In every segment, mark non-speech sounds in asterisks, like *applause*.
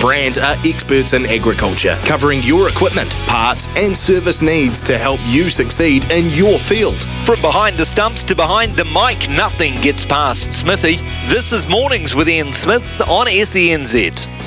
Brandt are experts in agriculture, covering your equipment, parts, and service needs to help you succeed in your field. From behind the stumps to behind the mic, nothing gets past Smithy. This is Mornings with Ian Smith on SENZ.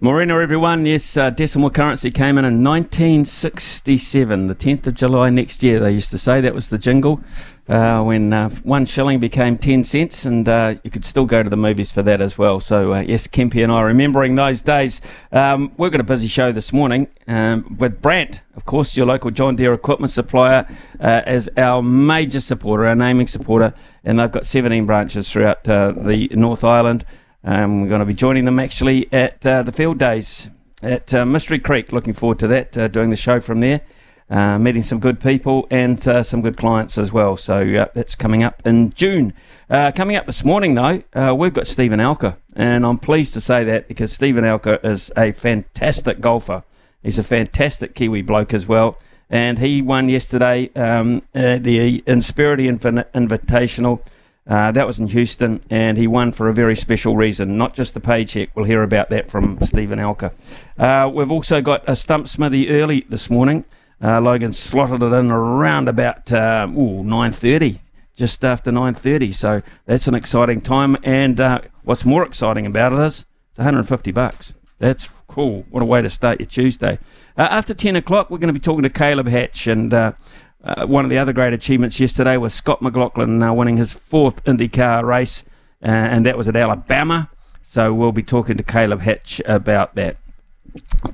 Morena, everyone. Yes, uh, decimal currency came in in 1967, the 10th of July next year, they used to say. That was the jingle uh, when uh, one shilling became 10 cents, and uh, you could still go to the movies for that as well. So, uh, yes, Kempy and I remembering those days. Um, we've got a busy show this morning um, with Brandt, of course, your local John Deere equipment supplier, uh, as our major supporter, our naming supporter, and they've got 17 branches throughout the North Island. Um, we're going to be joining them actually at the field days at Mystery Creek. Looking forward to that, doing the show from there uh, meeting some good people and uh, some good clients as well. So uh, that's coming up in June. Uh, coming up this morning, though, uh, we've got Steven Alker, and I'm pleased to say that because Steven Alker is a fantastic golfer. He's a fantastic Kiwi bloke as well. And he won yesterday um, uh, the Insperity Invitational. Uh, that was in Houston, and he won for a very special reason, not just the paycheck. We'll hear about that from Steven Alker. Uh, we've also got a stump smithy early this morning. Uh, Logan slotted it in around about uh, ooh, 9.30, just after 9.30. So that's an exciting time. And uh, what's more exciting about it is it's 150 bucks. That's cool. What a way to start your Tuesday. Uh, after 10 o'clock, we're going to be talking to Caleb Hatch. And uh, one of the other great achievements yesterday was Scott McLaughlin uh, winning his fourth IndyCar race, uh, and that was at Alabama. So we'll be talking to Caleb Hatch about that.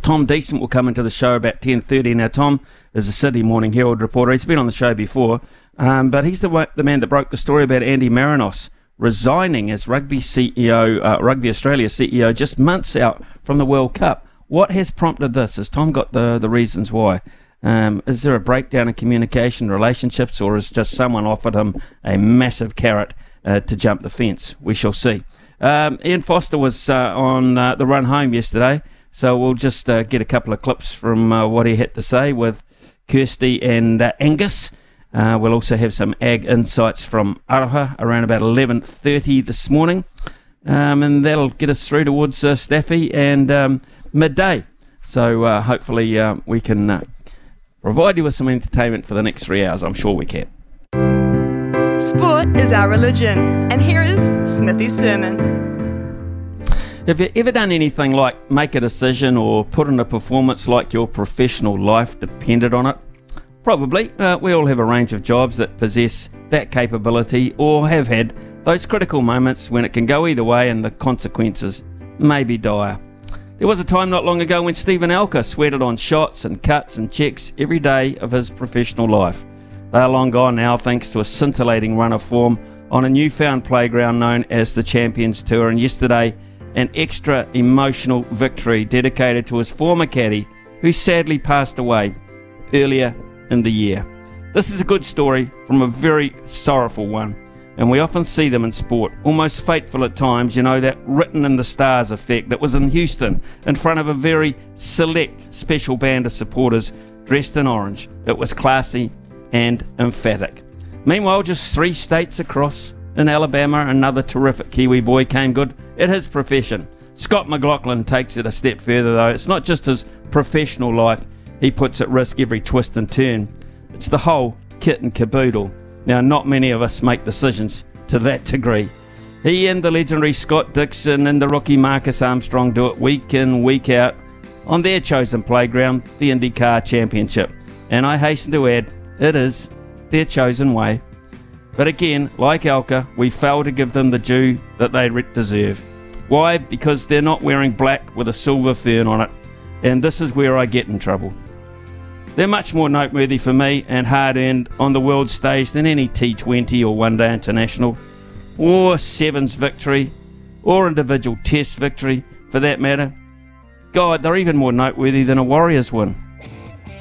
Tom Decent will come into the show about 10.30. Now, Tom is a Sydney Morning Herald reporter. He's been on the show before, um, but he's the, the man that broke the story about Andy Marinos resigning as rugby CEO, uh, Rugby Australia CEO, just months out from the World Cup. What has prompted this? Has Tom got the, the reasons why? Um, is there a breakdown in communication, relationships, or is just someone offered him a massive carrot uh, to jump the fence? We shall see. Um, Ian Foster was uh, on uh, the run home yesterday. So we'll just uh, get a couple of clips from uh, what he had to say with Kirsty and uh, Angus. We'll also have some ag insights from Aroha around about 11.30 this morning. Um, and that'll get us through towards Staffy and um, midday. So hopefully we can provide you with some entertainment for the next three hours. I'm sure we can. Sport is our religion. And here is Smithy's sermon. Have you ever done anything like make a decision or put in a performance like your professional life depended on it? Probably. Uh, we all have a range of jobs that possess that capability or have had those critical moments when it can go either way and the consequences may be dire. There was a time not long ago when Steven Alker sweated on shots and cuts and checks every day of his professional life. They are long gone now thanks to a scintillating run of form on a newfound playground known as the Champions Tour, and yesterday an extra emotional victory dedicated to his former caddy, who sadly passed away earlier in the year. This is a good story from a very sorrowful one, and we often see them in sport, almost fateful at times, you know, that written in the stars effect that was in Houston in front of a very select special band of supporters dressed in orange. It was classy and emphatic. Meanwhile, just three states across, in Alabama, another terrific Kiwi boy came good at his profession. Scott McLaughlin takes it a step further, though. It's not just his professional life he puts at risk every twist and turn, it's the whole kit and caboodle. Now, not many of us make decisions to that degree. He and the legendary Scott Dixon and the rookie Marcus Armstrong do it week in, week out on their chosen playground, the IndyCar Championship. And I hasten to add, it is their chosen way. But again, like Alker, we fail to give them the due that they deserve. Why? Because they're not wearing black with a silver fern on it, and this is where I get in trouble. They're much more noteworthy for me and hard earned on the world stage than any T20 or one day international, or Sevens victory, or individual test victory for that matter. God, they're even more noteworthy than a Warriors win.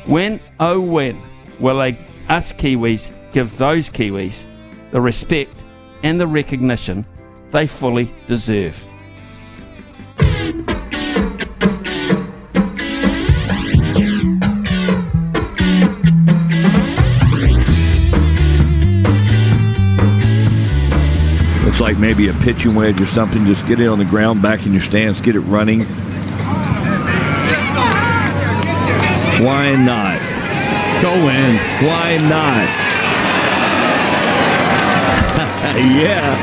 When, oh when, will they, us Kiwis give those Kiwis the respect and the recognition they fully deserve? Like maybe a pitching wedge or something. Just get it on the ground, back in your stance, get it running. Why not? Go in. Why not? *laughs* yeah.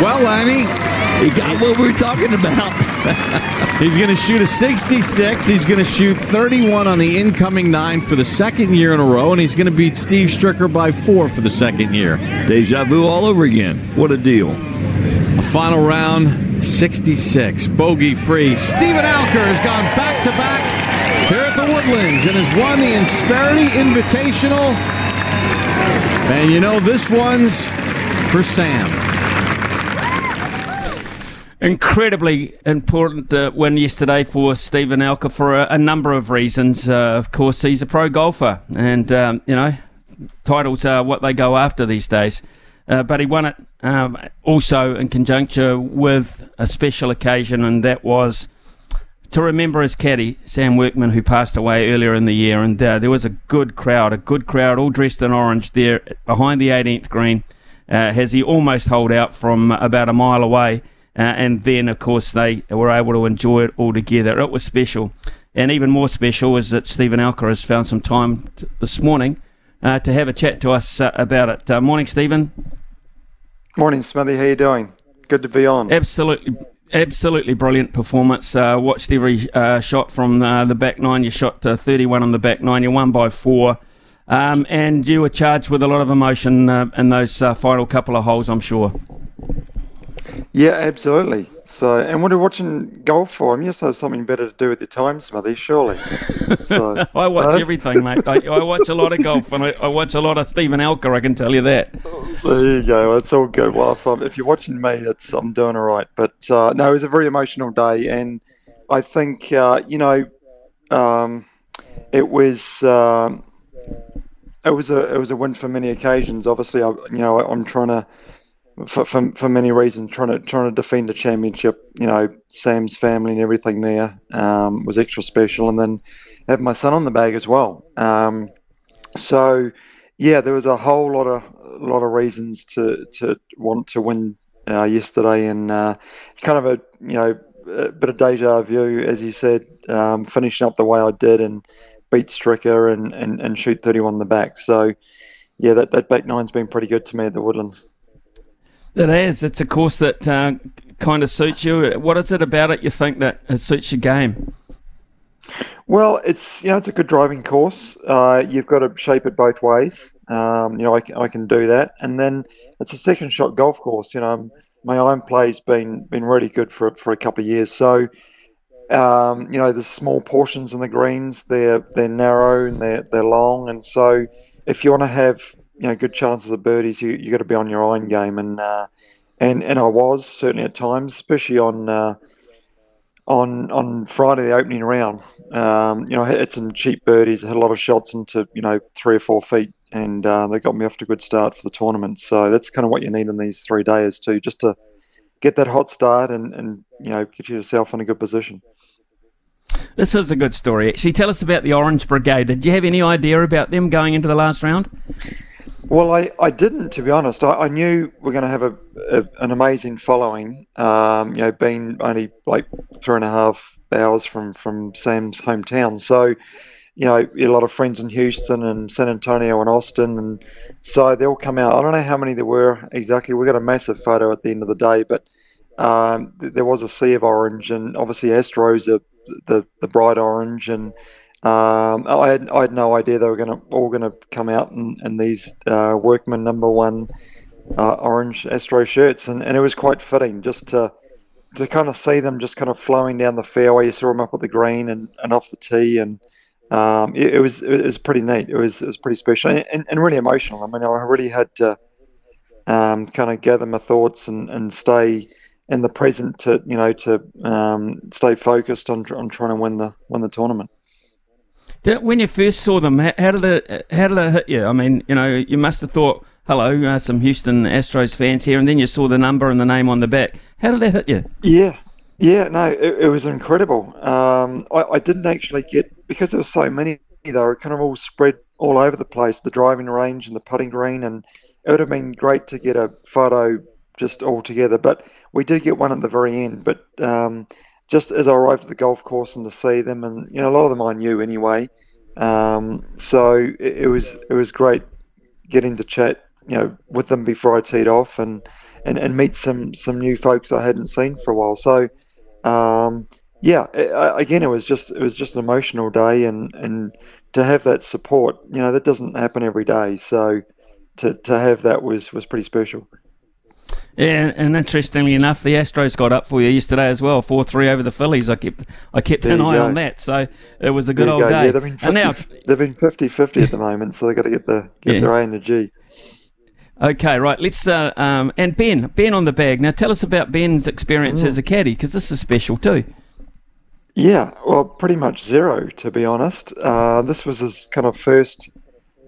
Well, Lanny, He got what we were talking about. *laughs* he's going to shoot a 66. He's going to shoot 31 on the incoming nine for the second year in a row, and he's going to beat Steve Stricker by four for the second year. Deja vu all over again. What a deal. A final round 66. Bogey free. Steven Alker has gone back to back here at the Woodlands and has won the Insperity Invitational. And you know, this one's for Sam. Incredibly important uh, win yesterday for Steven Alker for a, a number of reasons. Uh, of course, he's a pro golfer, and um, you know, titles are what they go after these days. Uh, but he won it um, also in conjunction with a special occasion, and that was to remember his caddy, Sam Workman, who passed away earlier in the year. And uh, there was a good crowd, a good crowd, all dressed in orange there behind the 18th green, uh, as he almost holed out from about a mile away. Uh, and then, of course, they were able to enjoy it all together. It was special. And even more special is that Steven Alker has found some time t- this morning uh, to have a chat to us uh, about it. Uh, morning, Steven. Morning, Smithy. How you doing? Good to be on. Absolutely, absolutely brilliant performance. Uh, watched every uh, shot from uh, the back nine. You shot uh, 31 on the back nine. You won by four. Um, and you were charged with a lot of emotion uh, in those uh, final couple of holes, I'm sure. Yeah, absolutely. So, and when you're watching golf for? I you must have something better to do with your time, Smithy, surely. So, *laughs* I watch uh, everything, mate. I, I watch a lot of golf and I, I watch a lot of Steven Alker, I can tell you that. There you go. It's all good. Well, if, um, if you're watching me, that's I'm doing all right. But uh, no, it was a very emotional day, and I think uh, you know, um, it was um, it was a it was a win for many occasions. Obviously, I you know I'm trying to. For, for, for many reasons, trying to trying to defend the championship, you know, Sam's family and everything there um, was extra special, and then have my son on the bag as well. Um, so, yeah, there was a whole lot of lot of reasons to to want to win uh, yesterday, and uh, kind of a you know a bit of deja vu, as you said, um, finishing up the way I did and beat Stricker and, and, and shoot 31 in the back. So, yeah, that, that back nine's been pretty good to me at the Woodlands. It is. It's a course that uh, kind of suits you. What is it about it you think that it suits your game? Well, it's you know it's a good driving course. Uh, you've got to shape it both ways. Um, you know I, can- I can do that, and then it's a second shot golf course. You know my iron play's been been really good for for a couple of years. So um, you know there's small portions in the greens. They're they're narrow and they're they're long, and so if you want to have you know good chances of birdies, you you got to be on your iron game, and uh, and and I was certainly at times, especially on. Uh, on on Friday, the opening round, um, you know, I hit some cheap birdies. I hit a lot of shots into you know three or four feet, and uh, they got me off to a good start for the tournament. So that's kind of what you need in these three days too, just to get that hot start and and you know get yourself in a good position. This is a good story. Actually, tell us about the Orange Brigade. Did you have any idea about them going into the last round? Well, I, I didn't, to be honest. I, I knew we are going to have a, a an amazing following. Um, you know, being only like three and a half hours from, from Sam's hometown, so you know, a lot of friends in Houston and San Antonio and Austin, and so they'll come out. I don't know how many there were exactly. We got a massive photo at the end of the day, but um, th- there was a sea of orange, and obviously Astros are the the bright orange, and um, I had I had no idea they were going to all going to come out in, in these uh, workman number one uh, orange Astro shirts, and, and it was quite fitting just to to kind of see them just kind of flowing down the fairway. You saw them up at the green and, and off the tee, and um, it, it was it was pretty neat. It was it was pretty special and, and, really emotional. I mean, I really had to um, kind of gather my thoughts and, and stay in the present to you know to um, stay focused on on trying to win the win the tournament. When you first saw them, how did it how did it hit you? I mean, you know, you must have thought, "Hello, uh, some Houston Astros fans here," and then you saw the number and the name on the back. How did that hit you? Yeah, yeah, no, it, it was incredible. Um, I, I didn't actually get because there were so many. They were kind of all spread all over the place, the driving range and the putting green, and it would have been great to get a photo just all together. But we did get one at the very end. But um, just as I arrived at the golf course and to see them, and you know, a lot of them I knew anyway. Um, so it, it, was it was great getting to chat, you know, with them before I teed off, and, and, and meet some some new folks I hadn't seen for a while. So um, yeah, it, again, it was just it was just an emotional day, and and to have that support, you know, that doesn't happen every day. So to to have that was was pretty special. Yeah, and interestingly enough, the Astros got up for you yesterday as well, four three over the Phillies. I kept I kept there an eye go. on that, so it was a good old go. day. Yeah, they've been 50, and now they've been 50-50 at the moment, so they've got to get the get yeah. their A and the G. Okay, right. Let's uh, um, and Ben, Ben on the bag. Now, tell us about Ben's experience mm. as a caddy, because this is special too. Yeah, well, pretty much zero to be honest. Uh, this was his kind of first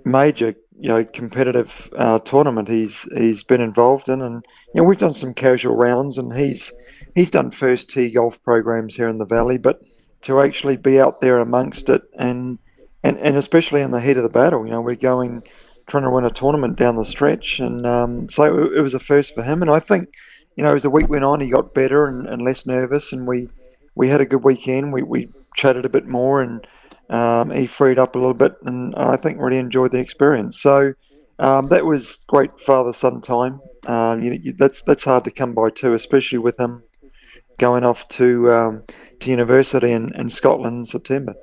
major you know competitive uh, tournament he's he's been involved in, and you know we've done some casual rounds, and he's he's done first tee golf programs here in the valley, but to actually be out there amongst it, and and, and especially in the heat of the battle, you know we're going trying to win a tournament down the stretch, and um, so it, it, was a first for him, and I think you know as the week went on, he got better and, and less nervous, and we we had a good weekend. We we chatted a bit more and um, he freed up a little bit, and I think really enjoyed the experience. So um, that was great father-son time. Um, you, that's that's hard to come by too, especially with him going off to um, to university in, in Scotland in September.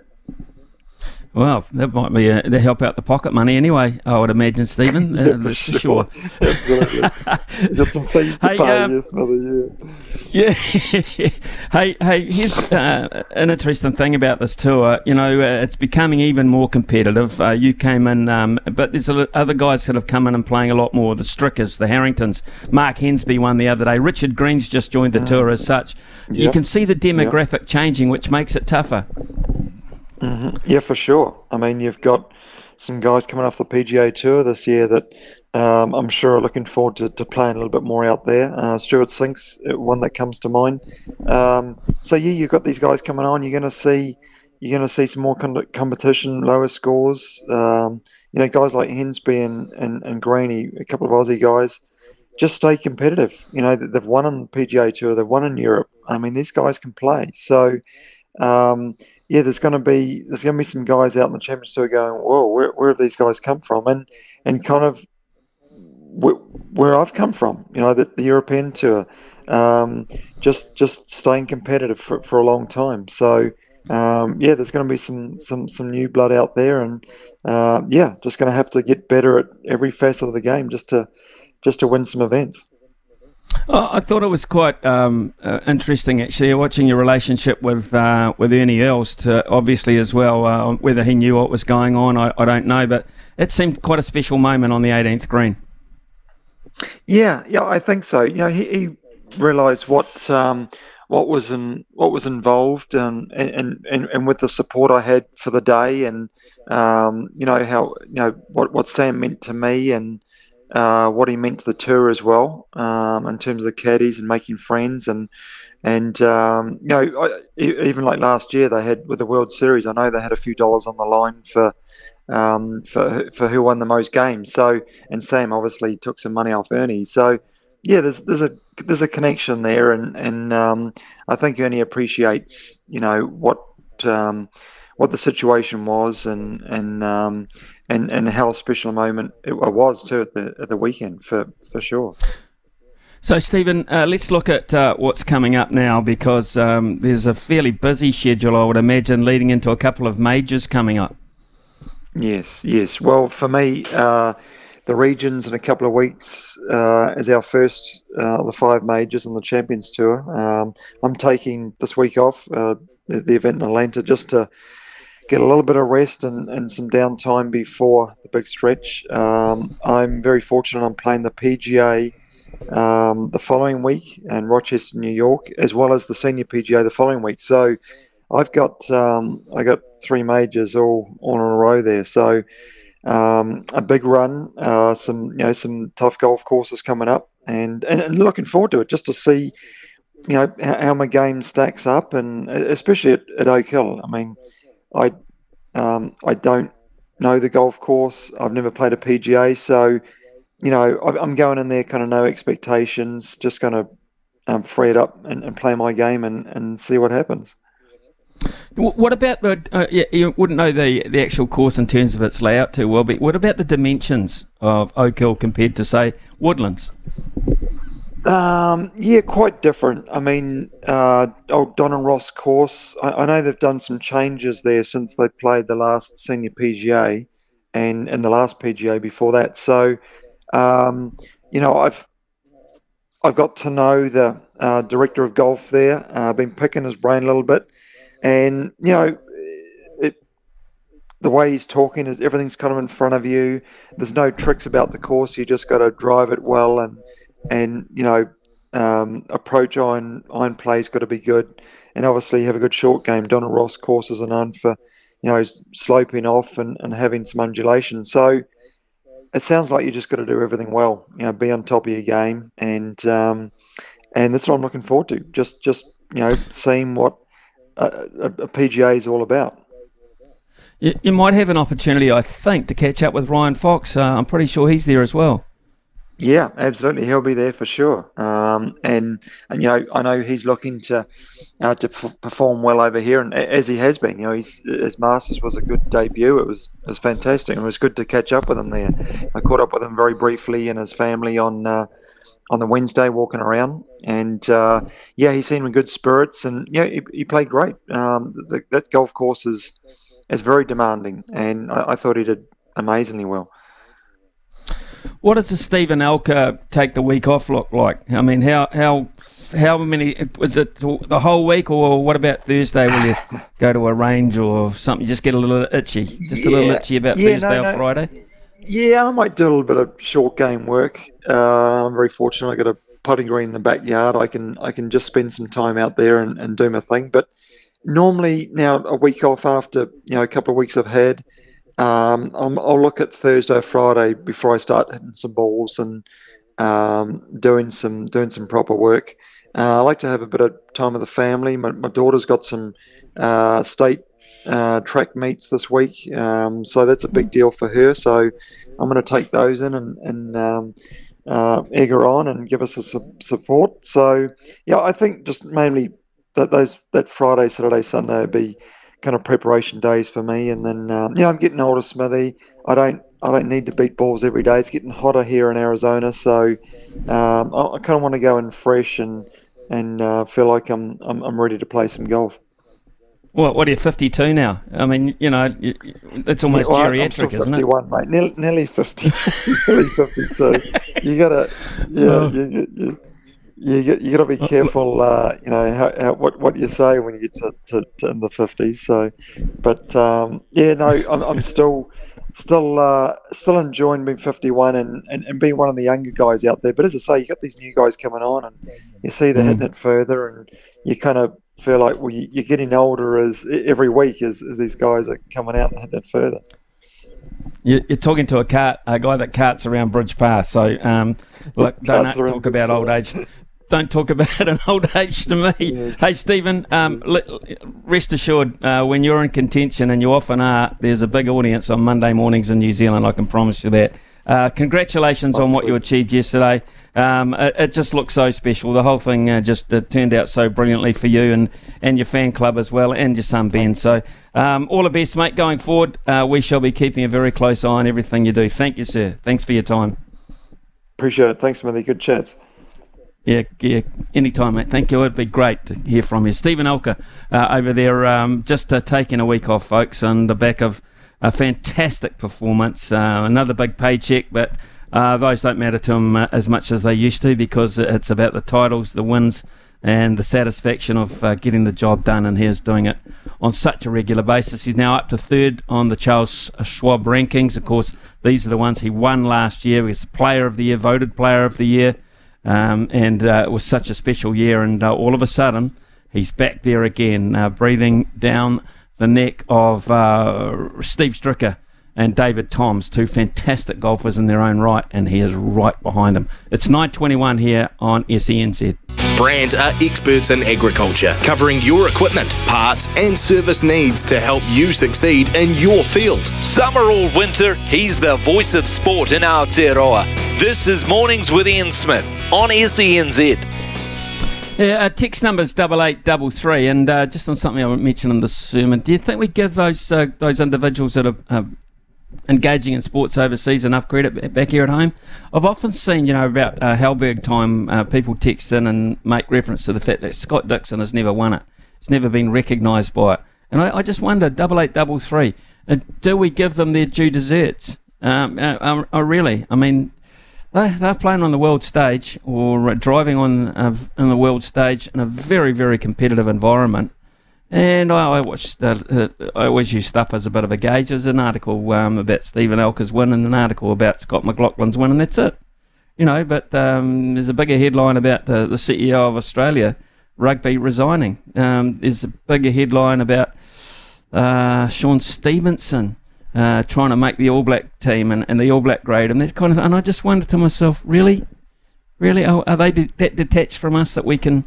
Well, that might be a, to help out the pocket money anyway. I would imagine, Steven. *laughs* yeah, uh, for sure. sure. *laughs* Absolutely. *laughs* got some fees to hey, pay, um, yes, mother. Yeah. Yeah. hey, hey. Here's uh, an interesting thing about this tour. You know, uh, it's becoming even more competitive. Uh, you came in, um, but there's other guys that have come in and playing a lot more. The Strickers, the Harringtons. Mark Hensby won the other day. Richard Green's just joined the mm. tour as such. Yep. You can see the demographic yep. changing, which makes it tougher. Mm-hmm. Yeah, for sure. I mean, you've got some guys coming off the PGA Tour this year that um, I'm sure are looking forward to, to playing a little bit more out there. Uh, Stewart Cink's uh, one that comes to mind. Um, so yeah, you've got these guys coming on. You're going to see you're going to see some more con- competition, lower scores. Um, you know, guys like Hensby and, and, and Greeny, a couple of Aussie guys, just stay competitive. You know, they've won on the PGA Tour, they've won in Europe. I mean, these guys can play. So um, yeah, there's going to be there's going to be some guys out in the Champions Tour going, whoa, where, where have these guys come from? And and kind of where, where I've come from, you know, the, the European Tour, um, just just staying competitive for, for a long time. So um, yeah, there's going to be some some some new blood out there, and uh, yeah, just going to have to get better at every facet of the game just to just to win some events. Oh, I thought it was quite um, uh, interesting actually watching your relationship with uh, with Ernie Els, to, obviously as well. Uh, whether he knew what was going on, I, I, don't know, but it seemed quite a special moment on the 18th green. Yeah, yeah, I think so. You know, he, he realised what um, what was in what was involved, and, and and and with the support I had for the day, and um, you know how you know what what Sam meant to me, and uh, what he meant to the tour as well, um, in terms of the caddies and making friends and and um, you know I, even like last year they had with the World Series, I know they had a few dollars on the line for um, for for who won the most games. So and Sam obviously took some money off Ernie. So yeah, there's there's a there's a connection there, and and um, I think Ernie appreciates you know what um, what the situation was and and um, and and how special a moment it was too at the at the weekend for for sure. So, Steven, uh, let's look at uh, what's coming up now because um, there's a fairly busy schedule, I would imagine, leading into a couple of majors coming up. Yes, yes. Well, for me, uh, the regions in a couple of weeks uh, is our first uh, of the five majors on the Champions Tour. Um, I'm taking this week off, uh, the, the event in Atlanta, just to get a little bit of rest and, and some downtime before the big stretch. Um, I'm very fortunate I'm playing the PGA um, the following week and Rochester, New York, as well as the Senior PGA the following week. So I've got um, I got three majors all, in a row there. So um, a big run, uh, some you know some tough golf courses coming up, and, and, and looking forward to it just to see you know how, how my game stacks up, and especially at, at Oak Hill. I mean, I um, I don't know the golf course. I've never played a PGA, so you know I'm going in there kind of no expectations, just going to um, free it up and, and play my game and, and see what happens. What about the? Uh, yeah, you wouldn't know the the actual course in terms of its layout too well, but what about the dimensions of Oak Hill compared to say Woodlands? Um, yeah, quite different. I mean, uh, old Donald Ross course. I, I, know they've done some changes there since they played the last senior PGA, and and the last PGA before that. So, um, you know, I've I've got to know the uh, director of golf there. I've uh, been picking his brain a little bit. And you know, it, the way he's talking is everything's kind of in front of you. There's no tricks about the course. You just got to drive it well, and and you know, um, approach iron iron play's got to be good, and obviously have a good short game. Donald Ross courses are known for you know sloping off and, and having some undulation. So it sounds like you just got to do everything well. You know, be on top of your game, and um, and that's what I'm looking forward to. Just just you know, seeing what a, a, PGA is all about. You, you, might have an opportunity, I think, to catch up with Ryan Fox. Uh, I'm pretty sure he's there as well. Yeah, absolutely. He'll be there for sure. Um, and, and you know, I know he's looking to uh, to p- perform well over here, and as he has been. You know, his Masters was a good debut. It was it was fantastic. It was good to catch up with him there. I caught up with him very briefly and his family on uh, on the Wednesday walking around, and uh, yeah, he seemed in good spirits, and yeah, he, he played great. Um, the, that golf course is is very demanding, and I, I, thought he did amazingly well. What does the Steven Alker take the week off look like? I mean, how how how many was it the whole week, or what about Thursday? Will you go to a range or something? Just get a little itchy, just yeah, a little itchy about yeah, Thursday no, or no. Friday. Yeah, I might do a little bit of short game work. Uh, I'm very fortunate. I got a putting green in the backyard. I can I can just spend some time out there and, and do my thing. But normally now a week off after you know a couple of weeks I've had, um, i will look at Thursday, Friday before I start hitting some balls and um, doing some doing some proper work. Uh, I like to have a bit of time with the family. My, my daughter's got some uh, state uh, track meets this week, um, so that's a big deal for her. So I'm going to take those in and, and um, uh, egg her on and give us a su- support. So yeah, I think just mainly that those that Friday, Saturday, Sunday would be kind of preparation days for me. And then um, you know I'm getting older, Smithy. I don't I don't need to beat balls every day. It's getting hotter here in Arizona, so um, I, I kind of want to go in fresh and and uh, feel like I'm, I'm I'm ready to play some golf. What, what are you, 52 now? I mean, you know, it's almost yeah, well, geriatric, isn't 51, it? mate. Nearly, nearly 52. *laughs* nearly 52. You got to, yeah, oh. you, you, you, you, got to be careful, uh, you know, how, how, what, what you say when you get to, to, to in the 50s. So, but, um, yeah, no, I'm, I'm *laughs* still still uh, still enjoying being 51 and, and, and being one of the younger guys out there. But as I say, you got these new guys coming on, and you see they're mm. hitting it further, and you kind of feel like well, you, are getting older as every week as, as, these guys are coming out and hitting it further. You're talking to a cart, a guy that carts around Bridge Path. So, um, *laughs* look, don't talk about old age. Don't talk about *laughs* an old age to me. Yeah. Hey, Steven, um, rest assured, uh, when you're in contention, and you often are, there's a big audience on Monday mornings in New Zealand. I can promise you that. Uh, congratulations on what you achieved yesterday. Um, it, it, just looks so special. The whole thing uh, just uh, turned out so brilliantly for you and, and your fan club as well, and your son Ben. So, um, all the best, mate, going forward. Uh, we shall be keeping a very close eye on everything you do. Thank you, sir. Thanks for your time. Appreciate it. Thanks, Smithy. Good chats. Yeah, yeah, anytime, mate. Thank you. It'd be great to hear from you. Steven Alker uh, over there, um, just uh, taking a week off, folks, on the back of a fantastic performance. Uh, another big paycheck, but uh, those don't matter to him uh, as much as they used to because it's about the titles, the wins, and the satisfaction of uh, getting the job done. And he's doing it on such a regular basis. He's now up to third on the Charles Schwab rankings. Of course, these are the ones he won last year. He was Player of the Year, voted Player of the Year. Um, and uh, it was such a special year, and uh, all of a sudden, he's back there again, uh, breathing down the neck of uh, Steve Stricker and David Toms, two fantastic golfers in their own right, and he is right behind them. It's 9.21 here on SENZ. Brandt are experts in agriculture, covering your equipment, parts, and service needs to help you succeed in your field. Summer or winter, he's the voice of sport in Aotearoa. This is Mornings with Ian Smith on SENZ. Yeah, uh, text numbers double eight double three, and uh, just on something I mentioned in the sermon, do you think we give those uh, those individuals that have uh, engaging in sports overseas enough credit back here at home. I've often seen, you know, about uh, Halberg time, uh, people text in and make reference to the fact that Scott Dixon has never won it. He's never been recognised by it. And I, I, just wonder, double eight, double three, uh, do we give them their due deserts? Um, uh, um uh, really, I mean, they, they're playing on the world stage or driving on uh, in the world stage in a very, very competitive environment and I, I uh, I always use stuff as a bit of a gauge. There's an article um, about Steven Alker's win and an article about Scott McLaughlin's win, and that's it. You know, but um, there's a bigger headline about the, the CEO of Australia rugby resigning. Um, there's a bigger headline about uh, Shaun Stevenson uh, trying to make the All Black team and, and the All Black grade, and that kind of. And I just wonder to myself, really, really, are, are they de- that detached from us that we can,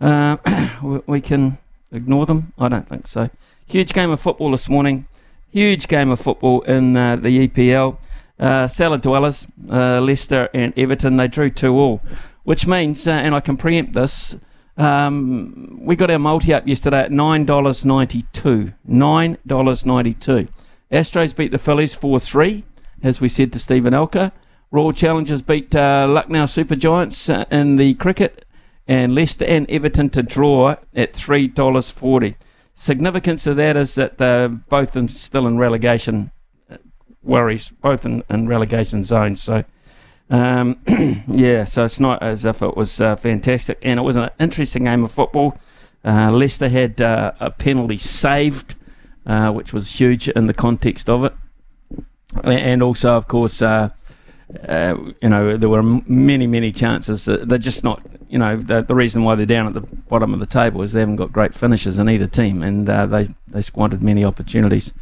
uh, *coughs* we can ignore them? I don't think so. Huge game of football this morning. Huge game of football in uh, the EPL. Uh, Cellar Dwellers, uh, Leicester and Everton, they drew 2 all, which means, uh, and I can preempt this, um, we got our multi up yesterday at $9.92. $9.92. Astros beat the Phillies 4 3, as we said to Steven Alker. Royal Challengers beat uh, Lucknow Super Giants uh, in the cricket and Leicester and Everton to draw at $3.40. Significance of that is that they're both in, still in relegation uh, worries, both in, in relegation zones. So, um, *clears throat* yeah, so it's not as if it was uh, fantastic. And it was an interesting game of football. Uh, Leicester had uh, a penalty saved, uh, which was huge in the context of it. And also, of course, uh, uh, you know, there were many, many chances. That they're just not, you know, the, the, reason why they're down at the bottom of the table is they haven't got great finishes in either team, and uh, they they squandered many opportunities.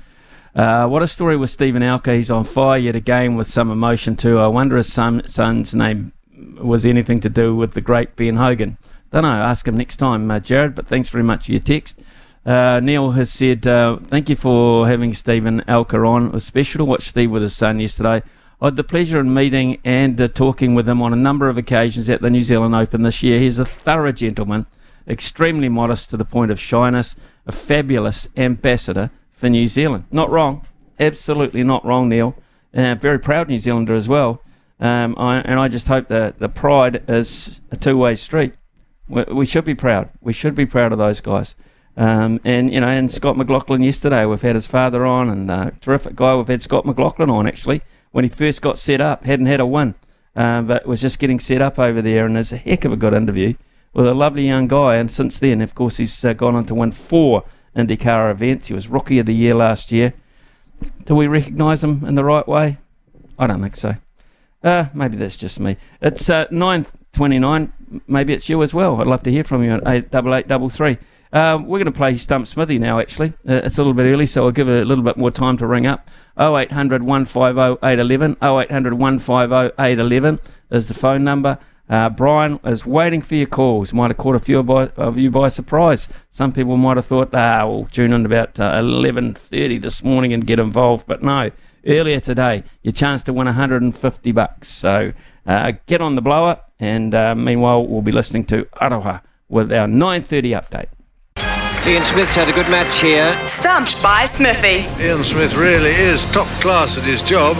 Uh, what a story with Steven Alker. He's on fire yet again with some emotion too. I wonder if son, son's name was anything to do with the great Ben Hogan. Don't know. Ask him next time, uh, Jared. But thanks very much for your text. Uh, Neil has said, uh, thank you for having Steven Alker on. It was special to watch Steve with his son yesterday. I had the pleasure of meeting and uh, talking with him on a number of occasions at the New Zealand Open this year. He's a thorough gentleman, extremely modest to the point of shyness, a fabulous ambassador for New Zealand. Not wrong, absolutely not wrong, Neil. Uh, very proud New Zealander as well. Um, I, and I just hope that the pride is a two-way street. We, we, should be proud. We should be proud of those guys. Um, and you know, and Scott McLaughlin yesterday, we've had his father on, and uh, terrific guy. We've had Scott McLaughlin on actually when he first got set up, hadn't had a win, uh, but was just getting set up over there, and it's a heck of a good interview with a lovely young guy. And since then, of course, he's uh, gone on to win four IndyCar events. He was Rookie of the Year last year. Do we recognise him in the right way? I don't think so. Uh, maybe that's just me. It's uh, 9.29. Maybe it's you as well. I'd love to hear from you at 88833. Uh, we're going to play Stump Smithy now, actually. Uh, it's a little bit early, so I'll give it a little bit more time to ring up. 0800 150 811. 0800 150 811 is the phone number. Uh, Brian is waiting for your calls. Might have caught a few of you by surprise. Some people might have thought, ah, we'll tune in about uh, 11.30 this morning and get involved. But no, earlier today, your chance to win 150 bucks. So uh, get on the blower. And uh, meanwhile, we'll be listening to Aroha with our 9.30 update. Ian Smith's had a good match here. Stumped by Smithy. Ian Smith really is top class at his job.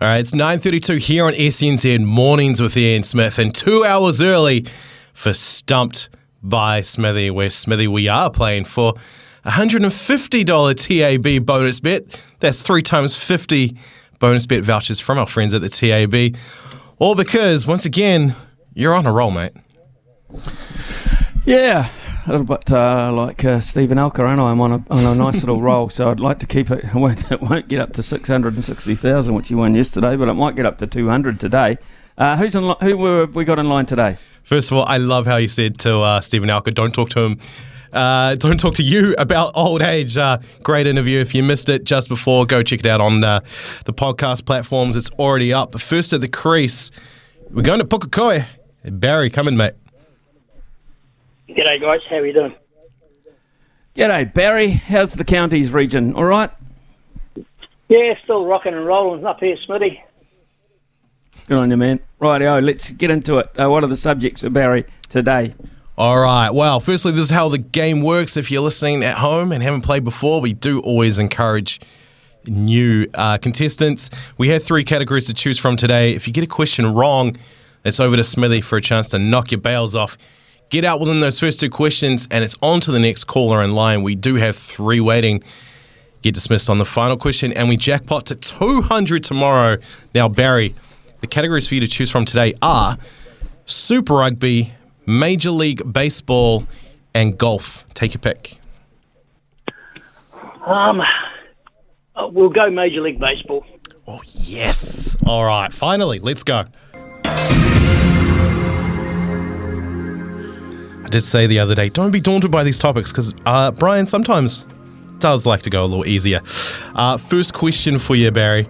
All right, it's 9.32 here on SENZ Mornings with Ian Smith and two hours early for Stumped by Smithy, where Smithy we are playing for $150 TAB bonus bet. That's three times 50 bonus bet vouchers from our friends at the TAB. All because, once again, you're on a roll, mate. Yeah, a little bit uh, like uh, Steven Alker, and I'm on a on a nice little roll. So I'd like to keep it. It *laughs* won't, it won't get up to six hundred and sixty thousand, which you won yesterday, but it might get up to two hundred today. Uh, who's in who have we got in line today? First of all, I love how you said to uh, Steven Alker, don't talk to him. Uh, don't talk to you about old age. Uh, great interview. If you missed it just before, go check it out on the podcast platforms. It's already up. But first at the crease, we're going to Pukekohe. Barry, come in, mate. G'day, guys. How are you doing? G'day, Barry. How's the counties region? All right. Yeah, still rocking and rolling up here, Smithy. Good on you, man. Rightio, let's get into it. Uh, what are the subjects for Barry today? All right. Well, firstly, this is how the game works. If you're listening at home and haven't played before, we do always encourage new uh, contestants. We have three categories to choose from today. If you get a question wrong, it's over to Smithy for a chance to knock your bails off. Get out within those first two questions, and it's on to the next caller in line. We do have three waiting. Get dismissed on the final question, and we jackpot to 200 tomorrow. Now, Barry, the categories for you to choose from today are Super Rugby, Major League Baseball, and golf. Take your pick. Um, uh, we'll go Major League Baseball. Oh, yes. All right. Finally, let's go. Did say the other day, don't be daunted by these topics because uh, Brian sometimes does like to go a little easier. Uh, first question for you, Barry.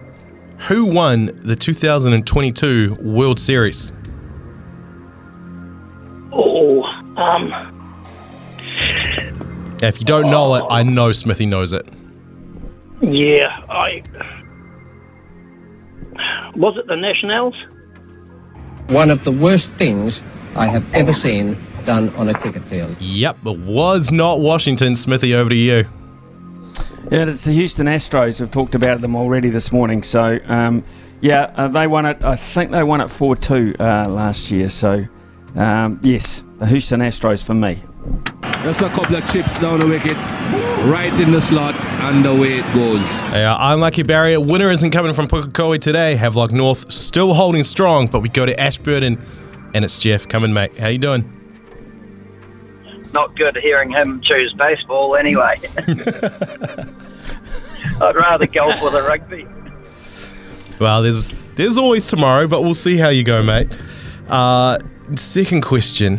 Who won the 2022 World Series? Oh, um, if you don't know it, I know Smithy knows it. yeah, I. Was it the Nationals? One of the worst things I have ever seen done on a cricket field. Yep, it was not Washington. Smithy, over to you. Yeah, it's the Houston Astros. We've talked about them already this morning. So, um, yeah, uh, they won it. I think they won it 4 2 uh, last year. So, um, yes, the Houston Astros for me. Just a couple of chips down the wicket, right in the slot, and away it goes. Yeah, unlucky Barry. Winner isn't coming from Pukekohe today. Havelock North still holding strong, but we go to Ashburton, and it's Jeff. Coming, mate. How you doing? Not good hearing him choose baseball anyway. *laughs* I'd rather golf with a rugby. Well, there's there's always tomorrow, but we'll see how you go, mate. Uh, second question: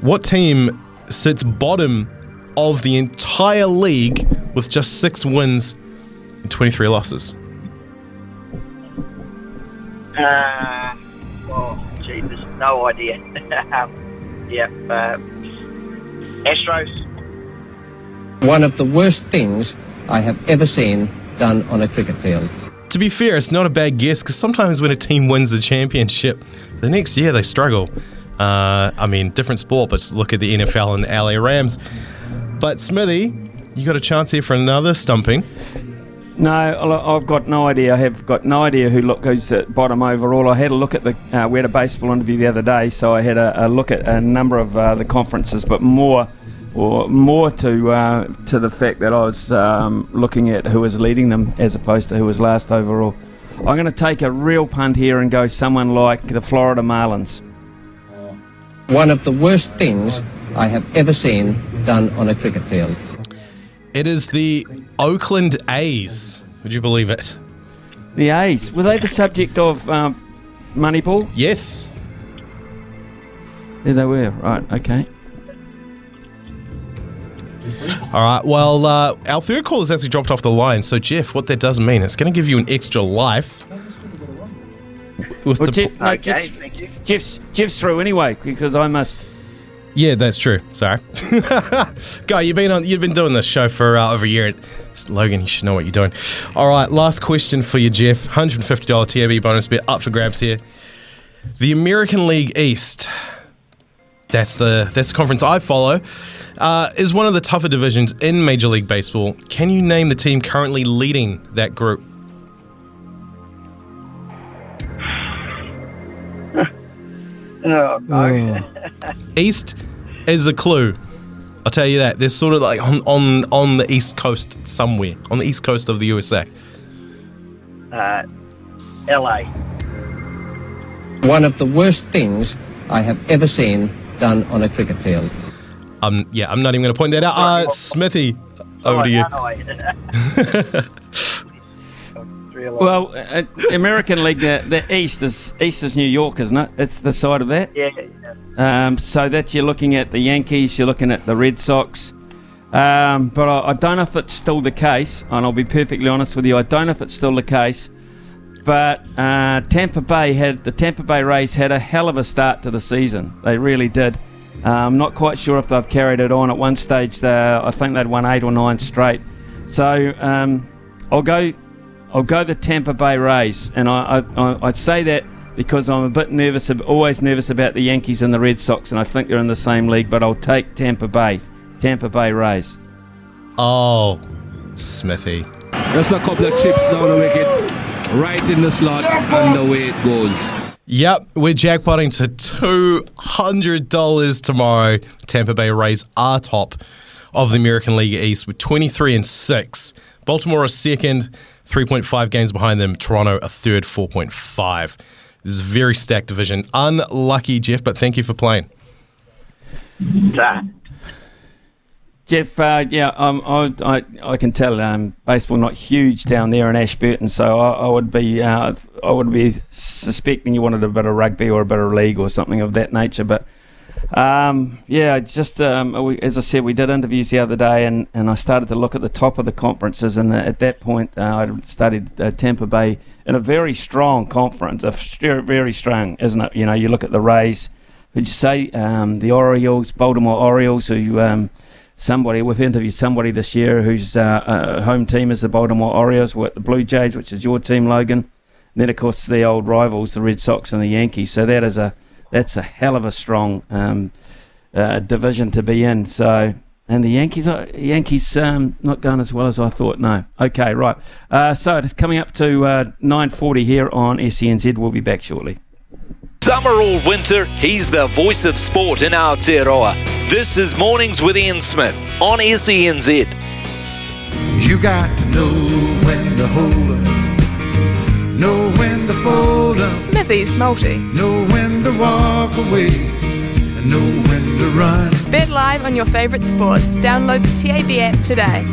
What team sits bottom of the entire league with just six wins and 23 losses? Uh, oh, Jesus, no idea. *laughs* yeah, uh, Astros. One of the worst things I have ever seen done on a cricket field. To be fair, it's not a bad guess because sometimes when a team wins the championship, the next year they struggle. Uh, I mean, different sport, but look at the NFL and the LA Rams. But Smithy, you got a chance here for another stumping. No, I've got no idea. I have got no idea who look who's at bottom overall. I had a look at the. Uh, we had a baseball interview the other day, so I had a, a look at a number of uh, the conferences, but more, or more to uh, to the fact that I was um, looking at who was leading them as opposed to who was last overall. I'm going to take a real punt here and go someone like the Florida Marlins. One of the worst things I have ever seen done on a cricket field. It is the Oakland A's. Would you believe it? The A's were they the subject of um, Moneyball? Yes. There they were. Right. Okay. All right. Well, uh, our third call has actually dropped off the line. So, Jeff, what that does mean, it's going to give you an extra life. With Well, the Jeff, no, Okay, Jeff's, thank you. Jeff's, Jeff's through anyway because I must. Yeah, that's true. Sorry, *laughs* guy, you've been on. You've been doing this show for uh, over a year. Logan, you should know what you're doing. All right, last question for you, Jeff. Hundred fifty dollar TAB bonus bet up for grabs here. The American League East. That's the that's the conference I follow. Uh, is one of the tougher divisions in Major League Baseball. Can you name the team currently leading that group? *laughs* Oh, no. *laughs* East is a clue. I'll tell you that. They're sort of like on, on on the east coast somewhere, on the east coast of the USA. Uh, LA. One of the worst things I have ever seen done on a cricket field. Um, yeah, I'm not even going to point that out. Uh, Smithy, over to you. *laughs* *laughs* Well, uh, American League, the, the East is East is New York, isn't it? It's the side of that. Yeah. Um, so that you're looking at the Yankees, you're looking at the Red Sox. Um, but I, I don't know if it's still the case, and I'll be perfectly honest with you. I don't know if it's still the case. But uh, Tampa Bay had the Tampa Bay Rays had a hell of a start to the season. They really did. Uh, I'm not quite sure if they've carried it on. At one stage, I think they'd won eight or nine straight. So um, I'll go, I'll go the Tampa Bay Rays, and I, I, I say that because I'm a bit nervous, always nervous about the Yankees and the Red Sox, and I think they're in the same league. But I'll take Tampa Bay, Tampa Bay Rays. Oh, Smithy. Just a couple of chips down the wicket, right in the slot, and away it goes. Yep, we're jackpotting to $200 tomorrow. Tampa Bay Rays are top of the American League East with 23 and 6. Baltimore is second, 3.5 games behind them. Toronto a third, 4.5. This is a very stacked division. Unlucky, Jeff, but thank you for playing. Jeff, uh, yeah, um, I, I, I can tell um, baseball not huge down there in Ashburton, so I, I would be uh, I would be suspecting you wanted a bit of rugby or a bit of league or something of that nature. But um, yeah, just um, we, as I said, we did interviews the other day, and, and I started to look at the top of the conferences, and at that point, uh, I studied uh, Tampa Bay in a very strong conference, a very, very strong, isn't it? You know, you look at the Rays. Would you say um, the Orioles, Baltimore Orioles, who um, somebody we've interviewed somebody this year whose uh, uh, home team is the Baltimore Orioles, with the Blue Jays, which is your team, Logan. And then of course the old rivals, the Red Sox and the Yankees. So that is a that's a hell of a strong um, uh, division to be in. So and the Yankees, are, Yankees um, not going as well as I thought. No. Okay, right. Uh, so it's coming up to uh, 9:40 here on SENZ. We'll be back shortly. Summer or winter, he's the voice of sport in Aotearoa. This is Mornings with Ian Smith on SENZ. You got to know when to hold up, know when to fold up, Smithy's multi. know when to walk away, and know when to run. Bet live on your favourite sports. Download the TAB app today.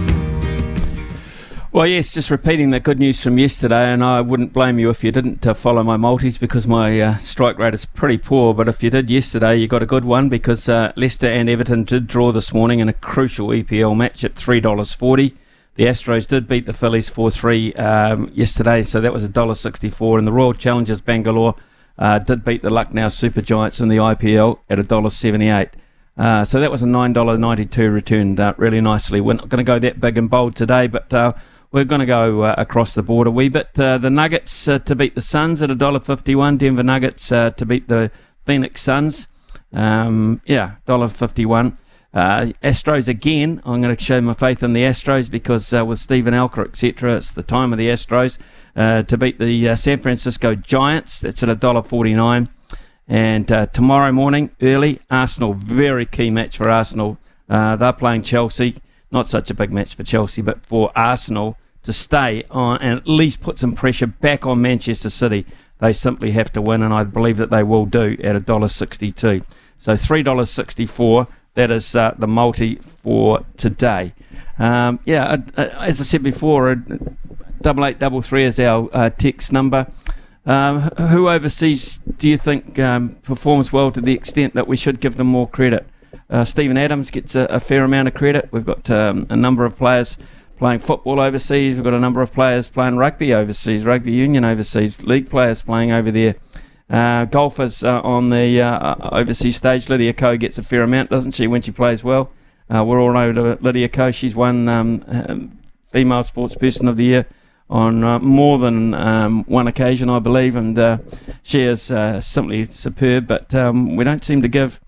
Well, yes, just repeating the good news from yesterday, and I wouldn't blame you if you didn't uh, follow my multis because my uh, strike rate is pretty poor. But if you did yesterday, you got a good one because uh, Leicester and Everton did draw this morning in a crucial EPL match at three dollars forty. The Astros did beat the Phillies four three um, yesterday, so that was a dollar sixty four. And the Royal Challengers Bangalore uh, did beat the Lucknow Super Giants in the IPL at a dollar seventy eight. Uh, so that was a nine dollar ninety two returned uh, really nicely. We're not going to go that big and bold today, but uh, we're going to go uh, across the board a wee bit. Uh, the Nuggets uh, to beat the Suns at a dollar fifty one. Denver Nuggets uh, to beat the Phoenix Suns. Um, yeah, dollar fifty one. Uh, Astros again. I'm going to show my faith in the Astros because uh, with Steven Alker, etc., it's the time of the Astros uh, to beat the uh, San Francisco Giants. That's at a dollar forty nine. And uh, tomorrow morning, early, Arsenal, very key match for Arsenal. Uh, they're playing Chelsea. Not such a big match for Chelsea, but for Arsenal to stay on and at least put some pressure back on Manchester City. They simply have to win, and I believe that they will do at a dollar sixty-two. So three dollars sixty-four. That is uh, the multi for today. Um, yeah, as I said before, uh, double eight double three is our uh, text number. Um, who overseas do you think um, performs well to the extent that we should give them more credit? Uh, Steven Adams gets a, a, fair amount of credit. We've got um, a number of players playing football overseas. We've got a number of players playing rugby overseas, rugby union overseas, league players playing over there. Uh, golfers uh, on the uh, overseas stage. Lydia Ko gets a fair amount, doesn't she, when she plays well? Uh, we're all to Lydia Ko. She's won um, um, Female Sports Person of the Year on uh, more than um, one occasion, I believe, and uh, she is uh, simply superb. But um, we don't seem to give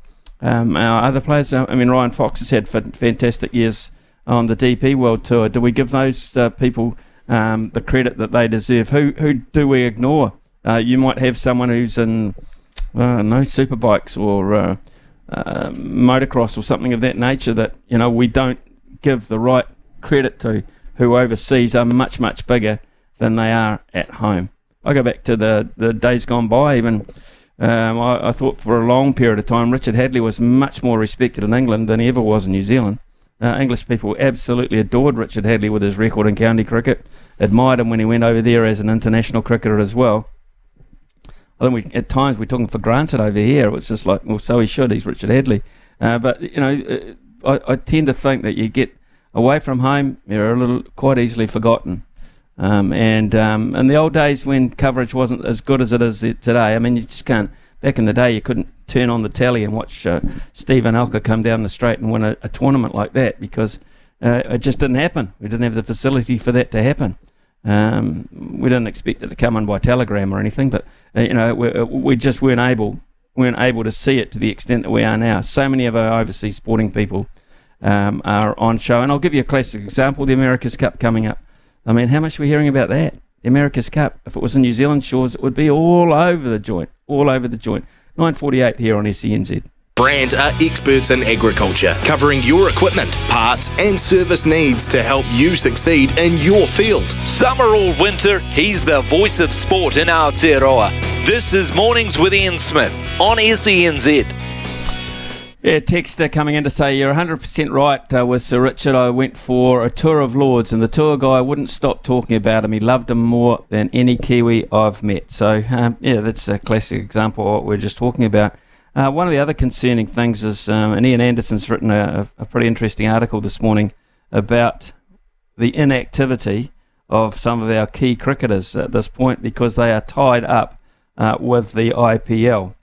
um, our other players. I mean, Ryan Fox has had fantastic years on the DP World Tour. Do we give those uh, people um, the credit that they deserve? Who who do we ignore? Uh, you might have someone who's in uh, no superbikes or motocross or something of that nature that you know we don't give the right credit to who overseas are much, much bigger than they are at home. I go back to the, the days gone by, even Um, I, I thought for a long period of time Richard Hadlee was much more respected in England than he ever was in New Zealand. Uh, English people absolutely adored Richard Hadlee with his record in county cricket, admired him when he went over there as an international cricketer as well. I think we, at times we took him for granted over here. It was just like, well, so he should. He's Richard Hadlee. Uh, but you know, uh, I, I, tend to think that you get away from home, you're a little quite easily forgotten. Um, and um, in the old days when coverage wasn't as good as it is today, I mean, you just can't. Back in the day, you couldn't turn on the tally and watch uh, Steven Alker come down the straight and win a, a tournament like that because uh, it just didn't happen. We didn't have the facility for that to happen. Um, we didn't expect it to come in by telegram or anything, but uh, you know, we, uh, we just weren't able weren't able to see it to the extent that we are now. So many of our overseas sporting people um, are on show, and I'll give you a classic example: the America's Cup coming up. I mean, how much are we hearing about that? The America's Cup. If it was in New Zealand shores, it would be all over the joint, all over the joint. 9:48 here on SENZ. Brandt are experts in agriculture, covering your equipment, parts, and service needs to help you succeed in your field. Summer or winter, he's the voice of sport in Aotearoa. This is Mornings with Ian Smith on SENZ. Yeah, texter coming in to say you're 100% right uh, with Sir Richard. I went for a tour of Lords, and the tour guy wouldn't stop talking about him. He loved him more than any Kiwi I've met. So, um, yeah, that's a classic example of what we're just talking about. Uh, one of the other concerning things is, um, and Ian Anderson's written a, a, pretty interesting article this morning about the inactivity of some of our key cricketers at this point because they are tied up uh, with the IPL.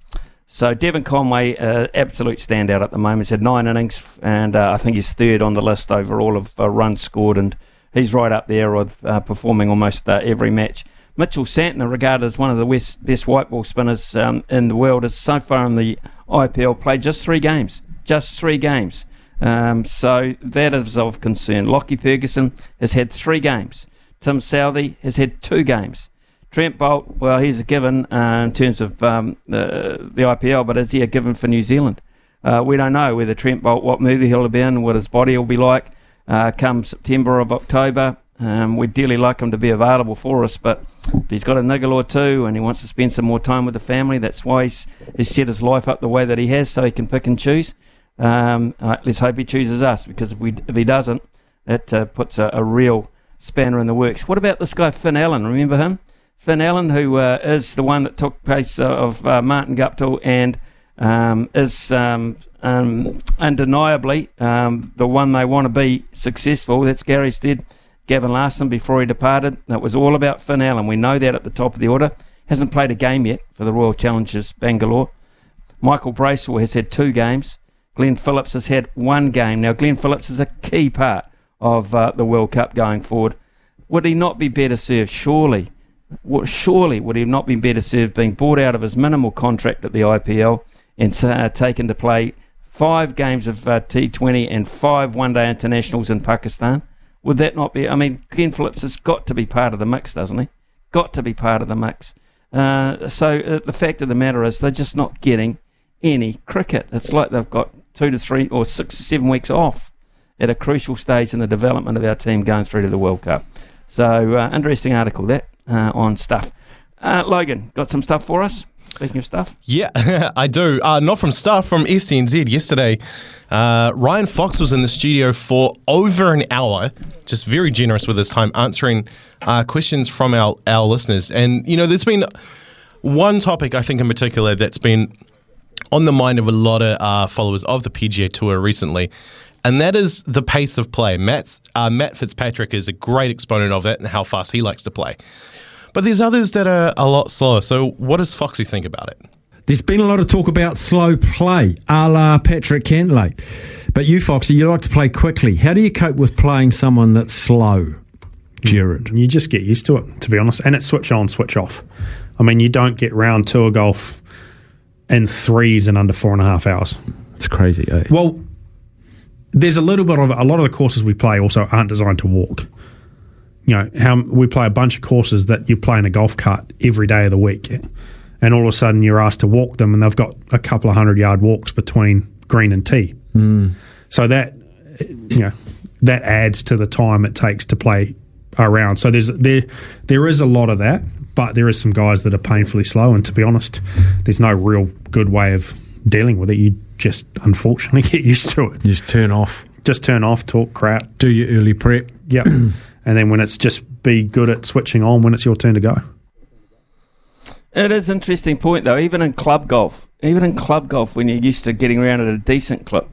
So Devon Conway, uh, absolute standout at the moment. He's had nine innings, and uh, I think he's third on the list overall of uh, runs scored, and he's right up there with uh, performing almost every match. Mitchell Santner, regarded as one of the West, best white ball spinners um, in the world, has so far in the IPL played just three games. Just three games. Um, so that is of concern. Lockie Ferguson has had three games. Tim Southee has had two games. Trent Boult, well, he's a given uh, in terms of um, the, the IPL, but is he a given for New Zealand? Uh, we don't know whether Trent Boult, what mood he'll be in, what his body will be like uh, come September of October. Um, we'd dearly like him to be available for us, but if he's got a niggle or two and he wants to spend some more time with the family, that's why he's, he's set his life up the way that he has, so he can pick and choose. Um, uh, let's hope he chooses us, because if we if he doesn't, it uh, puts a, a, real spanner in the works. What about this guy Finn Allen? Remember him? Finn Allen, who uh, is the one that took place of uh, Martin Guptill and um, is um undeniably um, the one they want to be successful. That's Gary Stead Gavin Larsen before he departed. That was all about Finn Allen. We know that at the top of the order. Hasn't played a game yet for the Royal Challengers Bangalore. Michael Bracewell has had two games. Glenn Phillips has had one game. Now, Glenn Phillips is a key part of uh, the World Cup going forward. Would he not be better served? Surely, surely would he not be better served being bought out of his minimal contract at the IPL and uh, taken to play five games of uh, T20 and five one-day internationals in Pakistan? Would that not be? I mean, Glenn Phillips has got to be part of the mix, doesn't he? Got to be part of the mix. Uh, so uh, the fact of the matter is, they're just not getting any cricket. It's like they've got two to three or six or seven weeks off at a crucial stage in the development of our team going through to the World Cup. So, uh, interesting article that uh, on stuff. Uh, Logan, got some stuff for us? Speaking of stuff. Yeah, *laughs* I do. Uh, not from stuff, from SENZ. Yesterday, uh, Ryan Fox was in the studio for over an hour, just very generous with his time, answering uh, questions from our, our listeners. And, you know, there's been one topic, I think, in particular, that's been on the mind of a lot of uh, followers of the PGA Tour recently. And that is the pace of play. Matt's, uh, Matt Fitzpatrick is a great exponent of that and how fast he likes to play. But there's others that are a lot slower. So, what does Foxy think about it? There's been a lot of talk about slow play, a la Patrick Cantlay. But you, Foxy, you like to play quickly. How do you cope with playing someone that's slow, Jared? You just get used to it, to be honest. And it's switch on, switch off. I mean, you don't get round tour golf in threes in under four and a half hours. It's crazy, eh? Well, there's a little bit of a lot of the courses we play also aren't designed to walk you know, how we play a bunch of courses that you play in a golf cart every day of the week, and all of a sudden you're asked to walk them, and they've got a couple of hundred yard walks between green and tee. Mm. So that you know that adds to the time it takes to play around. So there's there there is a lot of that, but there is some guys that are painfully slow, and to be honest, there's no real good way of dealing with it. You just unfortunately *laughs* get used to it. Just turn off. Just turn off, talk crap. Do your early prep. Yep. *clears throat* and then when it's just be good at switching on when it's your turn to go. It is an interesting point though. Even in club golf, even in club golf, when you're used to getting around at a decent clip,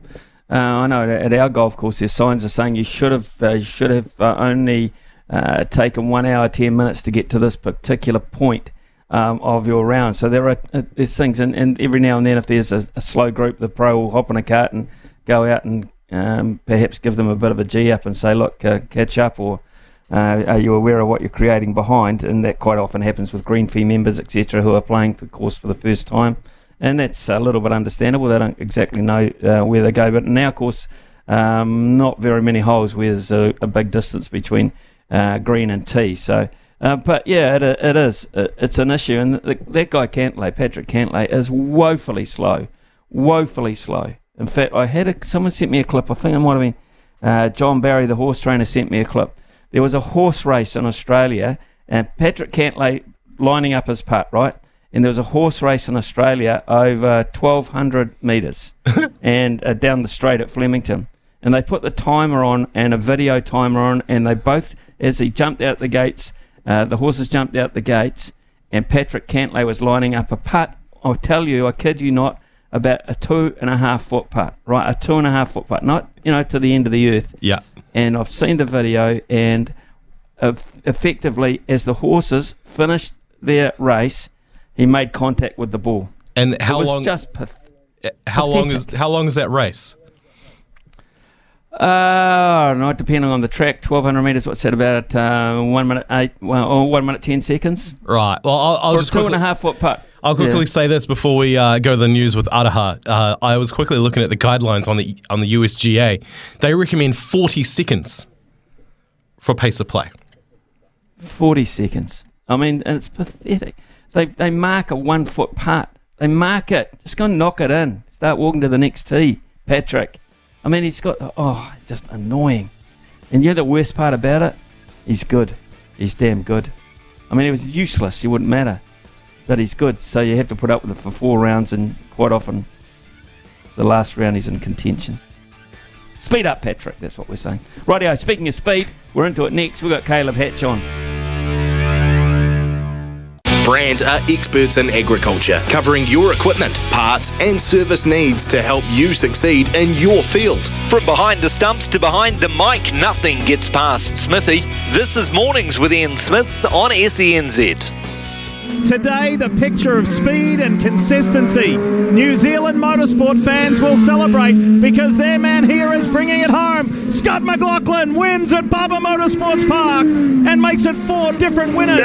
uh, I know at our golf course, there's signs are saying you should have uh, should have uh, only uh, taken one hour ten minutes to get to this particular point um, of your round. So there are uh, there's things, and, and every now and then, if there's a, a, slow group, the pro will hop in a cart and go out and um, perhaps give them a bit of a g up and say, look, uh, catch up, or uh, are you aware of what you're creating behind? And that quite often happens with green fee members, etc., who are playing the course for the first time. And that's a little bit understandable. They don't exactly know uh, where they go. But now, of course, um, not very many holes where there's a, a big distance between uh, green and tee. So, uh, but yeah, it, it is. It's an issue. And that guy Cantlay, Patrick Cantlay, is woefully slow. Woefully slow. In fact, I had a, someone sent me a clip. I think it might have been uh, John Barry, the horse trainer, sent me a clip there was a horse race in Australia, and Patrick Cantlay lining up his putt, right? And there was a horse race in Australia over 1,200 metres *laughs* and uh, down the straight at Flemington. And they put the timer on and a video timer on, and they both, as he jumped out the gates, uh, the horses jumped out the gates, and Patrick Cantlay was lining up a putt. I'll tell you, I kid you not, about a two and a half foot putt, right? A two and a half foot putt, not you know to the end of the earth. Yeah and I've seen the video, and effectively, as the horses finished their race, he made contact with the ball. And how long? Just path- how long is how long is that race? Uh, no, depending on the track, twelve hundred meters. What's that about? Uh, one minute eight, well, or one minute ten seconds. Right. Well, I'll, I'll just two quickly, and a half foot putt. I'll quickly yeah. say this before we uh, go to the news with Adaha. Uh, I was quickly looking at the guidelines on the on the USGA. They recommend 40 seconds for pace of play. 40 seconds. I mean, and it's pathetic. They they mark a one foot putt. They mark it. Just go and knock it in. Start walking to the next tee, Patrick. I mean, he's got oh, just annoying. And you know the worst part about it? He's good. He's damn good. I mean, it was useless. He wouldn't matter but he's good. So you have to put up with it for four rounds, and quite often the last round he's in contention. Speed up, Patrick. That's what we're saying. Rightio. Speaking of speed, we're into it next. We've got Caleb Hatch on. Brandt are experts in agriculture, covering your equipment, parts, and service needs to help you succeed in your field. From behind the stumps to behind the mic, nothing gets past Smithy. This is Mornings with Ian Smith on SENZ. Today, the picture of speed and consistency. New Zealand motorsport fans will celebrate because their man here is bringing it home. Scott McLaughlin wins at Barber Motorsports Park and makes it four different winners.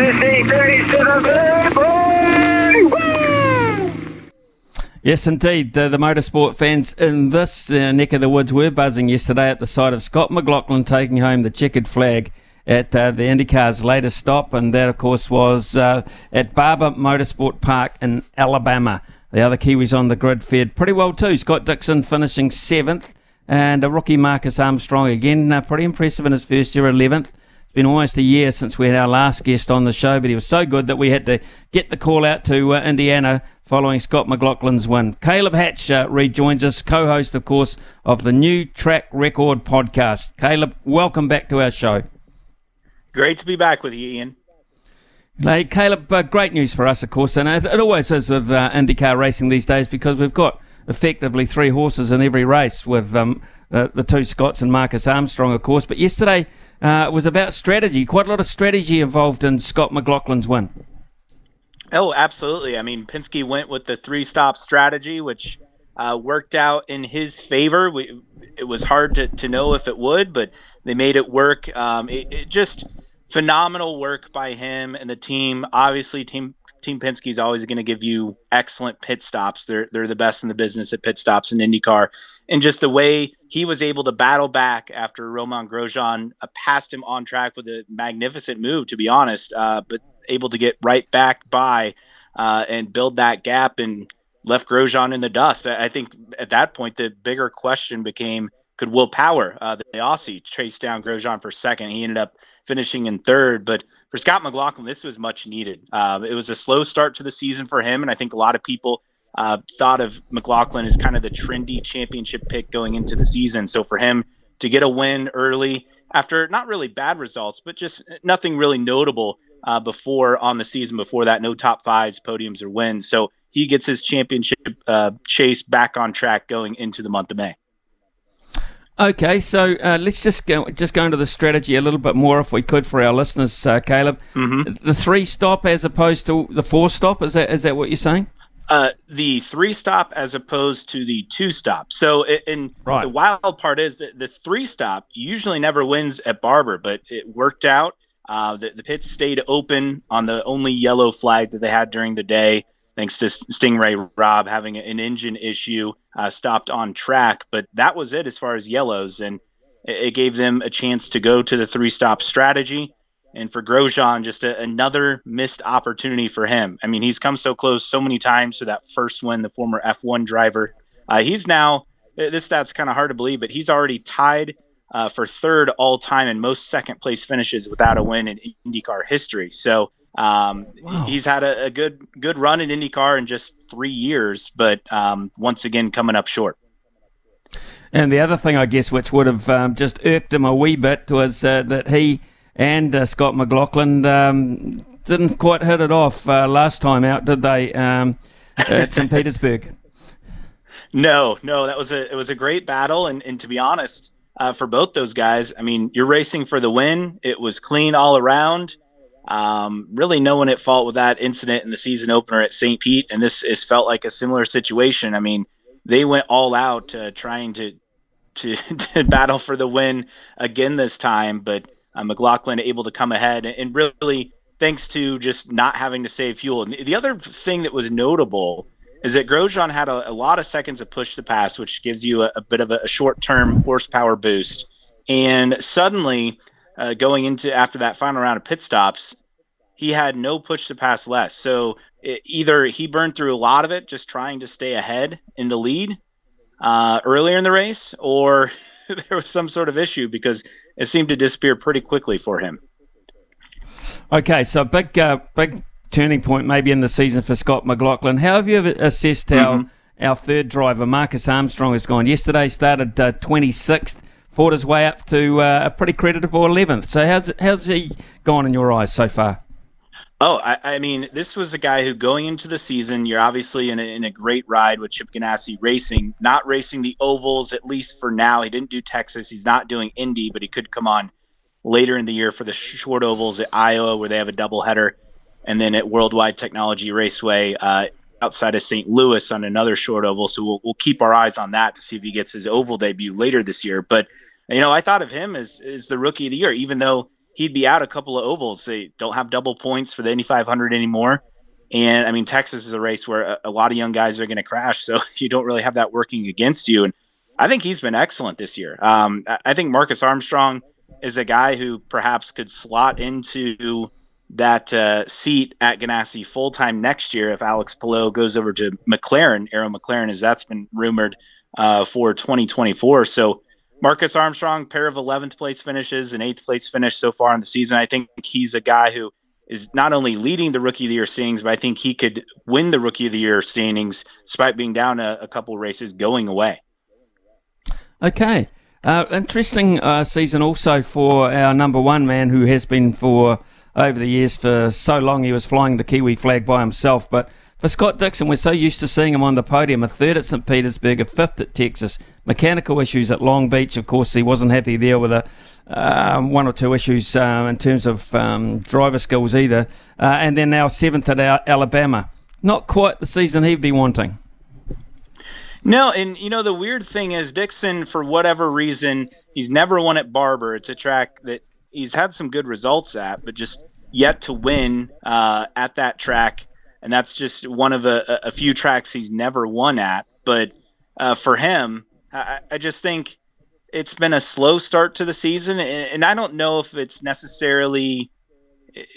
Yes, indeed. The, the, motorsport fans in this uh, neck of the woods were buzzing yesterday at the sight of Scott McLaughlin taking home the checkered flag at uh, the IndyCar's latest stop, and that, of course, was uh, at Barber Motorsport Park in Alabama. The other Kiwis on the grid fared pretty well too. Scott Dixon finishing seventh, and a rookie Marcus Armstrong again, uh, pretty impressive in his first year, 11th. It's been almost a year since we had our last guest on the show, but he was so good that we had to get the call out to uh, Indiana following Scott McLaughlin's win. Caleb Hatch uh, rejoins us, co host, of course, of the new Track Record podcast. Caleb, welcome back to our show. Great to be back with you, Ian. Hey, Caleb, uh, great news for us, of course, and it, it always is with uh, IndyCar racing these days because we've got effectively three horses in every race with um, uh, the two Scotts and Marcus Armstrong, of course. But yesterday uh, was about strategy, quite a lot of strategy involved in Scott McLaughlin's win. Oh, absolutely. I mean, Penske went with the three stop strategy, which uh, worked out in his favor. We, it was hard to, to know if it would, but they made it work. Um, it, it just phenomenal work by him and the team. Obviously, team Team Penske is always going to give you excellent pit stops. They're they're the best in the business at pit stops in IndyCar, and just the way he was able to battle back after Romain Grosjean uh, passed him on track with a magnificent move, to be honest, uh, but able to get right back by uh, and build that gap and left Grosjean in the dust. I, I think at that point the bigger question became could Will Power, uh, the Aussie, chase down Grosjean for second? He ended up finishing in third. But for Scott McLaughlin, this was much needed. Uh, it was a slow start to the season for him, and I think a lot of people uh, thought of McLaughlin as kind of the trendy championship pick going into the season. So for him to get a win early after not really bad results, but just nothing really notable uh, before on the season before that, no top fives, podiums, or wins. So he gets his championship uh, chase back on track going into the month of May. Okay, so uh, let's just go just go into the strategy a little bit more, if we could, for our listeners, uh, Caleb. Mm-hmm. The three stop as opposed to the four stop is that is that what you're saying? Uh, the three stop as opposed to the two stop. So, in right. the wild part is that the three stop usually never wins at Barber, but it worked out. Uh, the, the pits stayed open on the only yellow flag that they had during the day thanks to Sting Ray Robb having an engine issue, uh, stopped on track. But that was it as far as yellows, and it gave them a chance to go to the three stop strategy. And for Grosjean, just a, another missed opportunity for him. I mean, he's come so close so many times for that first win, the former F1 driver. Uh, he's now, this stat's kind of hard to believe, but he's already tied uh, for third all time in most second place finishes without a win in IndyCar history. So um, wow. He's had a, a, good good run in IndyCar in just three years, but um, once again coming up short. And the other thing, I guess, which would have um, just irked him a wee bit was uh, that he and uh, Scott McLaughlin um, didn't quite hit it off uh, last time out, did they? Um, at St. *laughs* Petersburg. No, no, that was a it was a great battle, and and to be honest, uh, for both those guys, I mean, you're racing for the win. It was clean all around. Um, really, no one at fault with that incident in the season opener at St. Pete, and this is felt like a similar situation. I mean, they went all out uh, trying to, to, *laughs* to battle for the win again this time, but uh, McLaughlin able to come ahead and really thanks to just not having to save fuel. And the other thing that was notable is that Grosjean had a, a lot of seconds of push to pass, which gives you a, a bit of a, a short-term horsepower boost. And suddenly, uh, going into after that final round of pit stops, he had no push to pass less. So it, either he burned through a lot of it just trying to stay ahead in the lead uh, earlier in the race, or *laughs* there was some sort of issue because it seemed to disappear pretty quickly for him. Okay, so big, uh, big turning point maybe in the season for Scott McLaughlin. How have you assessed how mm-hmm. our third driver, Marcus Armstrong, has gone? Yesterday started uh, 26th fought his way up to uh, a pretty creditable 11th. So how's how's he gone in your eyes so far? Oh, I, I, mean, this was a guy who going into the season, you're obviously in a, in a great ride with Chip Ganassi racing, not racing the ovals at least for now. He didn't do Texas. He's not doing Indy, but he could come on later in the year for the short ovals at Iowa, where they have a doubleheader, and then at Worldwide Technology Raceway uh, outside of St. Louis on another short oval. So we'll, we'll keep our eyes on that to see if he gets his oval debut later this year. But you know, I thought of him as as the rookie of the year, even though he'd be out a couple of ovals. They don't have double points for the Indy 500 anymore. And I mean, Texas is a race where a, a lot of young guys are going to crash, so *laughs* you don't really have that working against you. And I think he's been excellent this year. Um, I think Marcus Armstrong is a guy who perhaps could slot into that uh, seat at Ganassi full time next year if Alex Palou goes over to McLaren, Arrow McLaren, as that's been rumored uh, for 2024. So Marcus Armstrong, pair of 11th place finishes and eighth place finish so far in the season. I think he's a guy who is not only leading the rookie of the year standings, but I think he could win the rookie of the year standings despite being down a, a couple races going away. Okay. Uh, interesting uh, season also for our number one man who has been for over the years for so long he was flying the Kiwi flag by himself, but for Scott Dixon, we're so used to seeing him on the podium, a third at St. Petersburg, a fifth at Texas. Mechanical issues at Long Beach, of course, he wasn't happy there with a um, one or two issues uh, in terms of um, driver skills either. Uh, and then now seventh at Alabama. Not quite the season he'd be wanting. No, and you know the weird thing is Dixon, for whatever reason, he's never won at Barber. It's a track that he's had some good results at, but just yet to win uh, at that track and that's just one of a, a few tracks he's never won at. But uh, for him, I, I, just think it's been a slow start to the season, and, and, I don't know if it's necessarily,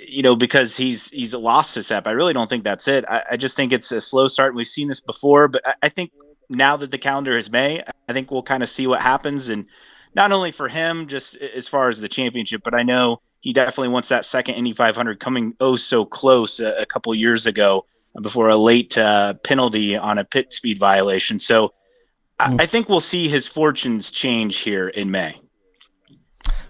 you know, because he's he's lost his step. I really don't think that's it. I, I just think it's a slow start. And we've seen this before, but I, I think now that the calendar is May, I think we'll kind of see what happens, and not only for him, just as far as the championship, but I know he definitely wants that second Indy 500 coming oh so close a, a couple years ago before a late uh, penalty on a pit speed violation. So I, I think we'll see his fortunes change here in May.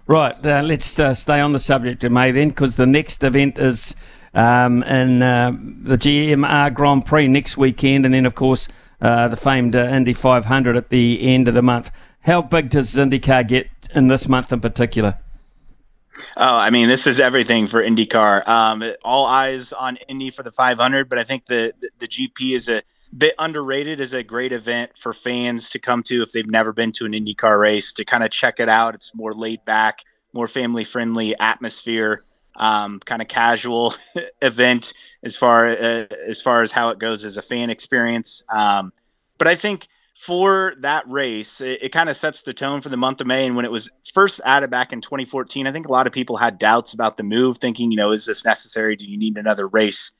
Right, uh, let's uh, stay on the subject of May then, because the next event is um, in uh, the GMR Grand Prix next weekend, and then, of course, uh, the famed uh, Indy 500 at the end of the month. How big does IndyCar get in this month in particular? Oh, I mean, this is everything for IndyCar. Um, all eyes on Indy for the 500, but I think the, the, GP is a bit underrated as a great event for fans to come to if they've never been to an IndyCar race to kind of check it out. It's more laid back, more family friendly atmosphere, um, kind of casual *laughs* event as far uh, as far as how it goes as a fan experience. Um, but I think for that race, it, it kind of sets the tone for the month of May. And when it was first added back in 2014, I think a lot of people had doubts about the move, thinking, you know, is this necessary? Do you need another race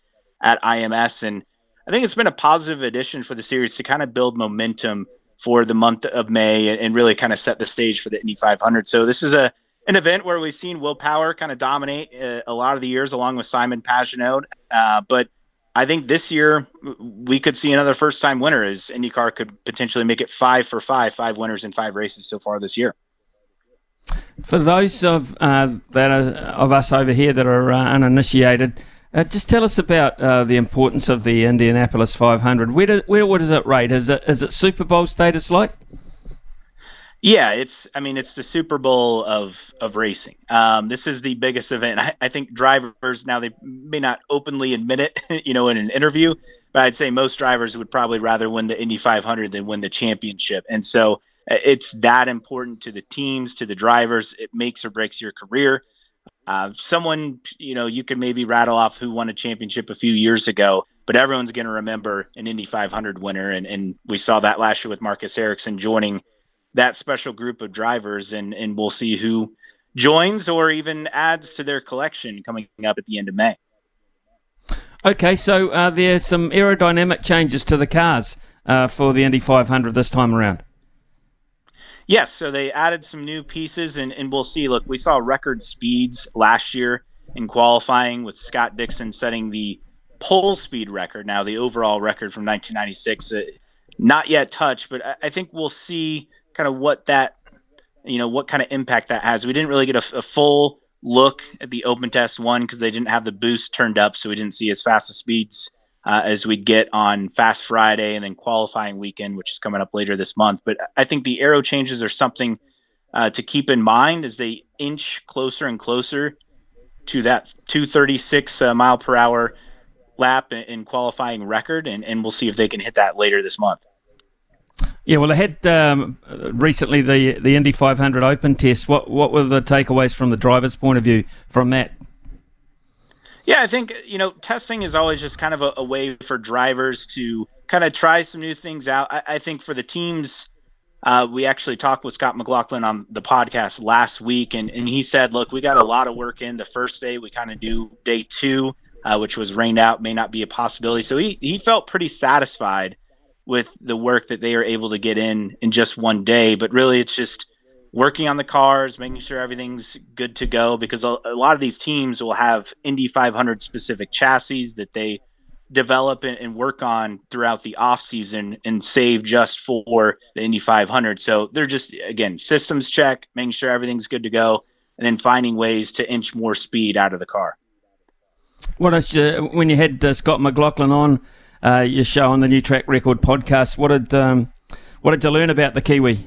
at IMS? And I think it's been a positive addition for the series to kind of build momentum for the month of May and really kind of set the stage for the Indy 500. So this is a an event where we've seen Will Power kind of dominate uh, a lot of the years along with Simon Pagenaud. Uh, but I think this year we could see another first time winner as IndyCar could potentially make it five for five, five winners in five races so far this year. For those of uh, that are, of us over here that are uh, uninitiated, uh, just tell us about uh, the importance of the Indianapolis 500. Where, do, where what does it rate? Is it is it Super Bowl status like? Yeah, it's. I mean, it's the Super Bowl of of racing. Um, this is the biggest event. I, I, think drivers now they may not openly admit it, *laughs* you know, in an interview, but I'd say most drivers would probably rather win the Indy 500 than win the championship. And so uh, it's that important to the teams, to the drivers. It makes or breaks your career. Uh, someone, you know, you could maybe rattle off who won a championship a few years ago, but everyone's going to remember an Indy 500 winner. And, and we saw that last year with Marcus Ericsson joining that special group of drivers. And, and we'll see who joins or even adds to their collection coming up at the end of May. Okay, so uh, there's some aerodynamic changes to the cars uh, for the Indy 500 this time around. Yes, so they added some new pieces, and, and we'll see. Look, we saw record speeds last year in qualifying with Scott Dixon setting the pole speed record. Now, the overall record from 1996, uh, not yet touched, but I, I, think we'll see kind of what that, you know, what kind of impact that has. We didn't really get a, a full look at the open test one because they didn't have the boost turned up, so we didn't see as fast of speeds uh, as we'd get on Fast Friday and then qualifying weekend, which is coming up later this month. But I think the aero changes are something uh, to keep in mind as they inch closer and closer to that 236 uh, mile per hour lap in, in qualifying record, and, and we'll see if they can hit that later this month. Yeah, well, they had um, recently the the Indy 500 Open test. What what were the takeaways from the driver's point of view from that? Yeah, I think you know testing is always just kind of a, a way for drivers to kind of try some new things out. I, I think for the teams, uh, we actually talked with Scott McLaughlin on the podcast last week, and, and he said, look, we got a lot of work in the first day. We kind of do day two, uh, which was rained out, may not be a possibility. So he he felt pretty satisfied with the work that they are able to get in in just one day. But really, it's just working on the cars, making sure everything's good to go because a, a lot of these teams will have Indy 500 specific chassis that they develop and, and, work on throughout the off season and save just for the Indy 500. So they're just again systems check, making sure everything's good to go, and then finding ways to inch more speed out of the car. What else? Uh, when you had uh, Scott McLaughlin on uh, your show on the New Track Record podcast, what did um, what did you learn about the Kiwi?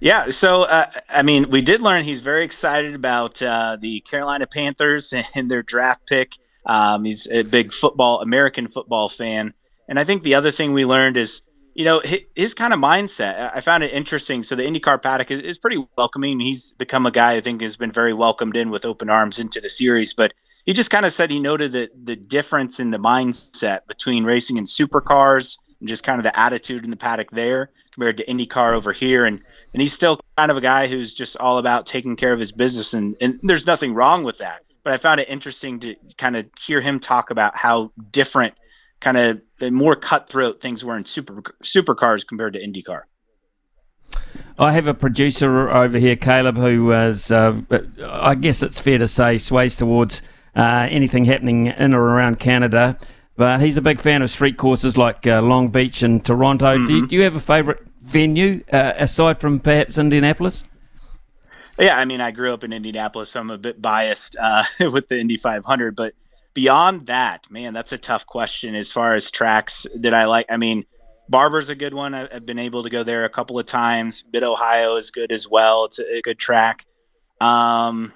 Yeah, so uh, I mean, we did learn he's very excited about uh, the Carolina Panthers *laughs* and their draft pick. Um, he's a big football, American football fan, and I think the other thing we learned is, you know, his, his kind of mindset. I found it interesting. So the IndyCar paddock is, is pretty welcoming. He's become a guy I think has been very welcomed in with open arms into the series, but he just kind of said he noted that the difference in the mindset between racing in supercars and just kind of the attitude in the paddock there compared to IndyCar over here, and and he's still kind of a guy who's just all about taking care of his business, and, and there's nothing wrong with that. But I found it interesting to kind of hear him talk about how different, kind of more cutthroat things were in super supercars compared to IndyCar. I have a producer over here, Caleb, who is, uh, I guess it's fair to say, sways towards uh, anything happening in or around Canada. But he's a big fan of street courses like uh, Long Beach and Toronto. Mm-hmm. Do, you, do, you, have a favourite venue uh, aside from perhaps Indianapolis? Yeah, I mean, I grew up in Indianapolis, so I'm a bit biased uh, *laughs* with the Indy 500. But beyond that, man, that's a tough question as far as tracks that I like. I mean, Barber's a good one. I've been able to go there a couple of times. Mid Ohio is good as well. It's a, good track. Um,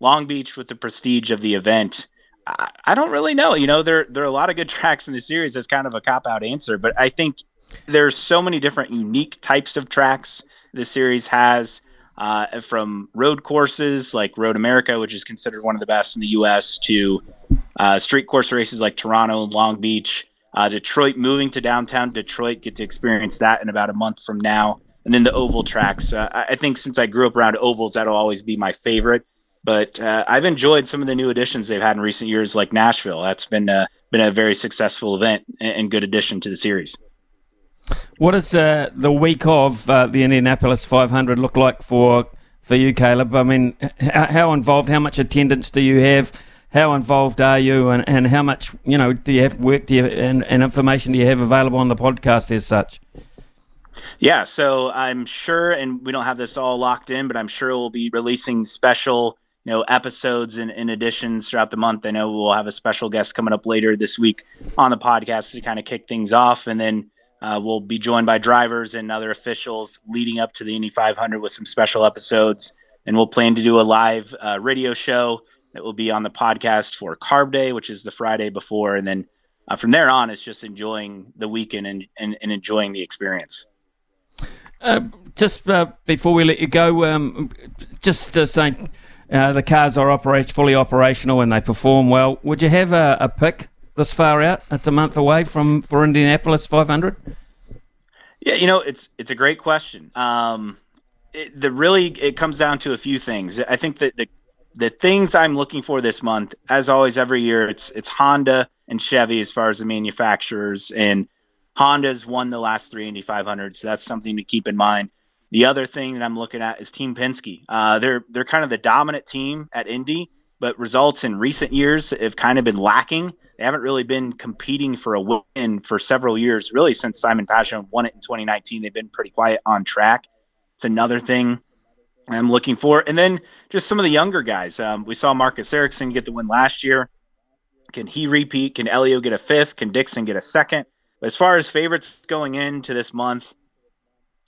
Long Beach with the prestige of the event. I, I, don't really know. You know, there there are a lot of good *laughs* tracks in the series. That's kind of a cop out answer, but I think there's so many different unique types of tracks the series has. Uh, from road courses like Road America, which is considered one of the best in the U.S., to uh, street course races like Toronto and Long Beach. Uh, Detroit moving to downtown Detroit, get to experience that in about a month from now. And then the oval tracks. Uh, I think since I grew up around ovals, that'll always be my favorite. But uh, I've enjoyed some of the new additions they've had in recent years, like Nashville. That's been a, been a very successful event and good addition to the series. What does uh, the week of uh, the Indianapolis 500 look like for for you, Caleb? I mean, how, how involved, how much attendance do you have? how involved are you and, and how much you know do you have work do you and, and information do you have available on the podcast as such yeah so i'm sure and we don't have this all locked in but i'm sure we'll be releasing special you know episodes and, and additions throughout the month. I know we'll have a special guest coming up later this week on the podcast to kind of kick things off. And then uh, we'll be joined by drivers and other officials leading up to the indy 500 with some special episodes. And we'll plan to do a live uh, radio show that will be on the podcast for Carb Day, which is the Friday before, and then uh, from there on, it's just enjoying the weekend and, and, and enjoying the experience. Uh, just uh, before we let you go, um, just uh, saying uh, the cars are fully operational and they perform well. Would you have a, a pick this far out? It's a month away from for Indianapolis 500. Yeah, you know it's it's a great question. Um, it, the really it comes down to a few things. I think that the the things I'm looking for this month, as always, every year, it's it's Honda and Chevy as far as the manufacturers, and Honda's won the last three Indy 500, so that's something to keep in mind. The other thing that I'm looking at is Team Penske. Uh, they're they're kind of the dominant team at Indy, but results in recent years have kind of been lacking. They haven't really been competing for a win for several years, really since Simon Pagenaud won it in 2019. They've been pretty quiet on track. It's another thing I'm looking for. And then just some of the younger guys. Um, we saw Marcus Ericsson get the win last year. Can he repeat? Can Elio get a fifth? Can Dixon get a second? But as far as favorites going into this month,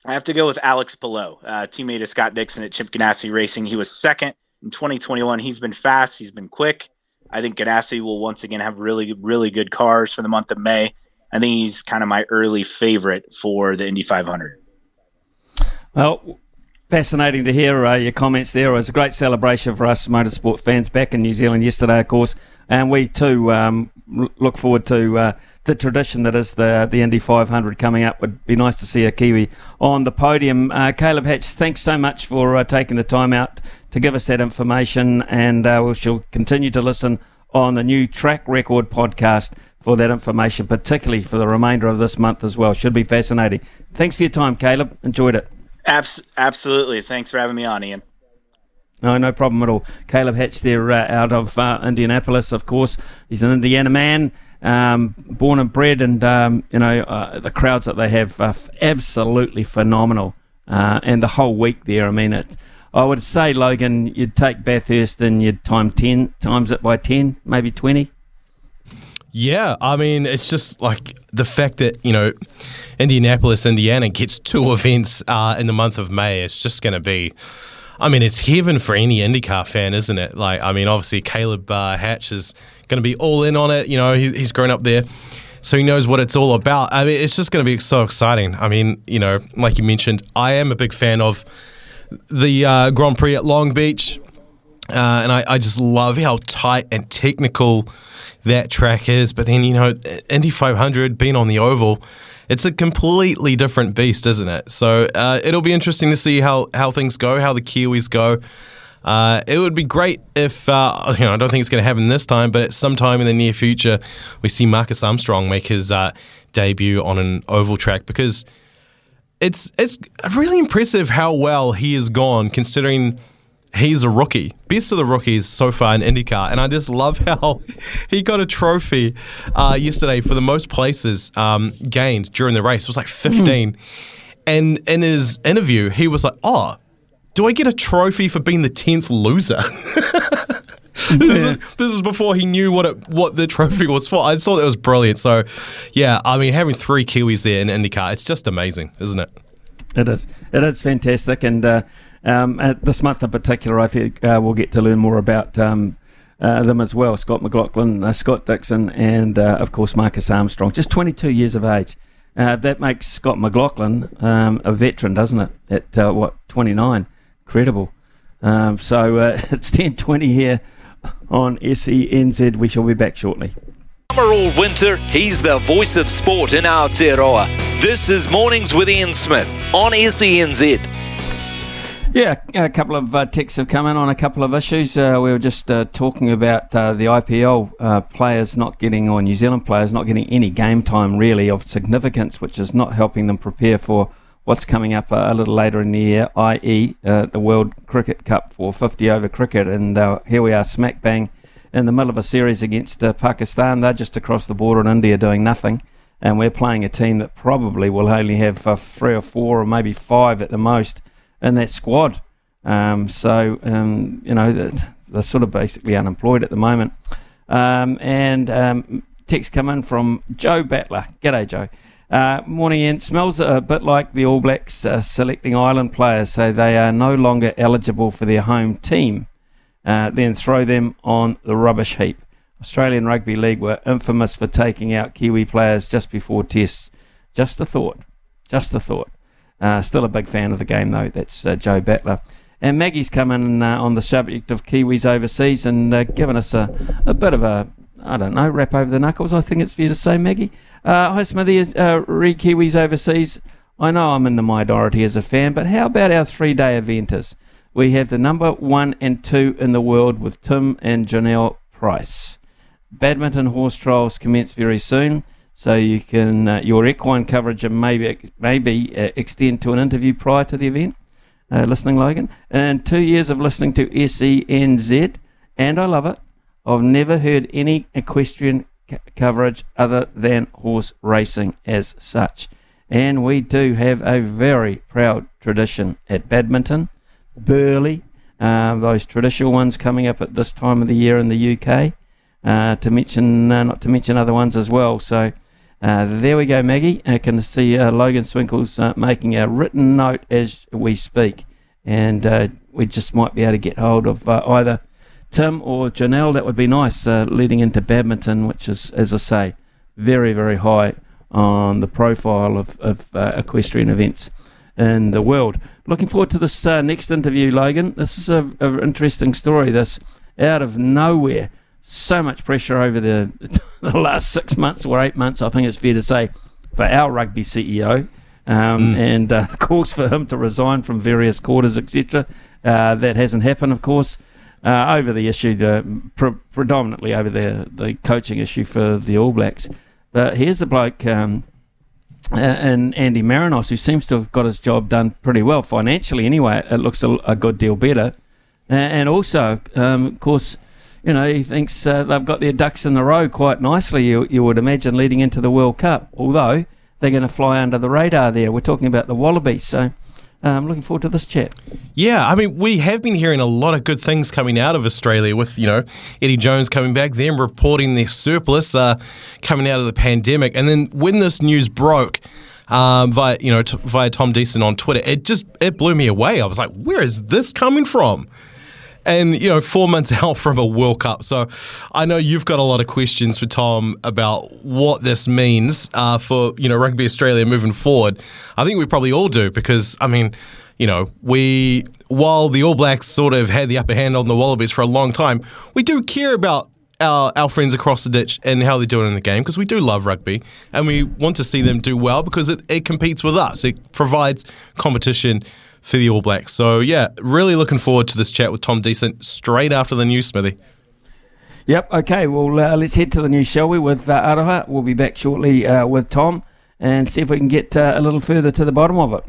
I have to go with Alex Palou, uh, teammate of Scott Dixon at Chip Ganassi Racing. He was second in 2021. He's been fast. He's been quick. I think Ganassi will once again have really, really good cars for the month of May. I think he's kind of my early favorite for the Indy 500. Well, Fascinating to hear uh, your comments there. It was a great celebration for us motorsport fans back in New Zealand yesterday, of course, and we too um, look forward to uh, the tradition that is the the Indy 500 coming up. Would be nice to see a Kiwi on the podium. Uh, Caleb Hatch, thanks so much for uh, taking the time out to give us that information, and uh, we shall continue to listen on the new Track Record podcast for that information, particularly for the remainder of this month as well. Should be fascinating. Thanks for your time, Caleb. Enjoyed it. Abs- absolutely. Thanks for having me on, Ian. No, no problem at all. Caleb Hatch there uh, out of uh, Indianapolis, of course. He's an Indiana man, um, born and bred, and um, you know uh, the crowds that they have are absolutely phenomenal. Uh, and the whole week there, I mean, it. I would say, Logan, you'd take Bathurst and you'd time ten times it by ten, maybe twenty. Yeah, I mean, it's just like the fact that, you know, Indianapolis, Indiana gets two *laughs* events uh, in the month of May. It's just going to be, I mean, it's heaven for any IndyCar fan, isn't it? Like, I mean, obviously, Caleb uh, Hatch is going to be all in on it. You know, he's, he's grown up there. So he knows what it's all about. I mean, it's just going to be so exciting. I mean, you know, like you mentioned, I am a big fan of the uh, Grand Prix at Long Beach. Uh, and I, I, just love how tight and technical that track is. But then, you know, Indy 500 being on the oval, it's a completely different beast, isn't it? So uh, it'll be interesting to see how, how things go, how the Kiwis go. Uh, it would be great if, uh, you know, I don't think it's going to happen this time, but at some time in the near future, we see Marcus Armstrong make his uh, debut on an oval track because it's it's really impressive how well he has gone considering he's a rookie. Best of the rookies so far in IndyCar. And I just love *laughs* how he got a trophy uh, yesterday for the most places um, gained during the race. It was like 15. And in his interview, he was like, oh, do I get a trophy for being the 10th loser? *laughs* this, is, this is before he knew what it, what the trophy was for. I thought that was brilliant. So, yeah, I mean, having three Kiwis there in IndyCar, it's just amazing, isn't it? It is. It is fantastic. And uh, um, at this month in particular, I think uh, we'll get to learn more about um, uh, them as well. Scott McLaughlin, uh, Scott Dixon, and uh, of course Marcus Armstrong. Just 22 years of age. Uh, that makes Scott McLaughlin um, a veteran, doesn't it? At uh, what 29, incredible. Um, so *laughs* it's 10:20 here on SENZ. We shall be back shortly. Summer all winter, he's the voice of sport in Aotearoa. This is Mornings with Ian Smith on SENZ. Yeah, a couple of uh, texts have come in on a couple of issues. Uh, we were just uh, talking about uh, the IPL uh, players not getting, or New Zealand players not getting any game time really of significance, which is not helping them prepare for what's coming up a, little later in the year, i.e., uh, the World Cricket Cup for 50 over cricket. And here we are, smack bang in the middle of a series against Pakistan. They're just across the border in India doing nothing. And we're playing a team that probably will only have three or four or maybe five at the most in that squad. Um, so, um, you know, they're, they're, sort of basically unemployed at the moment. Um, and um, text come in from Joe Battler. G'day, Joe. Uh, morning, Ian. Smells a bit like the All Blacks uh, selecting island players, so they are no longer eligible for their home team. Uh, then throw them on the rubbish heap. Australian Rugby League were infamous for taking out Kiwi players just before tests. Just a thought. Just a thought. Uh, still a big fan of the game, though. That's uh, Joe Battler. And Maggie's come in uh, on the subject of Kiwis overseas and uh, given us a, a bit of a, I don't know, wrap over the knuckles, I think it's fair to say, Maggie. Uh, hi, Smithy. Uh, re Kiwis overseas. I know I'm in the minority as a fan, but how about our three day eventers? We have the number one and two in the world with Tim and Janelle Price. Badminton horse trials commence very soon. So you can uh, your equine coverage and maybe maybe uh, extend to an interview prior to the event. Uh, listening, Logan, and two years of listening to SENZ, and I love it. I've never heard any equestrian c- coverage other than horse racing as such. And we do have a very proud tradition at badminton, Burghley. uh, those traditional ones coming up at this time of the year in the UK. Uh, to mention, uh, not to mention other ones as well. So uh, there we go, Maggie. I can see uh, Logan Swinkles uh, making a written note as we speak, and uh, we just might be able to get hold of uh, either Tim or Janelle. That would be nice, leading into badminton, which is, as I say, very, very high on the profile of, of equestrian events in the world. Looking forward to this next interview, Logan. This is an interesting story. This out of nowhere so much pressure over the, *laughs* the last six months or eight months, I think it's fair to say, for our rugby CEO. Um, mm. And uh, *laughs* of course, for him to resign from various quarters, etc. Uh, that hasn't happened, of course, uh, over the issue, the pre- predominantly over the the coaching issue for the All Blacks. But here's a bloke, um, and Andy Marinos, who seems to have got his job done pretty well financially. Anyway, it looks a, a good deal better, and also, um, of course you know, he thinks uh, they've got their ducks in the row quite nicely, you, you would imagine, leading into the World Cup, although they're going to fly under the radar there. We're talking about the Wallabies, so I'm um, looking forward to this chat. Yeah, I mean, we have been hearing a lot of good things coming out of Australia with, you know, Eddie Jones coming back, them reporting their surplus uh, coming out of the pandemic. And then when this news broke, um, via you know t- via Tom Decent on Twitter, it just it blew me away. I was like, where is this coming from? And you know four months *laughs* out from a World Cup. So I know you've got a lot of questions for Tom about what this means uh, for you know Rugby Australia moving forward. I think we probably all do because I mean, you know, we while the All Blacks sort of had the upper hand on the Wallabies for a long time, we do care about our, our friends across the ditch and how they're doing in the game because we do love rugby and we want to see them do well because it, it competes with us. It provides competition for the All Blacks. So, yeah, really looking forward to this chat with Tom Decent straight after the news, Smithy. Yep, okay, well, uh, let's head to the news, shall we, with uh, Aroha. We'll be back shortly uh, with Tom. and see if we can get uh, a little further to the bottom of it.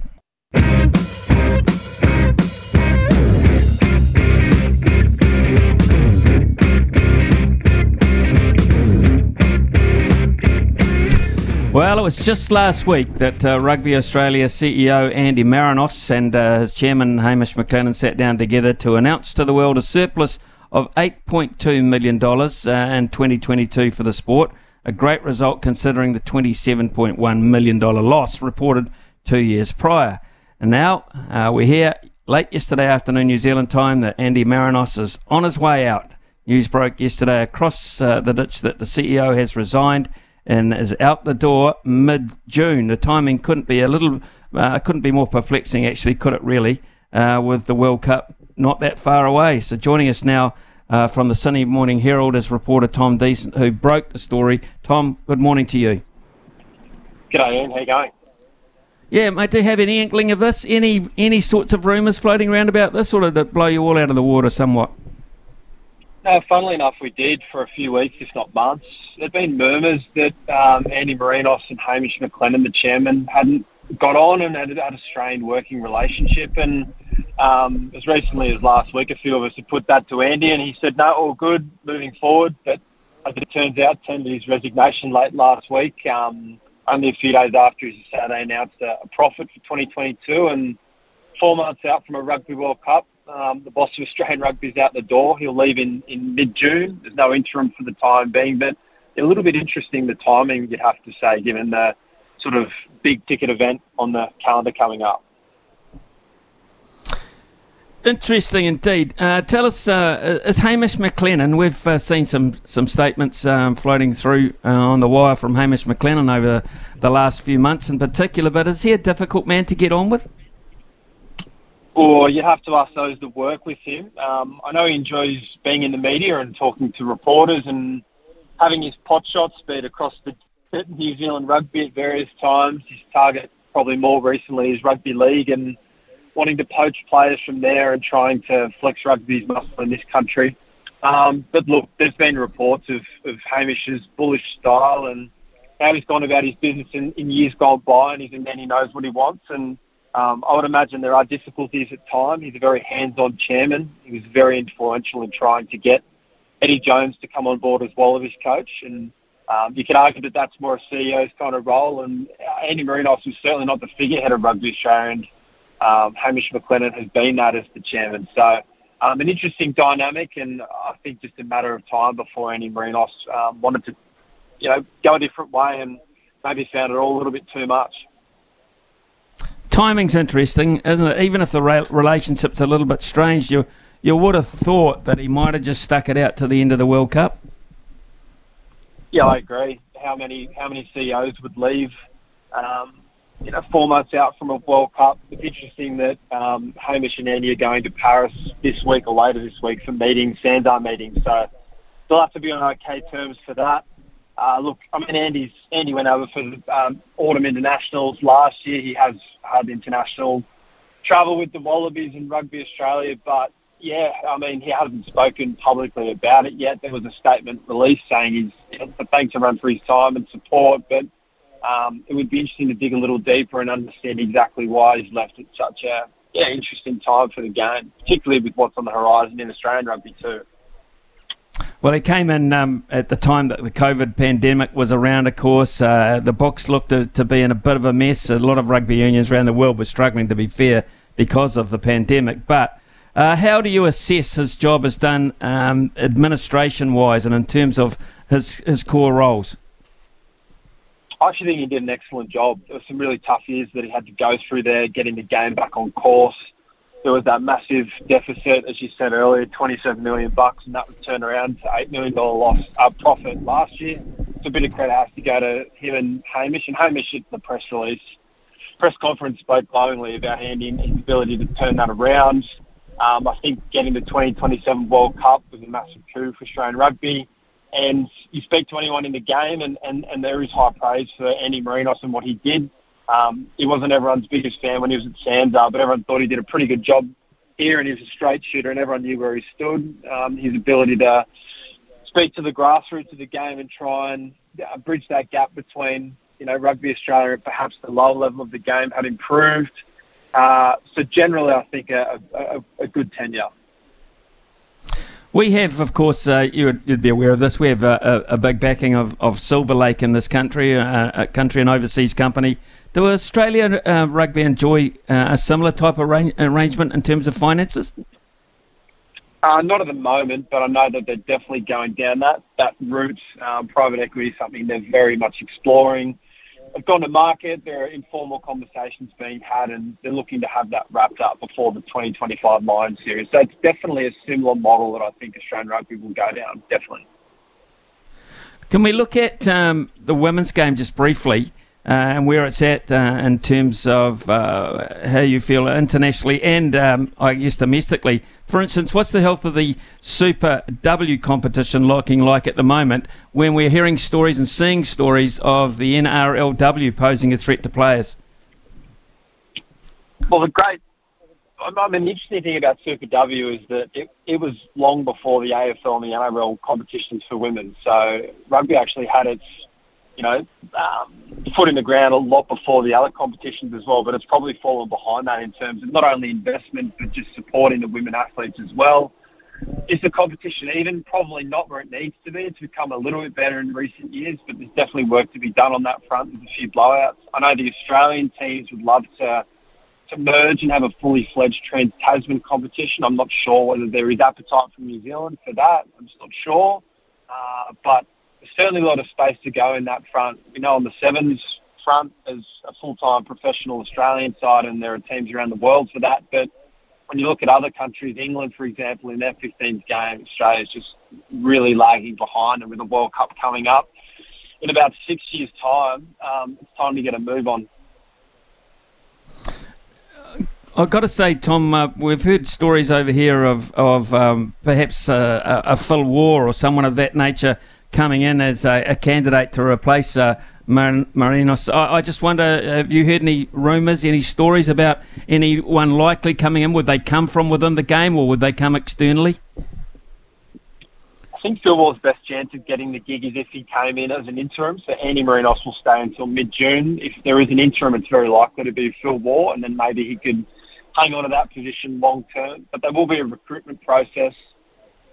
Well, it was just last week that uh, Rugby Australia CEO Andy Marinos and uh, his chairman Hamish McLennan sat down together to announce to the world a surplus of $8.2 million uh, in 2022 for the sport. A great result considering the $27.1 million loss reported two years prior. And now uh, we're here late yesterday afternoon, New Zealand time, that Andy Marinos is on his way out. News broke yesterday across uh, the ditch that the CEO has resigned and is out the door mid June. The timing couldn't be a little, uh, couldn't be more perplexing, actually, could it really, uh, with the World Cup not that far away. So joining us now uh, from the Sydney Morning Herald is reporter Tom Decent, who broke the story. Tom, good morning to you. G'day, Ian. How you going? Yeah, mate. Do you have any inkling of this? Any any sorts of rumours floating around about this, or did it blow you all out of the water somewhat? No, funnily enough, we did for a few weeks, if not months. There'd been murmurs that um, Andy Marinos and Hamish McLennan, the chairman, hadn't got on and had, had a strained working relationship. And um, as recently as last week, a few of us had put that to Andy, and he said, "No, all good, moving forward." But as it turns out, tendered his resignation late last week, um, only a few days after his Saturday announced a, a profit for 2022, and four months out from a Rugby World Cup. Um, the boss of Australian Rugby is out the door. He'll leave in, in mid-June. There's no interim for the time being, but a little bit interesting the timing, you'd have to say, given the sort of big ticket event on the calendar coming up. Interesting indeed. Uh, tell us, uh, is Hamish McLennan? We've uh, seen some some statements um, floating through uh, on the wire from Hamish McLennan over the last few months, in particular. But is he a difficult man to get on with? Or you have to ask those that work with him. Um, I know he enjoys being in the media and talking to reporters and having his pot shot speed across the *laughs* New Zealand rugby at various times. His target, probably more recently, is rugby league and wanting to poach players from there and trying to flex rugby's muscle in this country. Um, but look, there's been reports of, of Hamish's bullish style and how he's gone about his business in, in years gone by, and he's a man he knows what he wants. And um, I would imagine there are difficulties at times. He's a very hands-on chairman. He was very influential in trying to get Eddie Jones to come on board as well as his coach. And um, you could argue that that's more a CEO's kind of role. And Andy Marinos was certainly not the figurehead of Rugby Australia. And um, Hamish McLennan has been that as the chairman. So um, an interesting dynamic, and I think just a matter of time before Andy Marinos um, wanted to, you know, go a different way and maybe found it all a little bit too much. Timing's interesting, isn't it? Even if the re- relationship's a little bit strange, you you would have thought that he might have just stuck it out to the end of the World Cup. Yeah, I agree. How many how many CEOs would leave? Um, you know, four months out from a World Cup. It's interesting that um, Hamish and Andy are going to Paris this week or later this week for meetings, SANZAAR meetings. So they'll have to be on okay terms for that. Uh, look, I mean, Andy's Andy went over for the um, autumn internationals last year. He has had international travel with the Wallabies and Rugby Australia, but yeah, I mean, he hasn't spoken publicly about it yet. There was a statement released saying he's thanks everyone for his time and support, but um, it would be interesting to dig a little deeper and understand exactly why he's left at such a yeah interesting time for the game, particularly with what's on the horizon in Australian rugby too. Well, he came in um, at the time that the COVID pandemic was around, of course. Uh, the books looked to, to, be in a bit of a mess. A lot of rugby unions around the world were struggling, to be fair, because of the pandemic. But uh, how do you assess his job as done um, administration wise and in terms of his, his core roles? I actually think he did an excellent job. There were some really tough years that he had to go through there, getting the game back on course. There was that massive deficit, as you said earlier, 27 million bucks, and that was turned around to eight million dollar loss uh, profit last year. So a bit of credit has to go to him and Hamish. And Hamish, at the press release, press conference, spoke glowingly about Andy and his ability to turn that around. Um, I think getting the 2027 World Cup was a massive coup for Australian rugby and you speak to anyone in the game, and, and, and there is high praise for Andy Marinos and what he did. Um, he wasn't everyone's biggest fan when he was at SANZAAR, but everyone thought he did a pretty good job here, and he was a straight shooter, and everyone knew where he stood. Um, his ability to speak to the grassroots of the game and try and uh, bridge that gap between you know, Rugby Australia and perhaps the lower level of the game had improved. Uh, so generally, I think a, a, a good tenure. We have, of course, uh, you would, you'd be aware of this. We have a, a, a big backing of, of Silver Lake in this country, uh, a country and overseas company. Do Australia uh, Rugby enjoy uh, a similar type of arra- arrangement in terms of finances? Uh, not at the moment, but I know that they're definitely going down that that route. Um, private equity is something they're very much exploring. They've gone to market. There are informal conversations being had, and they're looking to have that wrapped up before the 2025 Lion Series. So it's definitely a similar model that I think Australian rugby will go down. Definitely. Can we look at um, the women's game just briefly? Uh, and where it's at uh, in terms of uh, how you feel internationally and um, I guess domestically. For instance, what's the health of the Super W competition looking like at the moment when we're hearing stories and seeing stories of the NRLW posing a threat to players? Well, the great I mean, the interesting thing about Super W is that it, it was long before the AFL and the NRL competitions for women. So rugby actually had its you know, um, foot in the ground a lot before the other competitions as well. But it's probably fallen behind that in terms of not only investment but just supporting the women athletes as well. Is the competition even? Probably not where it needs to be. It's become a little bit better in recent years, but there's definitely work to be done on that front. There's a few blowouts. I know the Australian teams would love to to merge and have a fully fledged Trans Tasman competition. I'm not sure whether there is appetite from New Zealand for that. I'm just not sure. Uh, but certainly a lot of space to go in that front. We know on the sevens front there's a full-time professional Australian side, and there are teams around the world for that. But when you look at other countries, England, for example, in their 15th game, Australia's just really lagging behind, and with the World Cup coming up in about six years' time, um, it's time to get a move on. I've got to say, Tom, uh, we've heard stories over here of of um, perhaps a, a Phil Waugh or someone of that nature coming in as a, a candidate to replace uh, Mar- Marinos. I, I, just wonder, have you heard any rumours, any stories about anyone likely coming in? Would they come from within the game or would they come externally? I think Phil Waugh's best chance of getting the gig is if he came in as an interim. So Andy Marinos will stay until mid-June. If there is an interim, it's very likely to be Phil Waugh, and then maybe he could hang on to that position long term. But there will be a recruitment process.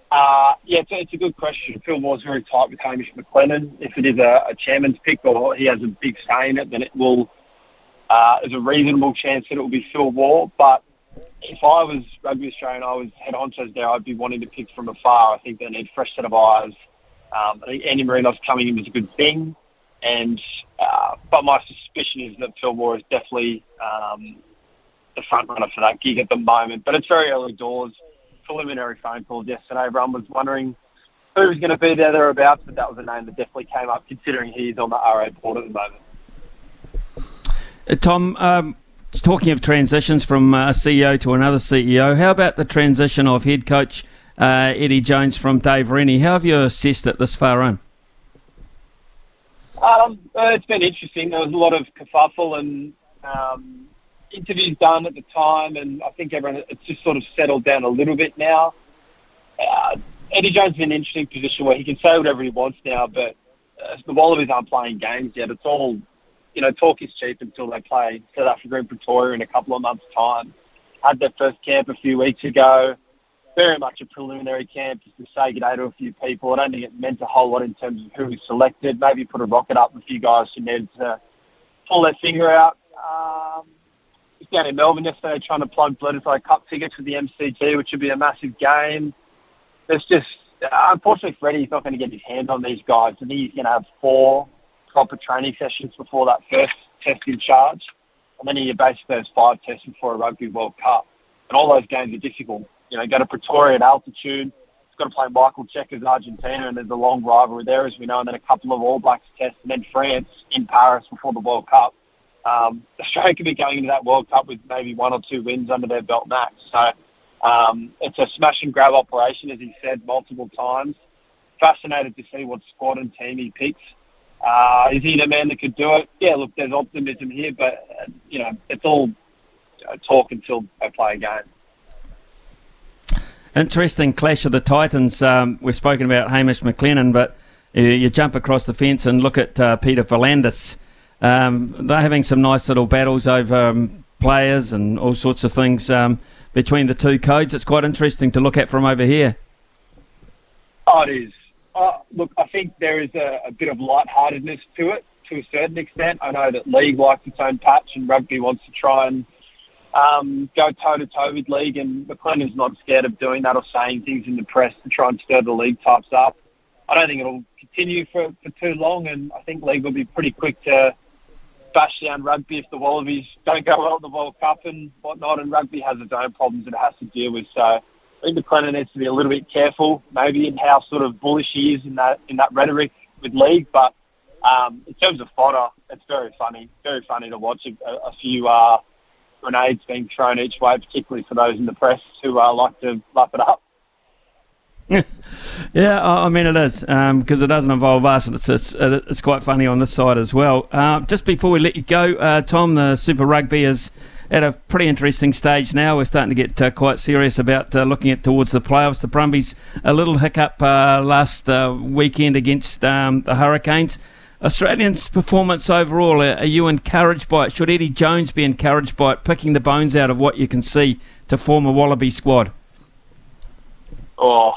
Uh, yeah, it's it's a good question. Phil was very tight with Hamish McLennan. If it is a, a chairman's pick or he has a big say in it, then it will. Uh, there's a reasonable chance that it will be Phil Waugh. But if I was Rugby Australia and I was head honchos there, I'd be wanting to pick from afar. I think they need a fresh set of eyes. Um, I think Andy Marinos coming in was a good thing. And uh, but my suspicion is that Phil Waugh is definitely um, the front runner for that gig at the moment. But it's very early doors preliminary phone call yesterday. Everyone was wondering who was going to be there thereabouts, but that was a name that definitely came up considering he's on the RA board at the moment. Uh, Tom, um, talking of transitions from a CEO to another CEO, how about the transition of head coach uh, Eddie Jones from Dave Rennie? How have you assessed it this far on? Um, uh, it's been interesting. There was a lot of kerfuffle and um, interviews done at the time, and I think everyone it's just sort of settled down a little bit now. Uh, Eddie Jones is in an interesting position where he can say whatever he wants now, but uh, the Wallabies aren't playing games yet. It's all, you know, talk is cheap until they play South Africa and Pretoria in a couple of months' time. Had their first camp a few weeks ago. Very much a preliminary camp just to say good day to a few people. I don't think it meant a whole lot in terms of who was selected. Maybe put a rocket up with a few guys who needed to pull their finger out. Um, was down in Melbourne yesterday trying to plug Bledisloe Cup tickets for the MCG, which would be a massive game. There's just, uh, unfortunately, Freddie's not going to get his hand on these guys. I think he's going to have four proper training sessions before that first test in charge. And then he basically has five tests before a Rugby World Cup. And all those games are difficult. You know, go to Pretoria at altitude. Got to play Michael Cheika's Argentina, and there's a long rivalry there, as we know, and then a couple of All Blacks tests, and then France in Paris before the World Cup um, Australia could be going into that World Cup with maybe one or two wins under their belt max. So um, it's a smash and grab operation, as he said multiple times. Fascinated to see what squad and team he picks. Uh, is he the man that could do it? Yeah, look, there's optimism here, but uh, you know it's all uh, talk until they play a game. Interesting clash of the Titans. Um, we've spoken about Hamish McLennan, but uh, you jump across the fence and look at uh, Peter V'landys um, they're having some nice little battles over um, players and all sorts of things um, between the two codes. It's quite interesting to look at from over here. Oh, it is. Uh, look, I think there is a, a bit of lightheartedness to it to a certain extent. I know that league likes its own patch and rugby wants to try and um, go toe to toe with league, and McLennan's not scared of doing that or saying things in the press to try and stir the league types up. I don't think it'll continue for, for too long, and I think league will be pretty quick to bash down rugby if the Wallabies don't go well at the World Cup and whatnot. And rugby has its own problems it has to deal with. So I think McLennan needs to be a little bit careful, maybe in how sort of bullish he is in that in that rhetoric with league. But um, in terms of fodder, it's very funny, very funny to watch a, a few uh, grenades being thrown each way, particularly for those in the press who uh, like to laugh it up. *laughs* yeah, I mean it is because um, it doesn't involve us, and it's, it's it's quite funny on this side as well. Uh, just before we let you go, uh, Tom, the Super Rugby is at a pretty interesting stage now. We're starting to get uh, quite serious about uh, looking at towards the playoffs. The Brumbies a little hiccup uh, last uh, weekend against um, the Hurricanes. Australians' performance overall, are you encouraged by it? Should Eddie Jones be encouraged by it, picking the bones out of what you can see to form a Wallaby squad? Oh,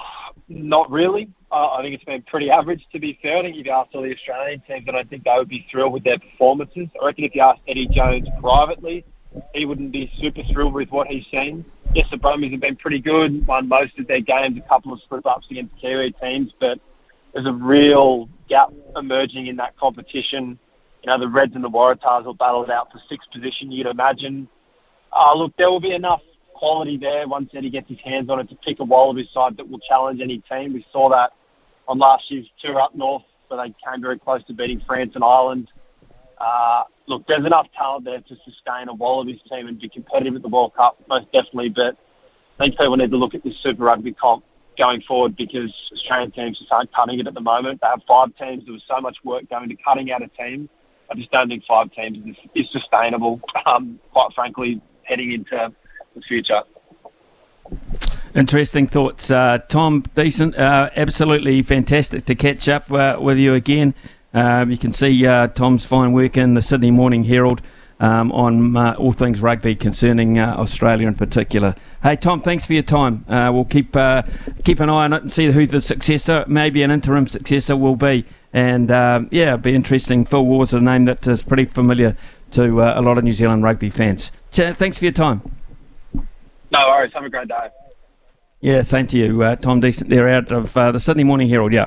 not really. Uh, I think it's been pretty average, to be fair. I think if you asked all the Australian teams, I don't think they would be thrilled with their performances. I reckon if you asked Eddie Jones privately, he wouldn't be super thrilled with what he's seen. Yes, the Brumbies have been pretty good, won most of their games, a couple of slip-ups against Kiwi teams, but there's a real gap emerging in that competition. You know, the Reds and the Waratahs will battle it out for sixth position, you'd imagine. Uh, look, there will be enough quality there once Eddie gets his hands on it to pick a Wallaby side that will challenge any team. We saw that on last year's tour up north where they came very close to beating France and Ireland. Uh, look, there's enough talent there to sustain a Wallabies team and be competitive at the World Cup, most definitely. But I think people need to look at this Super Rugby comp going forward because Australian teams just aren't cutting it at the moment. They have five teams. There was so much work going to cutting out a team. I just don't think five teams is, is sustainable, um, quite frankly, heading into the future. Interesting thoughts, uh, Tom. Decent, uh, absolutely fantastic to catch up uh, with you again. Um, you can see uh, Tom's fine work in the Sydney Morning Herald um, on uh, all things rugby concerning uh, Australia in particular. Hey, Tom, thanks for your time. we'll keep keep an eye on it and see who the successor, maybe an interim successor, will be. And yeah, it'll be interesting. Phil Waugh's a name that is pretty familiar to a lot of New Zealand rugby fans. Thanks for your time. No worries. Have a great day. Yeah, same to you, uh, Tom Decent. They're out of uh, the Sydney Morning Herald. Yeah.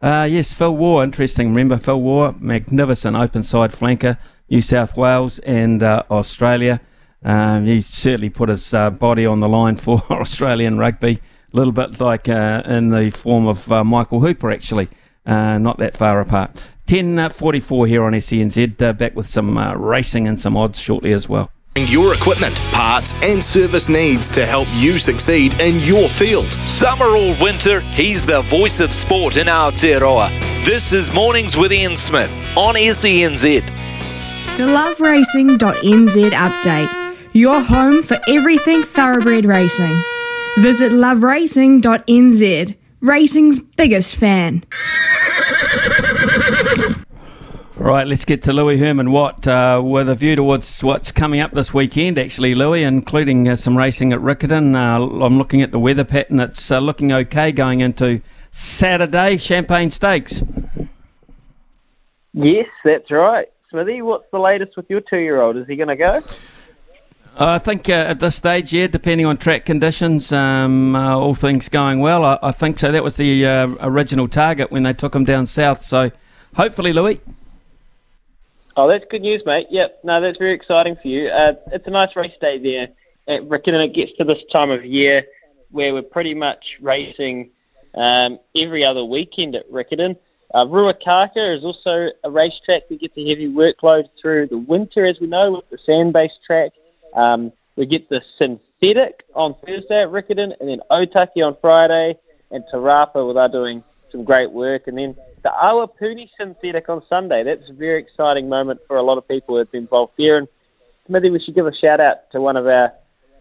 Uh, yes, Phil Waugh, Interesting. Remember Phil Waugh, magnificent open side flanker, New South Wales and uh, Australia. Um, he certainly put his uh, body on the line for *laughs* Australian rugby. A little bit like uh, in the form of Michael Hooper, actually. not that far apart. 10.44 here on SENZ. back with some racing and some odds shortly as well your equipment, parts, and service needs to help you succeed in your field. Summer or winter, he's the voice of sport in Aotearoa. This is Mornings with Ian Smith on SENZ. The loveracing.nz update, your home for everything thoroughbred racing. Visit loveracing.nz, racing's biggest fan. *laughs* Right, let's get to Louis Herman Watt uh, with a view towards what's coming up this weekend, actually, Louis, including uh, some racing at Riccarton. Uh, I'm looking at the weather pattern. It's uh, looking okay going into Saturday, Champagne Stakes. Yes, that's right. Smithy, what's the latest with your two year old? Is he going to go? I think uh, at this stage, yeah, depending on track conditions, um, uh, all things going well, I, I, think so. That was the original target when they took him down south. So hopefully, Louis. Oh, that's good news, mate. Yep, no, that's very exciting for you. Uh, it's a nice race day there at and it gets to this time of year where we're pretty much racing um, every other weekend at Riccarton. Uh, Ruakaka is also a racetrack that gets a heavy workload through the winter, as we know, with the sand-based track. Um, we get the synthetic on Thursday at Riccarton, and then Otaki on Friday, and Te Rapa, where they're doing some great work, and then the Awapuni synthetic on Sunday. That's a very exciting moment for a lot of people been involved here. And maybe we should give a shout out to one of our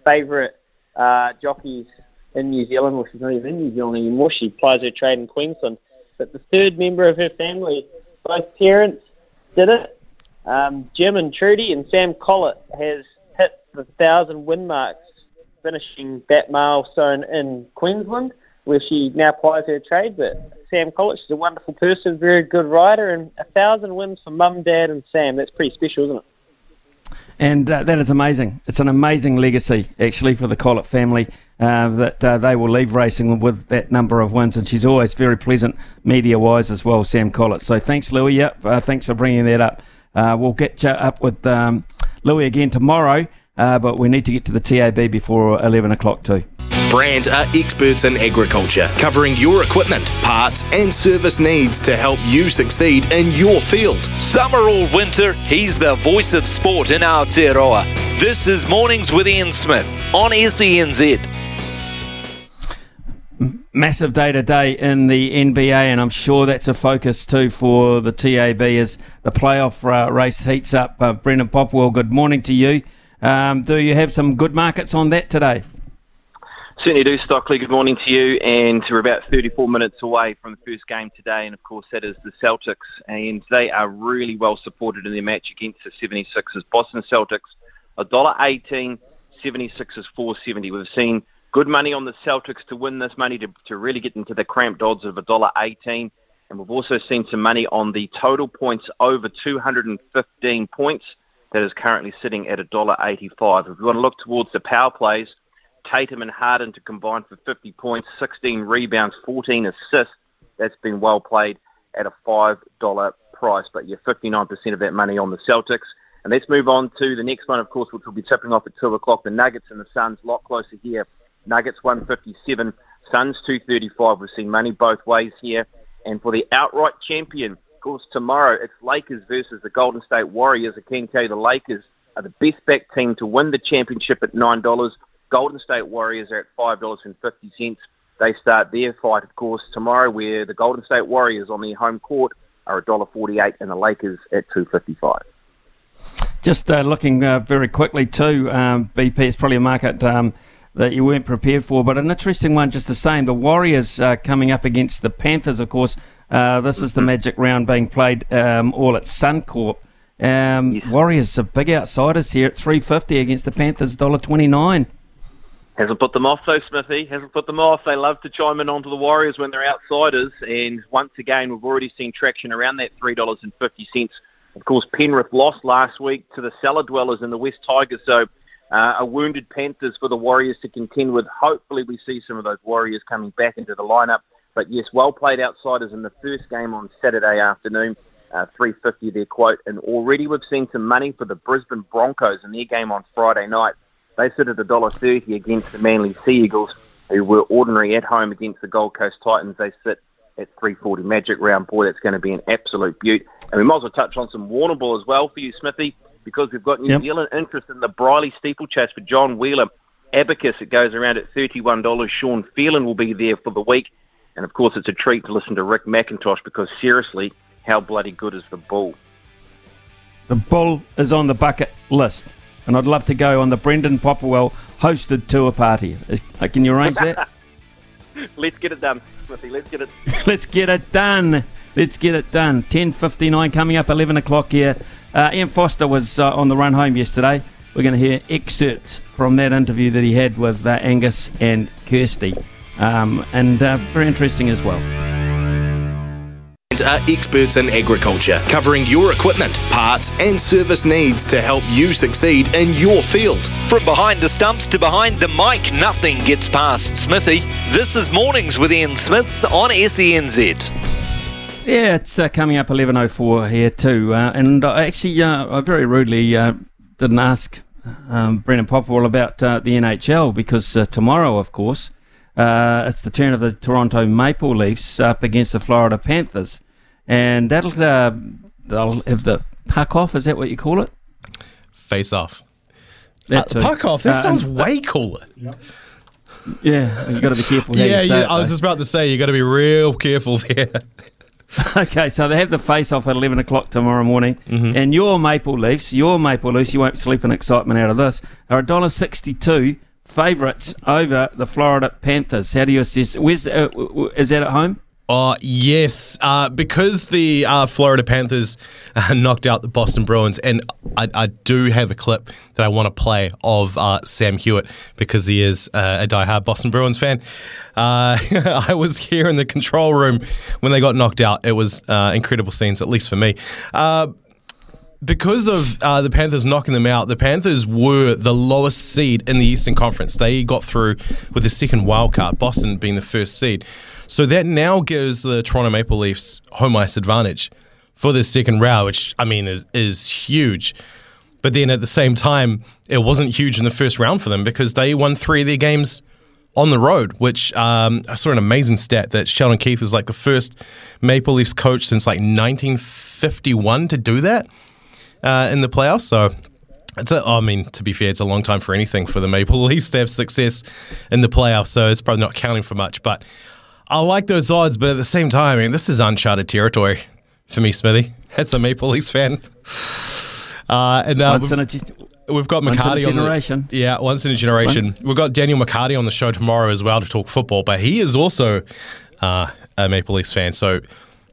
favourite uh, jockeys in New Zealand, which is not even in New Zealand anymore. She plies her trade in Queensland. But the third member of her family, both parents did it. Um, Jim and Trudy and Sam Collett has hit the thousand win marks, finishing that milestone in Queensland, where she now plies her trade. But Sam Collett, she's a wonderful person, very good rider, and a thousand wins for mum, dad, and Sam. That's pretty special, isn't it? And uh, that is amazing. It's an amazing legacy, actually, for the Collett family uh, that uh, they will leave racing with that number of wins. And she's always very pleasant media wise as well, Sam Collett. So thanks, Louis. Yep, uh, thanks for bringing that up. Uh, we'll get you up with um, Louis again tomorrow, uh, but we need to get to the TAB before 11 o'clock, too. Brand are experts in agriculture, covering your equipment, parts, and service needs to help you succeed in your field. Summer or winter, he's the voice of sport in our Aotearoa. This is Mornings with Ian Smith on SENZ. Massive day today in the NBA, and I'm sure that's a focus too for the TAB as the playoff uh, race heats up. Uh, Brendan Popplewell, good morning to you. Um, do you have some good markets on that today? Certainly do, Stockley. Good morning to you. And we're about 34 minutes away from the first game today, and of course that is the Celtics. And they are really well supported in their match against the 76ers. Boston Celtics, $1.18, 76ers 470. We've seen good money on the Celtics to win this money to, to really get into the cramped odds of $1.18. And we've also seen some money on the total points over 215 points. That is currently sitting at $1.85. If we want to look towards the power plays, Tatum and Harden to combine for 50 points, 16 rebounds, 14 assists. That's been well played at a $5 price, but you're 59% of that money on the Celtics. And let's move on to the next one, of course, which will be tipping off at 2 o'clock. The Nuggets and the Suns, a lot closer here. Nuggets 157, Suns 235. We've seen money both ways here. And for the outright champion, of course, tomorrow it's Lakers versus the Golden State Warriors. I can tell you the Lakers are the best back team to win the championship at $9. Golden State Warriors are at $5.50. They start their fight, of course, tomorrow, where the Golden State Warriors on their home court are $1.48 and the Lakers at 2.55. Just uh, looking uh, very quickly too, um, BP it's probably a market um, that you weren't prepared for, but an interesting one just the same. The Warriors uh, coming up against the Panthers, of course. Uh, this is the magic round being played um, all at Suncorp. Um. Warriors are big outsiders here at 350 against the Panthers, $1.29. Hasn't put them off though, Smithy. Hasn't put them off. They love to chime in onto the Warriors when they're outsiders, and once again, we've already seen traction around that three dollars and fifty cents. Of course, Penrith lost last week to the cellar dwellers in the West Tigers, so uh, a wounded Panthers for the Warriors to contend with. Hopefully, we see some of those Warriors coming back into the lineup. But yes, well played outsiders in the first game on Saturday afternoon. Uh, 350 their quote, and already we've seen some money for the Brisbane Broncos in their game on Friday night. They sit at $1.30 against the Manly Sea Eagles, who were ordinary at home against the Gold Coast Titans. They sit at 340 Magic Round. Boy, that's going to be an absolute beaut. And we might as well touch on some Warrnambool as well for you, Smithy, because we've got New yep. Zealand interest in the Brierly steeplechase for John Wheeler. Abacus, it goes around at $31. Sean Phelan will be there for the week. And of course, it's a treat to listen to Rick McIntosh because seriously, how bloody good is the Bool? The Bool is on the bucket list and I'd love to go on the Brendan Popplewell hosted tour party. Uh, can you arrange that? *laughs* Let's get it done, Smithy. Let's get it. *laughs* Let's get it done. Let's get it done. 10.59 coming up, 11 o'clock here. Uh, Ian Foster was uh, on the run home yesterday. We're going to hear excerpts from that interview that he had with uh, Angus and Kirsty. Um, and uh, very interesting as well are experts in agriculture, covering your equipment, parts, and service needs to help you succeed in your field. From behind the stumps to behind the mic, nothing gets past Smithy. This is Mornings with Ian Smith on SENZ. Yeah, it's uh, coming up 11.04 here too. Uh, and I actually, uh, I very rudely uh, didn't ask um, Brendan Popplewell about uh, the NHL because uh, tomorrow, of course, it's the turn of the Toronto Maple Leafs up against the Florida Panthers and that'll uh, they'll have the puck off. Is that what you call it? Face off. Uh, puck off. That uh, sounds way cooler. Yep. Yeah, you got to be careful. yeah, yeah. It, I was just about to say you got to be real careful there. *laughs* okay, so they have the face off at 11 o'clock tomorrow morning. Mm-hmm. And your Maple Leafs, your Maple Leafs, you won't sleep in excitement out of this, are $1.62 favourites over the Florida Panthers. How do you assess? Where's uh, Is that at home? Oh, yes. Uh, because the uh, Florida Panthers uh, *laughs* knocked out the Boston Bruins, and I, I, do have a clip that I want to play of uh, Sam Hewitt because he is uh, a diehard Boston Bruins fan. Uh, *laughs* I was here in the control room when they got knocked out. It was incredible scenes, at least for me because of uh, the Panthers knocking them out, the Panthers were the lowest seed in the Eastern Conference. They got through with the second wild card, Boston being the first seed. So that now gives the Toronto Maple Leafs home ice advantage for this second round, which I mean is is huge. But then at the same time, it wasn't huge in the first round for them because they won three of their games on the road, which um, I saw an amazing stat that Sheldon Keefe is like the first Maple Leafs coach since like 1951 to do that uh, in the playoffs. So it's a, I mean, to be fair, it's a long time for anything for the Maple *laughs* Leafs to have success in the playoffs. So it's probably not counting for much. But I like those odds. But at the same time, I mean, this is uncharted territory for me, Smithy. *laughs* As a Maple Leafs fan. Uh, and uh, we've, we've, got McCarty on generation. The, yeah, once in a generation. We've got Daniel McCarty on the show tomorrow as well to talk football, but he is also uh, a Maple Leafs fan. So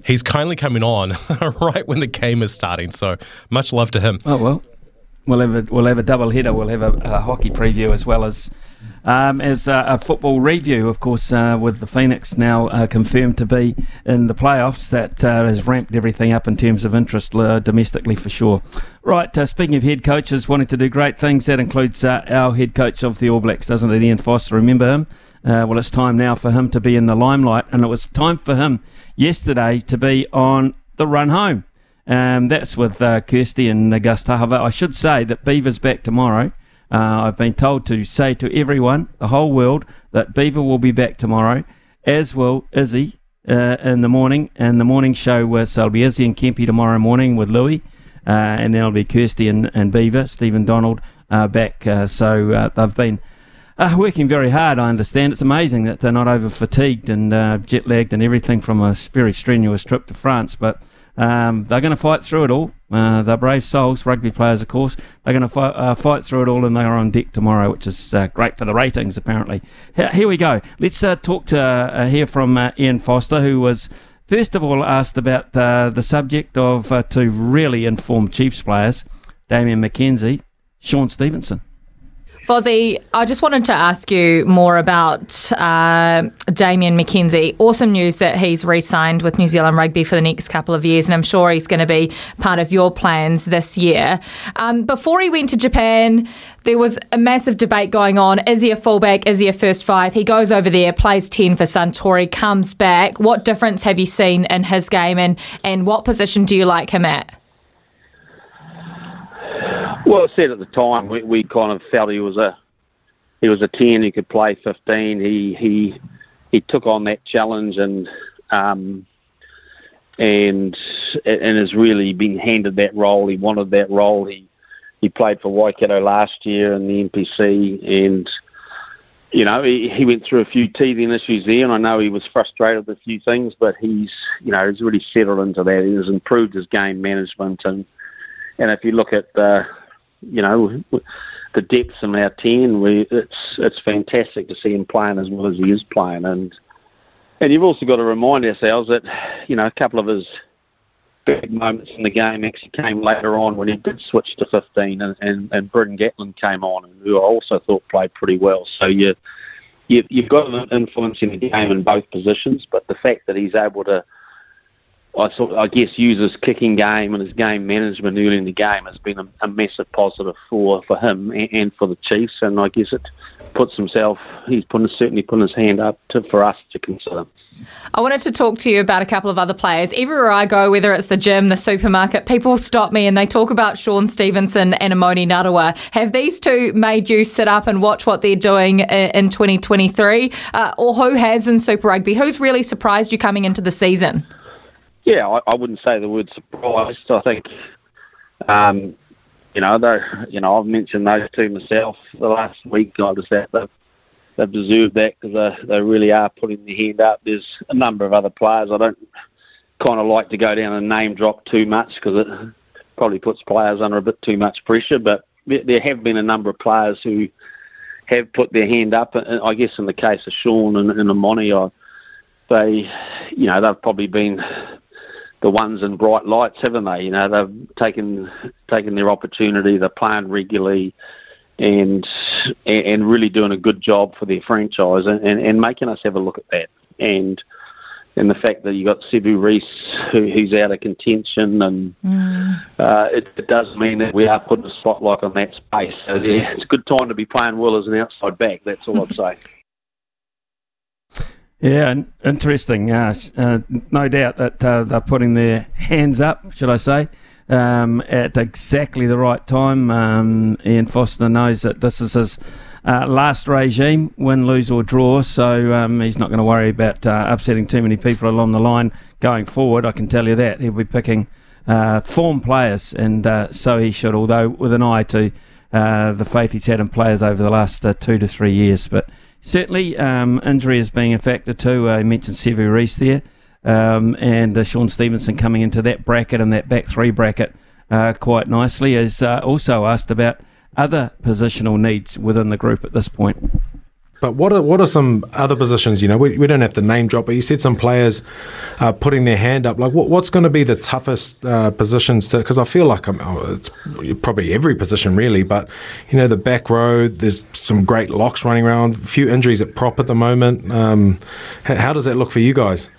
he's kindly coming on *laughs* right when the game is starting. So much love to him. Oh well, we'll have a we'll have a double header. We'll have a, a hockey preview as well as. Um, as uh, a football review, of course, uh, with the Phoenix now uh, confirmed to be in the playoffs, that uh, has ramped everything up in terms of interest uh, domestically for sure. Right, uh, speaking of head coaches wanting to do great things, that includes our head coach of the All Blacks, doesn't it, Ian Foster? Remember him? well, it's time now for him to be in the limelight, and it was time for him yesterday to be on the run home. Um, that's with uh, Kirsty and Gustavo. I should say that Beaver's back tomorrow. Uh, I've been told to say to everyone, the whole world, that Beaver will be back tomorrow, as will Izzy uh, in the morning. And the morning show, so it'll be Izzy and Kempy tomorrow morning with Louis. Uh, and then it'll be Kirsty and, and Beaver, Stephen Donald, uh, back. Uh, so they've been uh, working very hard, I understand. It's amazing that they're not over fatigued and uh, jet lagged and everything from a very strenuous trip to France, but um, they're going to fight through it all. Uh, they're brave souls, rugby players, of course. They're going to fight, uh, fight through it all, and they are on deck tomorrow, which is uh, great for the ratings, apparently. Here we go. Let's uh, talk to uh, hear from uh, Ian Foster, who was first of all asked about the subject of two really informed Chiefs players, Damian McKenzie, Shaun Stevenson. Fozzie, I just wanted to ask you more about uh, Damian McKenzie. Awesome news that he's re signed with New Zealand Rugby for the next couple of years, and I'm sure he's going to be part of your plans this year. Um, before he went to Japan, there was a massive debate going on. Is he a fullback? Is he a first five? He goes over there, plays 10 for Suntory, comes back. What difference have you seen in his game, and, and what position do you like him at? Well, I said at the time we, we kind of felt he was a he was a ten. He could play fifteen. He he he took on that challenge and um, and and has really been handed that role. He wanted that role. He he played for Waikato last year in the NPC and. You know, he, he went through a few teething issues there, and I know he was frustrated with a few things, but he's, you know, he's really settled into that. He has improved his game management, and and if you look at the, you know, the depths in our ten, we it's it's fantastic to see him playing as well as he is playing, and and you've also got to remind ourselves that, you know, a couple of his big moments in the game actually came later on when he did switch to 15, and and, and Bryn Gatland came on, and who I also thought played pretty well. So you. You've, you've got an influence in the game in both positions, but the fact that he's able to I sort I guess use his kicking game and his game management early in the game has been a, a massive positive for, for him and, and, for the Chiefs. And I guess it puts himself, he's certainly putting his hand up to, for us to consider. I wanted to talk to you about a couple of other players. Everywhere I go, whether it's the gym, the supermarket, people stop me and they talk about Shaun Stevenson and Emoni Narawa. Have these two made you sit up and watch what they're doing in 2023? Uh, or who has in Super Rugby? Who's really surprised you coming into the season? Yeah, I, I wouldn't say the word surprised. I think, um, you know, they you know, I've mentioned those two myself the last week. I just that they've, they've deserved that because they, they really are putting their hand up. There's a number of other players. I don't kind of like to go down and name drop too much because it probably puts players under a bit too much pressure. But there have been a number of players who have put their hand up. And I guess in the case of Shaun and, and Emoni, I they, you know, they've probably been the ones in bright lights, haven't they? You know, they've taken taken their opportunity. They're playing regularly, and and really doing a good job for their franchise, and, and, and making us have a look at that. And and the fact that you got Sevu Reece, who, who's out of contention, and mm. uh, it, it, does mean that we are putting a spotlight on that space. So yeah, it's a good time to be playing well as an outside back. That's all I'd say. *laughs* Yeah, interesting. Uh, uh, no doubt that uh, they're putting their hands up, should I say, um, at exactly the right time. Um, Ian Foster knows that this is his uh, last regime, win, lose, or draw, so um, he's not going to worry about uh, upsetting too many people along the line going forward. I can tell you that. He'll be picking uh, form players, and so he should, although with an eye to the faith he's had in players over the last two to three years. But certainly um, injury is being a factor too. I mentioned Sevu Reece there, um, and uh, Shaun Stevenson coming into that bracket and that back three bracket uh, quite nicely. Is uh, also asked about other positional needs within the group at this point. But what are what are some other positions? You know, we, we don't have to name drop, but you said some players uh, putting their hand up. Like, what, what's going to be the toughest uh, positions to? Because I feel like I'm, oh, it's probably every position really, but you know, the back row. There's some great locks running around. A few injuries at prop at the moment. Um, how does that look for you guys?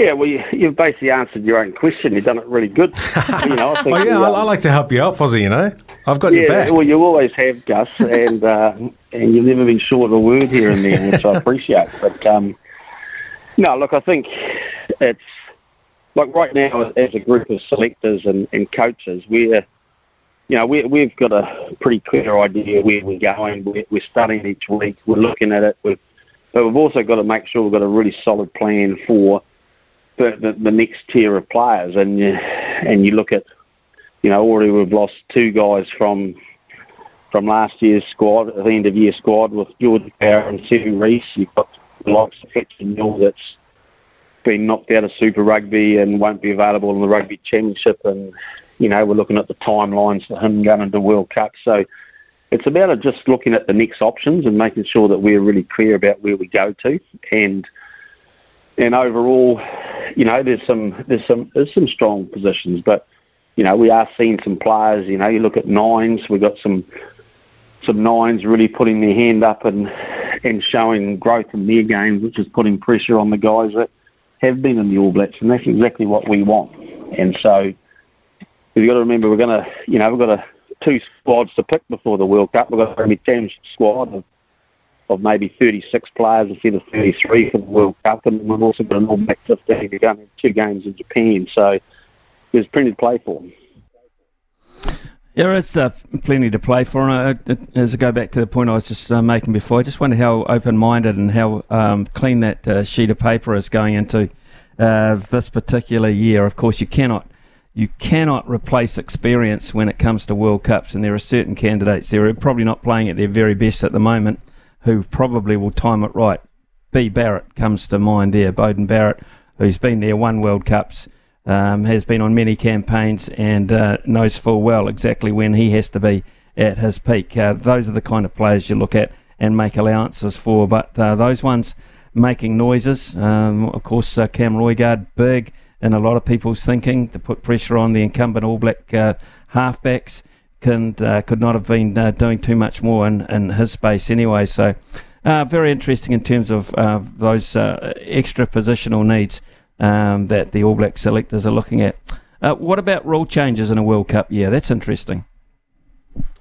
Yeah, well, you, have basically answered your own question. You've done it really good. *laughs* You know, I think oh, yeah, I, I, like to help you out, Fozzie, you know. I've got yeah, your back. Well, you always have, Gus, and uh, and you've never been short of a word here and there, which I appreciate. *laughs* But, um, no, look, I think it's, like right now, as a group of selectors and, and coaches, we're, you know, we, we've got a pretty clear idea where we're going. We're, we're studying each week. We're looking at it. We've, but we've also got to make sure we've got a really solid plan for – the, the, next tier of players, and you, and you look at, you know, already we've lost two guys from from last year's squad, at the end of year squad with George Bower and Sevu Reece. You've got the likes of Fletcher Newell that's been knocked out of Super Rugby and won't be available in the Rugby Championship, and you know we're looking at the timelines for him going into World Cup. So it's about just looking at the next options and making sure that we're really clear about where we go to and and overall, you know, there's some there's some there's some strong positions, but you know, we are seeing some players. You know, you look at nines, we've got some some nines really putting their hand up and and showing growth in their games, which is putting pressure on the guys that have been in the All Blacks, and that's exactly what we want. And so you've got to remember, we're going to, you know, we've got a, two squads to pick before the World Cup. We've got a championship squad of of maybe 36 players instead of 33 for the World Cup, and we've also got an All Black 15 who going to two games in Japan. So there's plenty to play for. Yeah, is uh, plenty to play for. And uh, as I go back to the point I was just uh, making before, I just wonder how open-minded and how um, clean that uh, sheet of paper is going into uh, this particular year. Of course, you cannot you cannot replace experience when it comes to World Cups, and there are certain candidates there who are probably not playing at their very best at the moment who probably will time it right. B. Barrett comes to mind there. Beauden Barrett, who's been there, won World Cups, um, has been on many campaigns, and uh, knows full well exactly when he has to be at his peak. Uh, those are the kind of players you look at and make allowances for. But uh, those ones making noises, um, of course, uh, Cam Roigard, big in a lot of people's thinking to put pressure on the incumbent All Black uh, halfbacks can, uh, could not have been uh, doing too much more in, in his space anyway. So, uh, very interesting in terms of uh, those uh, extra positional needs um, that the All Black selectors are looking at. Uh, what about rule changes in a World Cup year? That's interesting.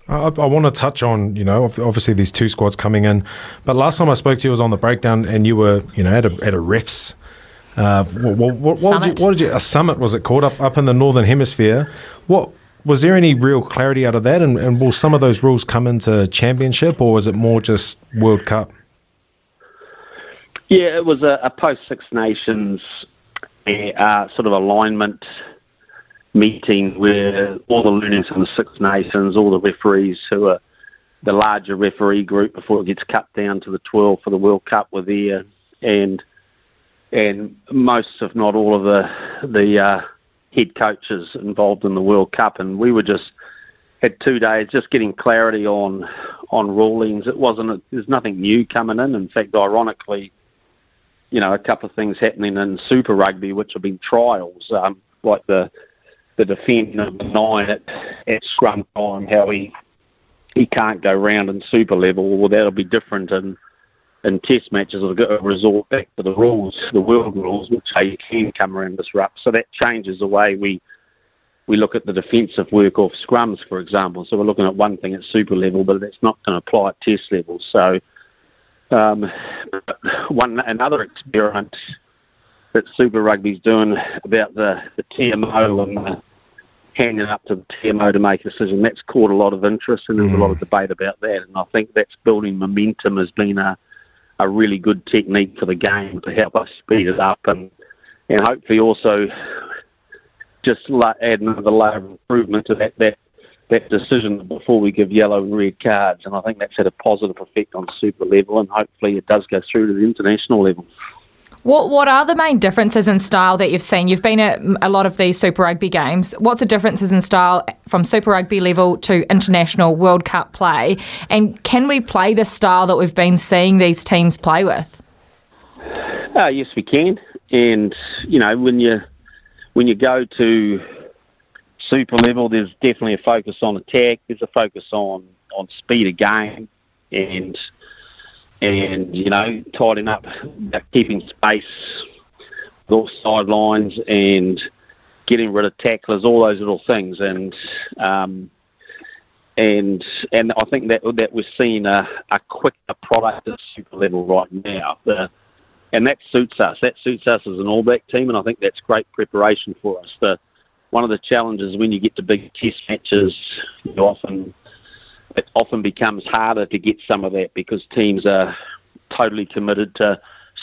I, I, want to touch on, you know, obviously these two squads coming in, but last time I spoke to you was on the breakdown, and you were, you know, at a at a refs. Uh, what, what, what, did you, what, did you, A summit was it called up up in the northern hemisphere? What was there any real clarity out of that? And, and will some of those rules come into championship, or is it more just World Cup? Yeah, it was a, a post Six Nations uh, sort of alignment meeting where all the learnings from the Six Nations, all the referees who are the larger referee group before it gets cut down to the 12 for the World Cup were there, and and most, if not all, of the the uh, head coaches involved in the World Cup, and we were just had two days just getting clarity on on rulings. It wasn't there's nothing new coming in. In fact, ironically, you know, a couple of things happening in Super Rugby, which have been trials, um, like the the defending of nine at, at scrum time, how he he can't go round in super level. Well, that'll be different in in test matches. have got to resort back to the rules, the world rules, which how you can come around disrupt. So that changes the way we we look at the defensive work off scrums, for example. So we're looking at one thing at super level, but that's not going to apply at test level. So um, one another experiment that Super Rugby's doing about the, the TMO and the handing up to the TMO to make a decision. That's caught a lot of interest, and there's mm. a lot of debate about that. And I think that's building momentum has been a a really good technique for the game to help us speed it up and and hopefully also just add another layer of improvement to that that that decision before we give yellow and red cards. And I think that's had a positive effect on super level, and hopefully it does go through to the international level. What What are the main differences in style that you've seen? You've been at a lot of these Super Rugby games. What's the differences in style from Super Rugby level to international World Cup play? And can we play the style that we've been seeing these teams play with? Uh, yes, we can. And you know, when you when you go to super level, there's definitely a focus on attack. There's a focus on on speed of game, and and you know tidying up, keeping space, those sidelines, and getting rid of tacklers, all those little things, and um, and and I think that that we're seeing a, a quicker product at super level right now. The, and that suits us. That suits us as an All Black team, and I think that's great preparation for us. The, one of the challenges when you get to big test matches, you often it often becomes harder to get some of that because teams are totally committed to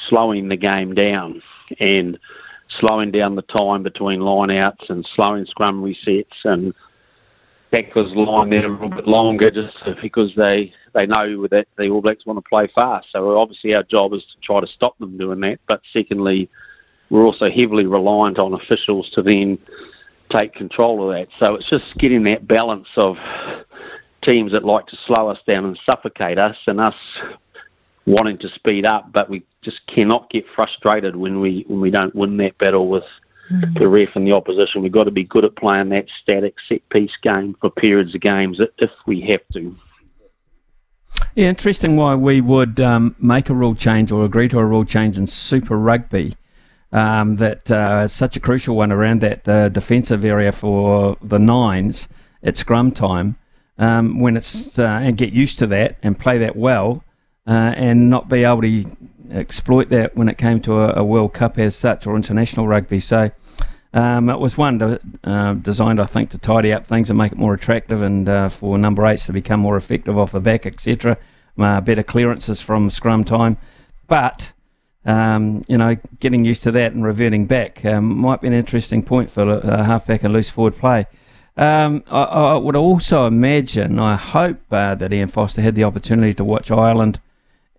slowing the game down and slowing down the time between line outs and slowing scrum resets and tacklers line there a little bit longer just because they, they know that the All Blacks want to play fast. So obviously our job is to try to stop them doing that. But secondly, we're also heavily reliant on officials to then take control of that. So it's just getting that balance of teams that like to slow us down and suffocate us, and us wanting to speed up, but we just cannot get frustrated when we when we don't win that battle with mm. the ref and the opposition. We've got to be good at playing that static set piece game for periods of games if we have to. Yeah, interesting why we would um, make a rule change or agree to a rule change in Super Rugby. Um, that uh, is such a crucial one around that uh, defensive area for the nines at scrum time um, when it's uh, and get used to that and play that well, uh, and not be able to exploit that when it came to a, a World Cup as such or international rugby. So. Um, it was one to, uh, designed, I think, to tidy up things and make it more attractive, and uh, for number eights to become more effective off the back, etc. Uh, better clearances from scrum time, but um, you know, getting used to that and reverting back um, might be an interesting point for a halfback and loose forward play. Um, I, I, would also imagine, I hope uh, that Ian Foster had the opportunity to watch Ireland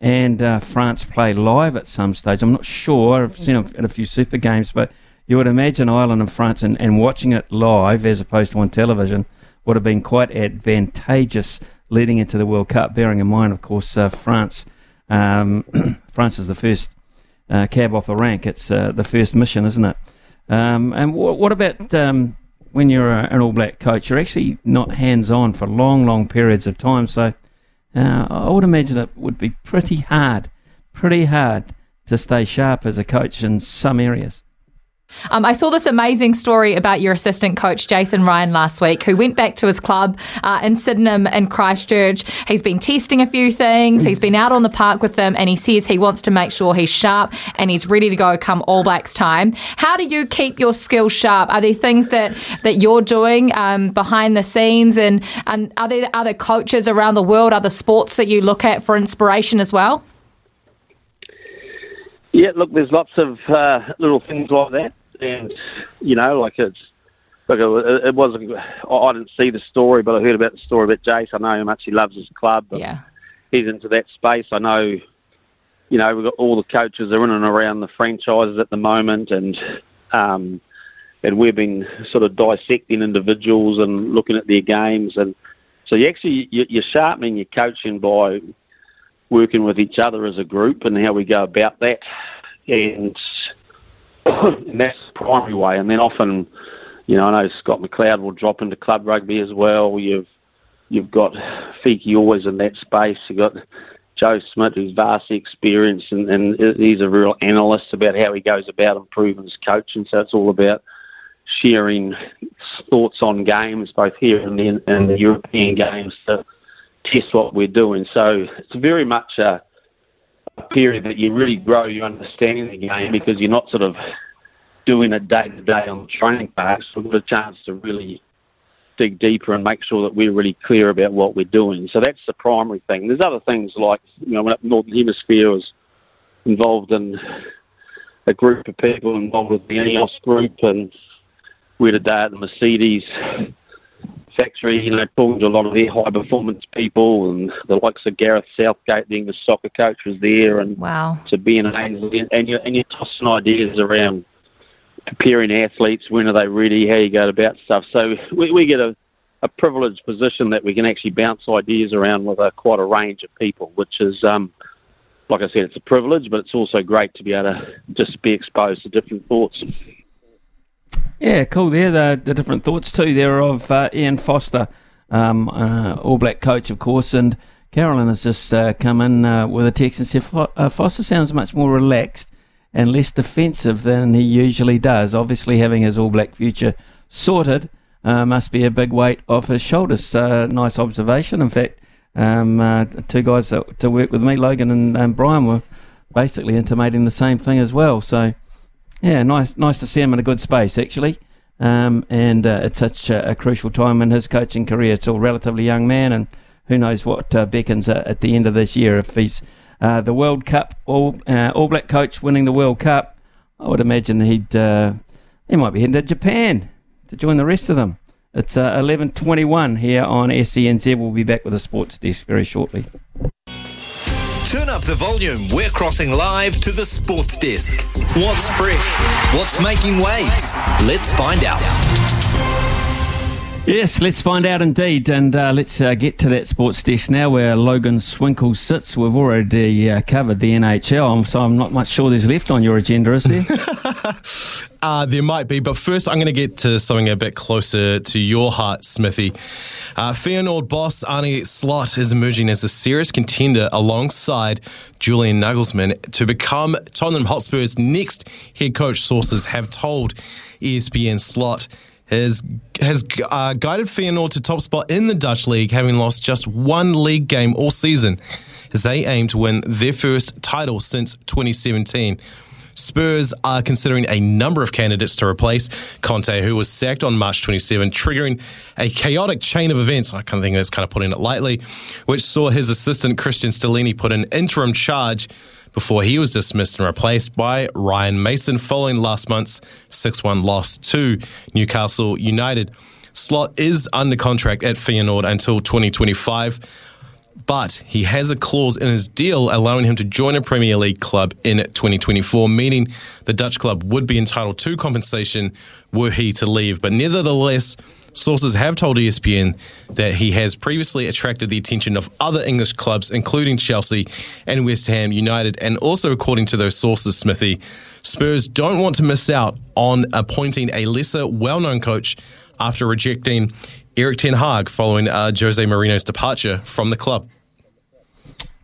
and uh, France play live at some stage. I'm not sure. I've seen them at a few Super Games, but you would imagine Ireland and France and, and watching it live as opposed to on television would have been quite advantageous leading into the World Cup. Bearing in mind, of course, uh, France. Um, *clears throat* France is the first uh, cab off the rank. It's uh, the first mission, isn't it? Um, and what about um, when you're a, an All Black coach, you're actually not hands on for long, long periods of time. So uh, I would imagine it would be pretty hard, pretty hard to stay sharp as a coach in some areas. Um, I saw this amazing story about your assistant coach, Jason Ryan, last week, who went back to his club uh, in Sydenham and Christchurch. He's been testing a few things, he's been out on the park with them, and he says he wants to make sure he's sharp and he's ready to go come All Blacks time. How do you keep your skills sharp? Are there things that, that you're doing um, behind the scenes, and, and are there other coaches around the world, other sports that you look at for inspiration as well? Yeah, look, there's lots of uh, little things like that, and you know, like it's look, it, it wasn't. I didn't see the story, but I heard about the story about Jace. I know how much he loves his club. Yeah, he's into that space. I know. You know, we've got all the coaches are in and around the franchises at the moment, and um, and we've been sort of dissecting individuals and looking at their games, and so you actually you're sharpening your coaching by working with each other as a group and how we go about that. and, *coughs* and that's the primary way. And then often, you know, I know Scott McLeod will drop into club rugby as well. You've you've got Fiki always in that space. You've got Joe Schmidt, who's vastly experienced, and, and he's a real analyst about how he goes about improving his coaching. So it's all about sharing thoughts on games, both here and the, and the European games, test what we're doing. So it's very much a, a period that you really grow your understanding of the game because you're not sort of doing it day to day on the training park. So we've got a chance to really dig deeper and make sure that we're really clear about what we're doing. So that's the primary thing. There's other things like, you know, when up Northern Hemisphere was involved in a group of people involved with the INEOS group and we had a day at the Mercedes factory, you know, talking to a lot of their high performance people and the likes of Gareth Southgate, the English soccer coach, was there, and wow. to Ben Ainslie, and you're and you're tossing ideas around preparing athletes, when are they ready, how you go about stuff. So we, we get a, a privileged position that we can actually bounce ideas around with a, quite a range of people, which is, um, like I said, it's a privilege, but it's also great to be able to just be exposed to different thoughts. Yeah, cool. There, the, the different thoughts too. There of uh, Ian Foster, um, uh, All Black coach, of course, and Carolyn has just uh, come in uh, with a text and said uh, Foster sounds much more relaxed and less defensive than he usually does. Obviously, having his All Black future sorted uh, must be a big weight off his shoulders. nice observation. In fact, um, two guys that, to work with me, Logan and um, Brian, were basically intimating the same thing as well. So yeah, nice, nice to see him in a good space actually. Um, and uh, it's such a, a, crucial time in his coaching career. It's a relatively young man, and who knows what uh, beckons uh, at the end of this year. If he's uh, the World Cup All uh, All Black coach winning the World Cup, I would imagine he'd uh, he might be heading to Japan to join the rest of them. It's eleven twenty one here on SENZ. We'll be back with a sports desk very shortly. Turn up the volume. We're crossing live to the sports desk. What's fresh? What's making waves? Let's find out. Yes, let's find out indeed. And uh, let's uh, get to that sports desk now where Logan Swinkle sits. We've already uh, covered the NHL, so I'm not much sure there's left on your agenda, is there? *laughs* Uh, there might be, but first I'm going to get to something a bit closer to your heart, Smithy. Uh, Feyenoord boss Arne Slot is emerging as a serious contender alongside Julian Nagelsmann to become Tottenham Hotspur's next head coach. Sources have told ESPN Slot has has uh, guided Feyenoord to top spot in the Dutch league, having lost just one league game all season, as they aim to win their first title since 2017. Spurs are considering a number of candidates to replace Conte, who was sacked on March 27, triggering a chaotic chain of events. I kind of think that's kind of putting it lightly, which saw his assistant Cristian Stellini put an interim charge before he was dismissed and replaced by Ryan Mason following last month's 6 1 loss to Newcastle United. Slot is under contract at Feyenoord until 2025 but he has a clause in his deal allowing him to join a Premier League club in 2024, meaning the Dutch club would be entitled to compensation were he to leave. But nevertheless, sources have told ESPN that he has previously attracted the attention of other English clubs, including Chelsea and West Ham United. And also, according to those sources, Smithy, Spurs don't want to miss out on appointing a lesser well known coach after rejecting Erik Ten Hag following uh, Jose Mourinho's departure from the club?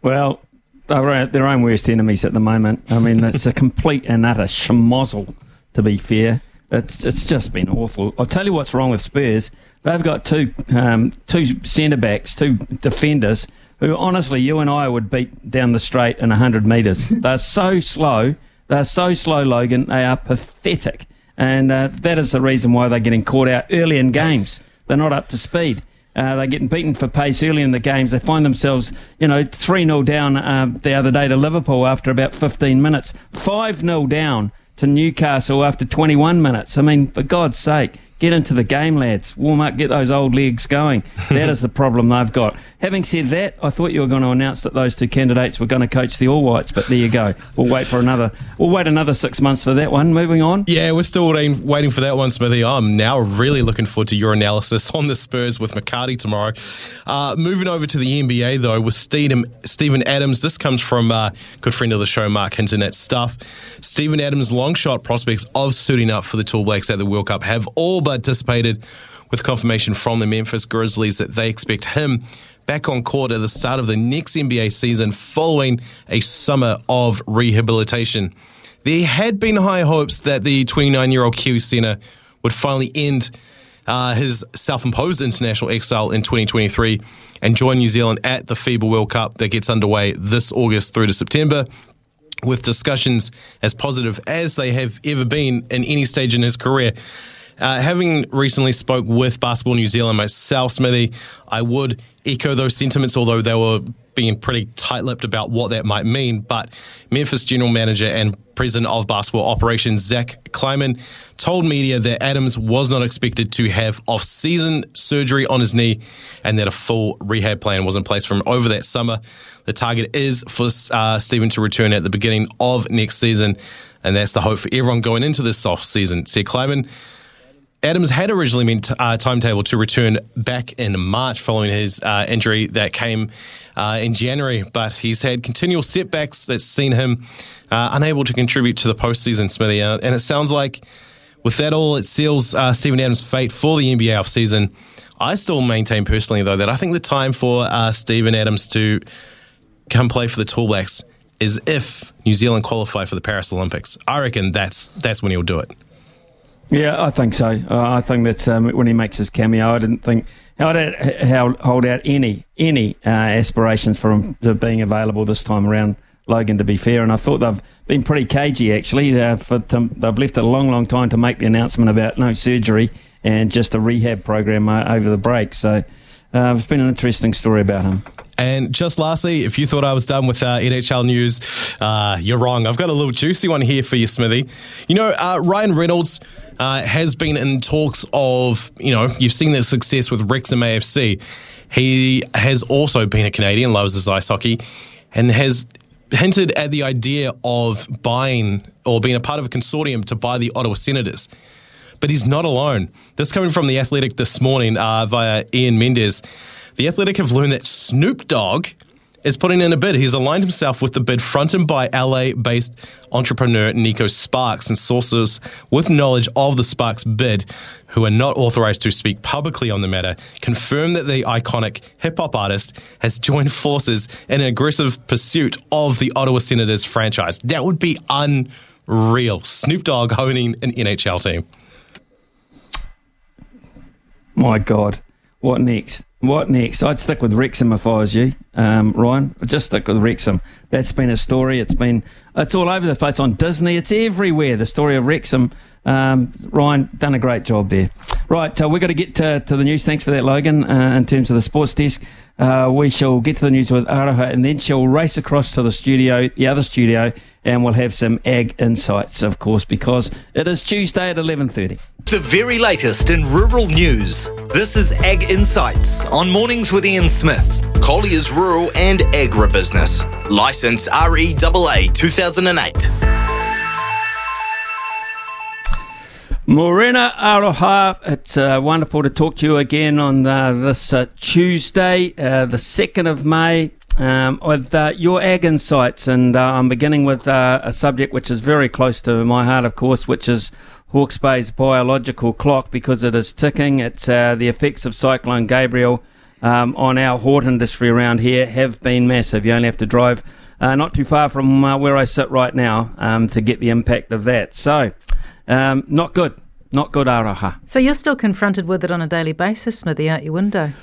Well, they're their own worst enemies at the moment. I mean, it's a *laughs* complete and utter schmozzle, to be fair. It's it's just been awful. I'll tell you what's wrong with Spurs. They've got two um, two centre backs, two defenders who, honestly, you and I would beat down the straight in hundred metres. *laughs* They're so slow. They're so slow, Logan. They are pathetic, and uh, that is the reason why they're getting caught out early in games. They're not up to speed. Uh, they're getting beaten for pace early in the games. They find themselves, you know, 3 0 down uh, the other day to Liverpool after about 15 minutes, 5 0 down to Newcastle after 21 minutes. I mean, for God's sake, Get into the game, lads. Warm up, get those old legs going. *laughs* That is the problem they've got. Having said that, I thought you were going to announce that those two candidates were going to coach the All Whites, but there you go. We'll wait for another. We'll wait another six months for that one. Moving on. Yeah, we're still waiting, waiting for that one, Smithy. I'm now really looking forward to your analysis on the Spurs with McCarty tomorrow. Uh, moving over to the NBA though, with Steven, Steven Adams. This comes from uh, good friend of the show, Marc Hinton at Stuff. Steven Adams' long shot prospects of suiting up for the Tall Blacks at the World Cup have all but dissipated with confirmation from the Memphis Grizzlies that they expect him back on court at the start of the next NBA season following a summer of rehabilitation. There had been high hopes that the 29 year old Kiwi center would finally end uh, his self imposed international exile in 2023 and join New Zealand at the FIBA World Cup that gets underway this August through to September. With discussions as positive as they have ever been in any stage in his career. Uh, having recently spoke with Basketball New Zealand myself, Smithy, I would echo those sentiments, although they were being pretty tight-lipped about what that might mean. But Memphis general manager and president of basketball operations, Zach Kleiman, told media that Adams was not expected to have off-season surgery on his knee and that a full rehab plan was in place from over that summer. The target is for uh, Steven to return at the beginning of next season, and that's the hope for everyone going into this off season. Said Kleiman. Adams had originally been t- uh, timetable to return back in March following his uh, injury that came uh, in January, but he's had continual setbacks that's seen him uh, unable to contribute to the postseason, Smithy. Uh, and it sounds like with that all, it seals uh, Steven Adams' fate for the NBA offseason. I still maintain personally, though, that I think the time for Steven Adams to come play for the Tall Blacks is if New Zealand qualify for the Paris Olympics. I reckon that's that's when he'll do it. Yeah, I think so. Uh, I think that's um, when he makes his cameo. I didn't think how how hold out any any uh, aspirations for him to being available this time around. Logan, to be fair, and I thought they've been pretty cagey actually. Uh, for to, they've left a long, long time to make the announcement about no surgery and just a rehab program uh, over the break. So uh, it's been an interesting story about him. And just lastly, if you thought I was done with uh, NHL news, uh, you're wrong. I've got a little juicy one here for you, Smithy. You know, uh, Ryan Reynolds uh, has been in talks of, you know, you've seen the success with Wrexham AFC. He has also been a Canadian, loves his ice hockey, and has hinted at the idea of buying or being a part of a consortium to buy the Ottawa Senators. But he's not alone. This coming from the Athletic this morning uh, via Ian Mendes. The Athletic have learned that Snoop Dogg is putting in a bid. He's aligned himself with the bid fronted by LA based entrepreneur Neko Sparks and sources with knowledge of the Sparks bid, who are not authorized to speak publicly on the matter, confirm that the iconic hip hop artist has joined forces in an aggressive pursuit of the Ottawa Senators franchise. That would be unreal. Snoop Dogg owning an NHL team. My God. What next? What next? I'd stick with Wrexham if I was you, um, Ryan. I'd just stick with Wrexham. That's been a story. It's been it's all over the place on Disney. It's everywhere. The story of Wrexham. Um, Ryan done a great job there. Right, uh, we're going to get to, to the news. Thanks for that, Logan. Uh, in terms of the sports desk, uh, we shall get to the news with Aroha, and then she'll race across to the studio, the other studio, and we'll have some ag insights, of course, because it is Tuesday at eleven thirty. The very latest in rural news. This is Ag Insights on Mornings with Ian Smith. Colliers Rural and Agribusiness. License REAA 2008. Morena Aroha, it's uh, wonderful to talk to you again on uh, this uh, Tuesday, uh, the 2nd of May, um, with uh, your ag insights. And uh, I'm beginning with a subject which is very close to my heart, of course, which is Hawke's Bay's biological clock because it is ticking. It's the effects of Cyclone Gabrielle um, on our hort industry around here have been massive. You only have to drive not too far from where I sit right now um, to get the impact of that. So, um, not good. Not good, Aroha. So you're still confronted with it on a daily basis, Smithy, out your window?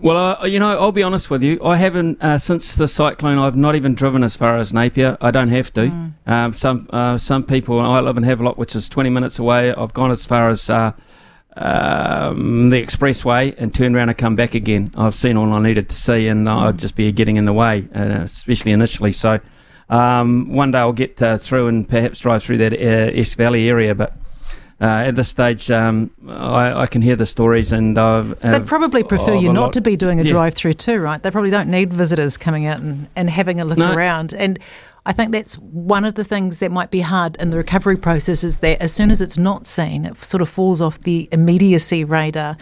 Well, uh, you know, I'll be honest with you. I haven't uh, since the cyclone. I've not even driven as far as Napier. I don't have to. Mm. Um, some uh, some people. I live in Havelock, which is 20 minutes away. I've gone as far as uh, um, the expressway and turned around and come back again. I've seen all I needed to see, and mm. I'd just be getting in the way, uh, especially initially. So um, one day I'll get uh, through and perhaps drive through that uh, Esk Valley area, but uh, at this stage, um, I, I, can hear the stories, and I've, they probably prefer you not lot, to be doing a yeah. drive-through too, right? They probably don't need visitors coming out and, and having a look No. around. And I think that's one of the things that might be hard in the recovery process is that as soon as it's not seen, it sort of falls off the immediacy radar.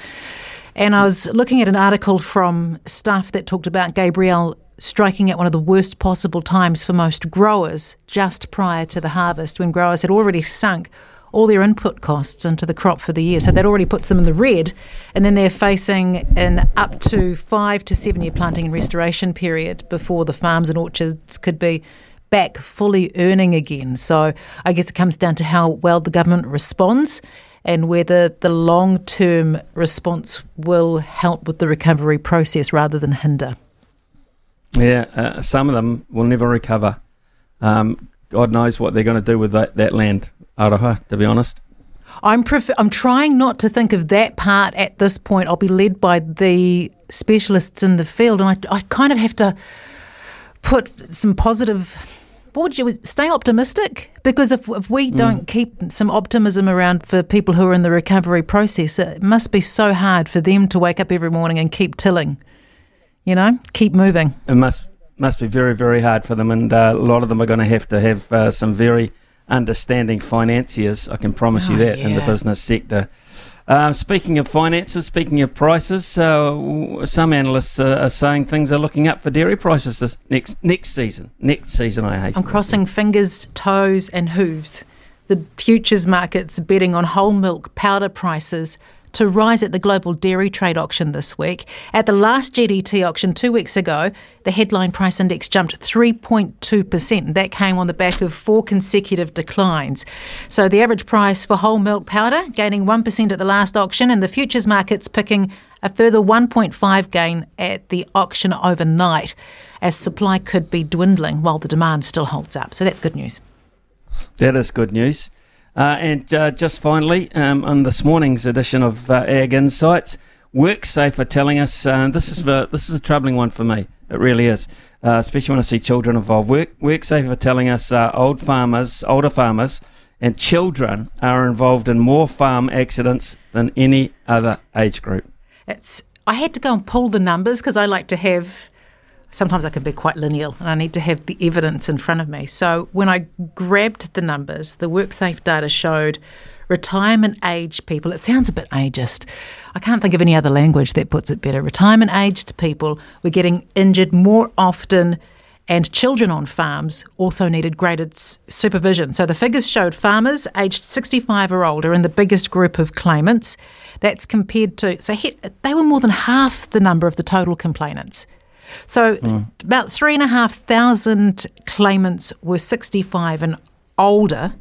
And I was looking at an article from Stuff that talked about Gabrielle striking at one of the worst possible times for most growers just prior to the harvest when growers had already sunk all their input costs into the crop for the year. So that already puts them in the red. And then they're facing an up to five to seven year planting and restoration period before the farms and orchards could be back fully earning again. So I guess it comes down to how well the government responds and whether the long term response will help with the recovery process rather than hinder. Yeah, uh, some of them will never recover. Um, God knows what they're going to do with that, that land, Aroha, to be honest. I'm pref- I'm trying not to think of that part at this point. I'll be led by the specialists in the field, and I, I kind of have to put some positive. What would you stay optimistic? Because if if we don't keep some optimism around for people who are in the recovery process, it must be so hard for them to wake up every morning and keep tilling. You know, keep moving. It must must be very very hard for them, and uh, a lot of them are going to have to have uh, some very understanding financiers. I can promise you Oh, that in the business sector. Um, speaking of finances, speaking of prices, uh, some analysts uh, are saying things are looking up for dairy prices this next next season. Next season, I hate. I'm crossing fingers, toes, and hooves. The futures market's betting on whole milk powder prices to rise at the global dairy trade auction this week. At the last GDT auction two weeks ago, the headline price index jumped 3.2%. That came on the back of four consecutive declines. So the average price for whole milk powder gaining 1% at the last auction, and the futures market's picking a further 1.5 gain at the auction overnight, as supply could be dwindling while the demand still holds up. So that's good news. That is good news. Uh, and uh, just finally, um, on this morning's edition of uh, Ag Insights, WorkSafe are telling us uh, this is the, this is a troubling one for me. It really is, uh, especially when I see children involved. Work, WorkSafe are telling us uh, old farmers, older farmers, and children are involved in more farm accidents than any other age group. It's I had to go and pull the numbers because I like to have. Sometimes I can be quite lineal, and I need to have the evidence in front of me. So when I grabbed the numbers, the WorkSafe data showed retirement age people. It sounds a bit ageist. I can't think of any other language that puts it better. Retirement aged people were getting injured more often and children on farms also needed greater supervision. So the figures showed farmers aged 65 or older in the biggest group of claimants. That's compared to, so he, they were more than half the number of the total complainants. So hmm. about three and a half thousand claimants were 65 and older.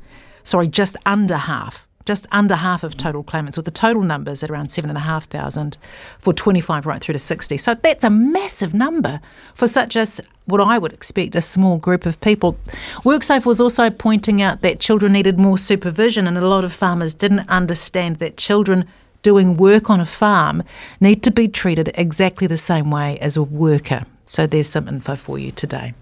Sorry, just under half. Just under half of total claimants, with the total numbers at around seven and a half thousand for 25 right through to 60. So that's a massive number for such as what I would expect a small group of people. WorkSafe was also pointing out that children needed more supervision, and a lot of farmers didn't understand that children doing work on a farm need to be treated exactly the same way as a worker. So there's some info for you today.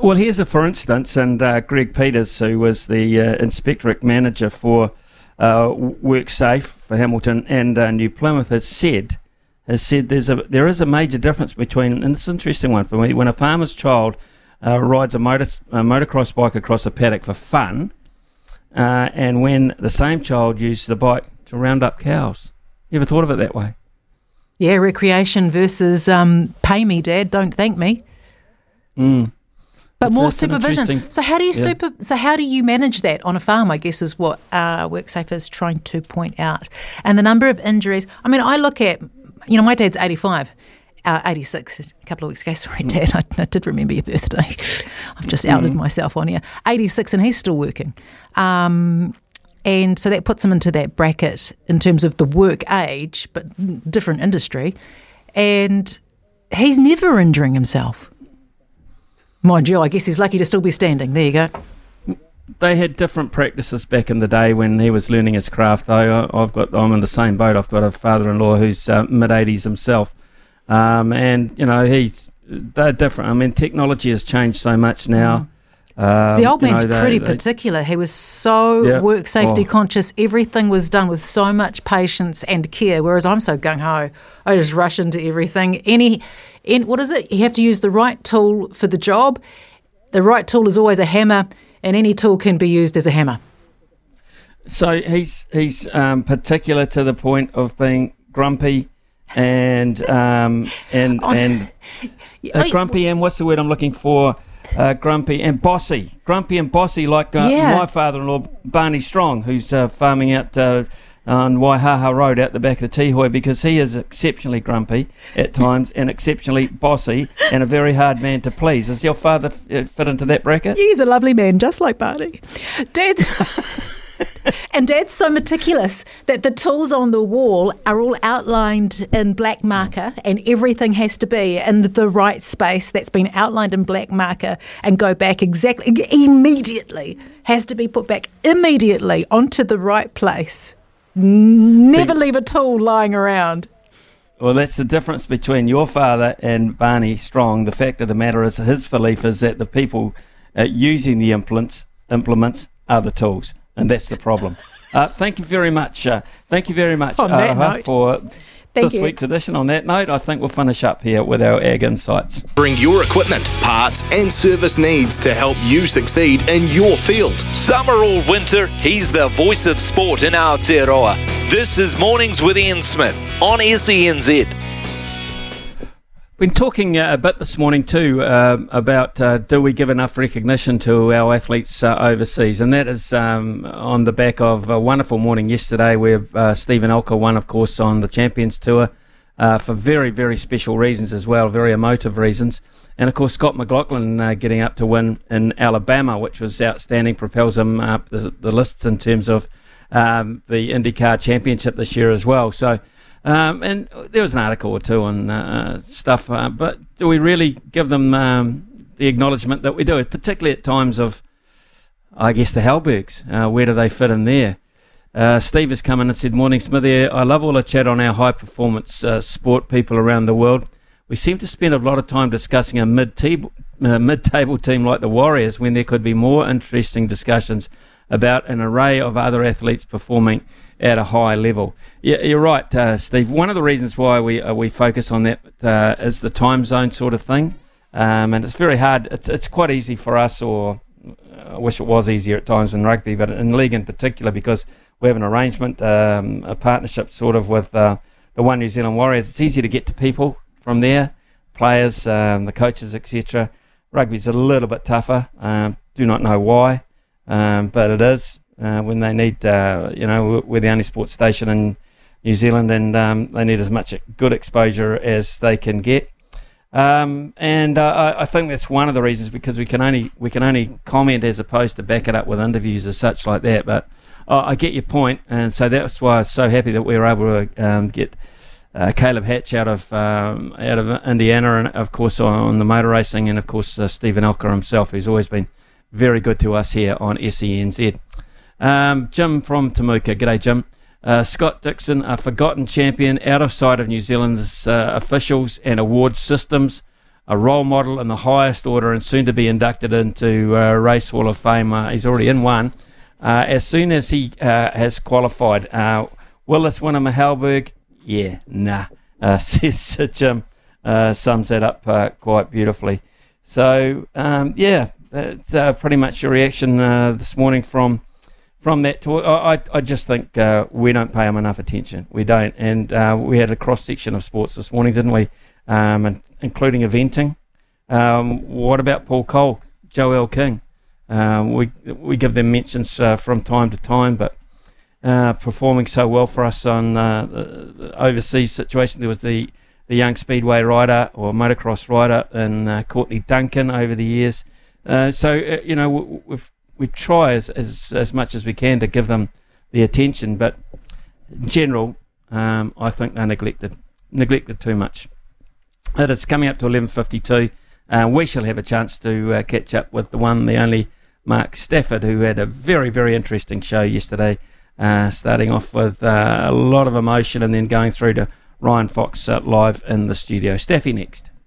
Well, here's a for instance, and uh, Greg Peters, who was the uh, inspectorate manager for uh, WorkSafe for Hamilton and uh, New Plymouth, has said has said there's a there is a major difference between, and this is an interesting one for me, when a farmer's child uh, rides a motor a motocross bike across a paddock for fun, uh, and when the same child uses the bike to round up cows. You ever thought of it that way? Yeah, recreation versus um, pay me, Dad, don't thank me. Mm. But That's- more supervision. So how do you Yeah. super? So how do you manage that on a farm? I guess is what uh, WorkSafe is trying to point out. And the number of injuries. I mean, I look at, you know, my dad's eighty-five. Uh, 86 a couple of weeks ago. *laughs* Sorry, Dad, I, I did remember your birthday. *laughs* I've just outed Mhm. myself on here. 86 and he's still working. Um, and so that puts him into that bracket in terms of the work age, but different industry. And he's never injuring himself. Mind you, I guess he's lucky to still be standing. There you go. they had different practices back in the day when he was learning his craft. Though I- I've got, I'm in the same boat. I've got a father-in-law who's uh, mid 80s himself, um, and you know he's they're different. I mean, technology has changed so much now. Um, the old you know, man's they- pretty they- particular. He was so Yeah. work safety Oh. conscious. Everything was done with so much patience and care. Whereas I'm so gung ho. I just rush into everything. Any, in what is it? You have to use the right tool for the job. The right tool is always a hammer, and any tool can be used as a hammer. So he's he's um, particular to the point of being grumpy and um, and *laughs* and *laughs* uh, grumpy and what's the word I'm looking for? Uh, grumpy and bossy, grumpy and bossy, like uh, Yeah. my father-in-law Barney Strong, who's uh, farming out uh, on Waihaha Road out the back of the Tihoi, because he is exceptionally grumpy at *laughs* times and exceptionally bossy and a very hard man to please. Does your father f- uh, fit into that bracket? He's a lovely man, just like Barney. Dad. *laughs* *laughs* and Dad's so meticulous that the tools on the wall are all outlined in black marker, and everything has to be in the right space that's been outlined in black marker and go back exactly immediately. Has to be put back immediately onto the right place. Never leave a tool lying around. Well, that's the difference between your father and Barney Strong. The fact of the matter is, his belief is that the people uh, using the implements implements are the tools, and that's the problem. uh, thank you very much. Uh, thank you very much, On Aroha, note. for Thank this you. week's edition. On that note, I think we'll finish up here with our Ag Insights. Bring your equipment, parts, and service needs to help you succeed in your field. Summer or winter, he's the voice of sport in our Aotearoa. This is Mornings with Ian Smith on SENZ. Been talking uh, a bit this morning too uh, about uh, do we give enough recognition to our athletes uh, overseas, and that is um, on the back of a wonderful morning yesterday where uh, Steven Alker won, of course, on the Champions Tour uh, for very very special reasons as well, very emotive reasons, and of course Scott McLaughlin getting up to win in Alabama, which was outstanding, propels him up the, the lists in terms of um, the IndyCar Championship this year as well. So. Um, and there was an article or two on uh, stuff, uh, but do we really give them um, the acknowledgement that we do, particularly at times of, I guess, the Halbergs? Uh, where do they fit in there? Uh, Steve has come in and said, Morning, Smithy. I love all the chat on our high performance uh, sport people around the world. We seem to spend a lot of time discussing a mid table uh, mid table team like the Warriors when there could be more interesting discussions about an array of other athletes performing at a high level. Yeah, you're right, uh, Steve. One of the reasons why we uh, we focus on that uh, is the time zone sort of thing, um, and it's very hard. It's it's quite easy for us, or I wish it was easier at times in rugby, but in league in particular, because we have an arrangement, um, a partnership sort of with uh, the One New Zealand Warriors. It's easy to get to people from there, players, um, the coaches, etc. Rugby's a little bit tougher. Um, do not know why, um, but it is uh, when they need. Uh, you know, we're- the only sports station in New Zealand, and um, they need as much good exposure as they can get. Um, and uh, I, think that's one of the reasons because we can only we can only comment as opposed to back it up with interviews as such like that. But I get your point, and so that's why I was so happy that we were able to um, get uh, Caleb Hatch out of um, out of Indiana, and of course on the motor racing, and of course uh, Steven Alker himself, who's always been very good to us here on SENZ. Um, Jim from Temuka, g'day Jim. Uh, Scott Dixon, a forgotten champion out of sight of New Zealand's uh, officials and awards systems, a role model in the highest order, and soon to be inducted into uh, Race Hall of Fame. Uh, he's already in one. Uh, as soon as he uh, has qualified, uh, will this Halberg? Yeah, nah. *laughs* Says Jim. Sums that up quite beautifully. So um, yeah, that's pretty much your reaction this morning from from that talk. I, I, just think uh, we don't pay them enough attention. We don't. And uh, we had a cross section of sports this morning, didn't we? Um, and, including eventing. Um, what about Paul Coll, Joelle King? Um, we we give them mentions uh, from time to time, but uh, performing so well for us on uh, the, overseas situation. There was the, the young speedway rider or motocross rider and uh, Courtney Duncan over the years. So you know we, we've we try as, as as much as we can to give them the attention, but in general, um, I think they're neglected neglected too much. It is coming up to eleven fifty two. Uh, we shall have a chance to uh, catch up with the one, the only Mark Stafford, who had a very very interesting show yesterday. Uh, starting off with uh, a lot of emotion and then going through to Ryan Fox uh, live in the studio. Staffy next.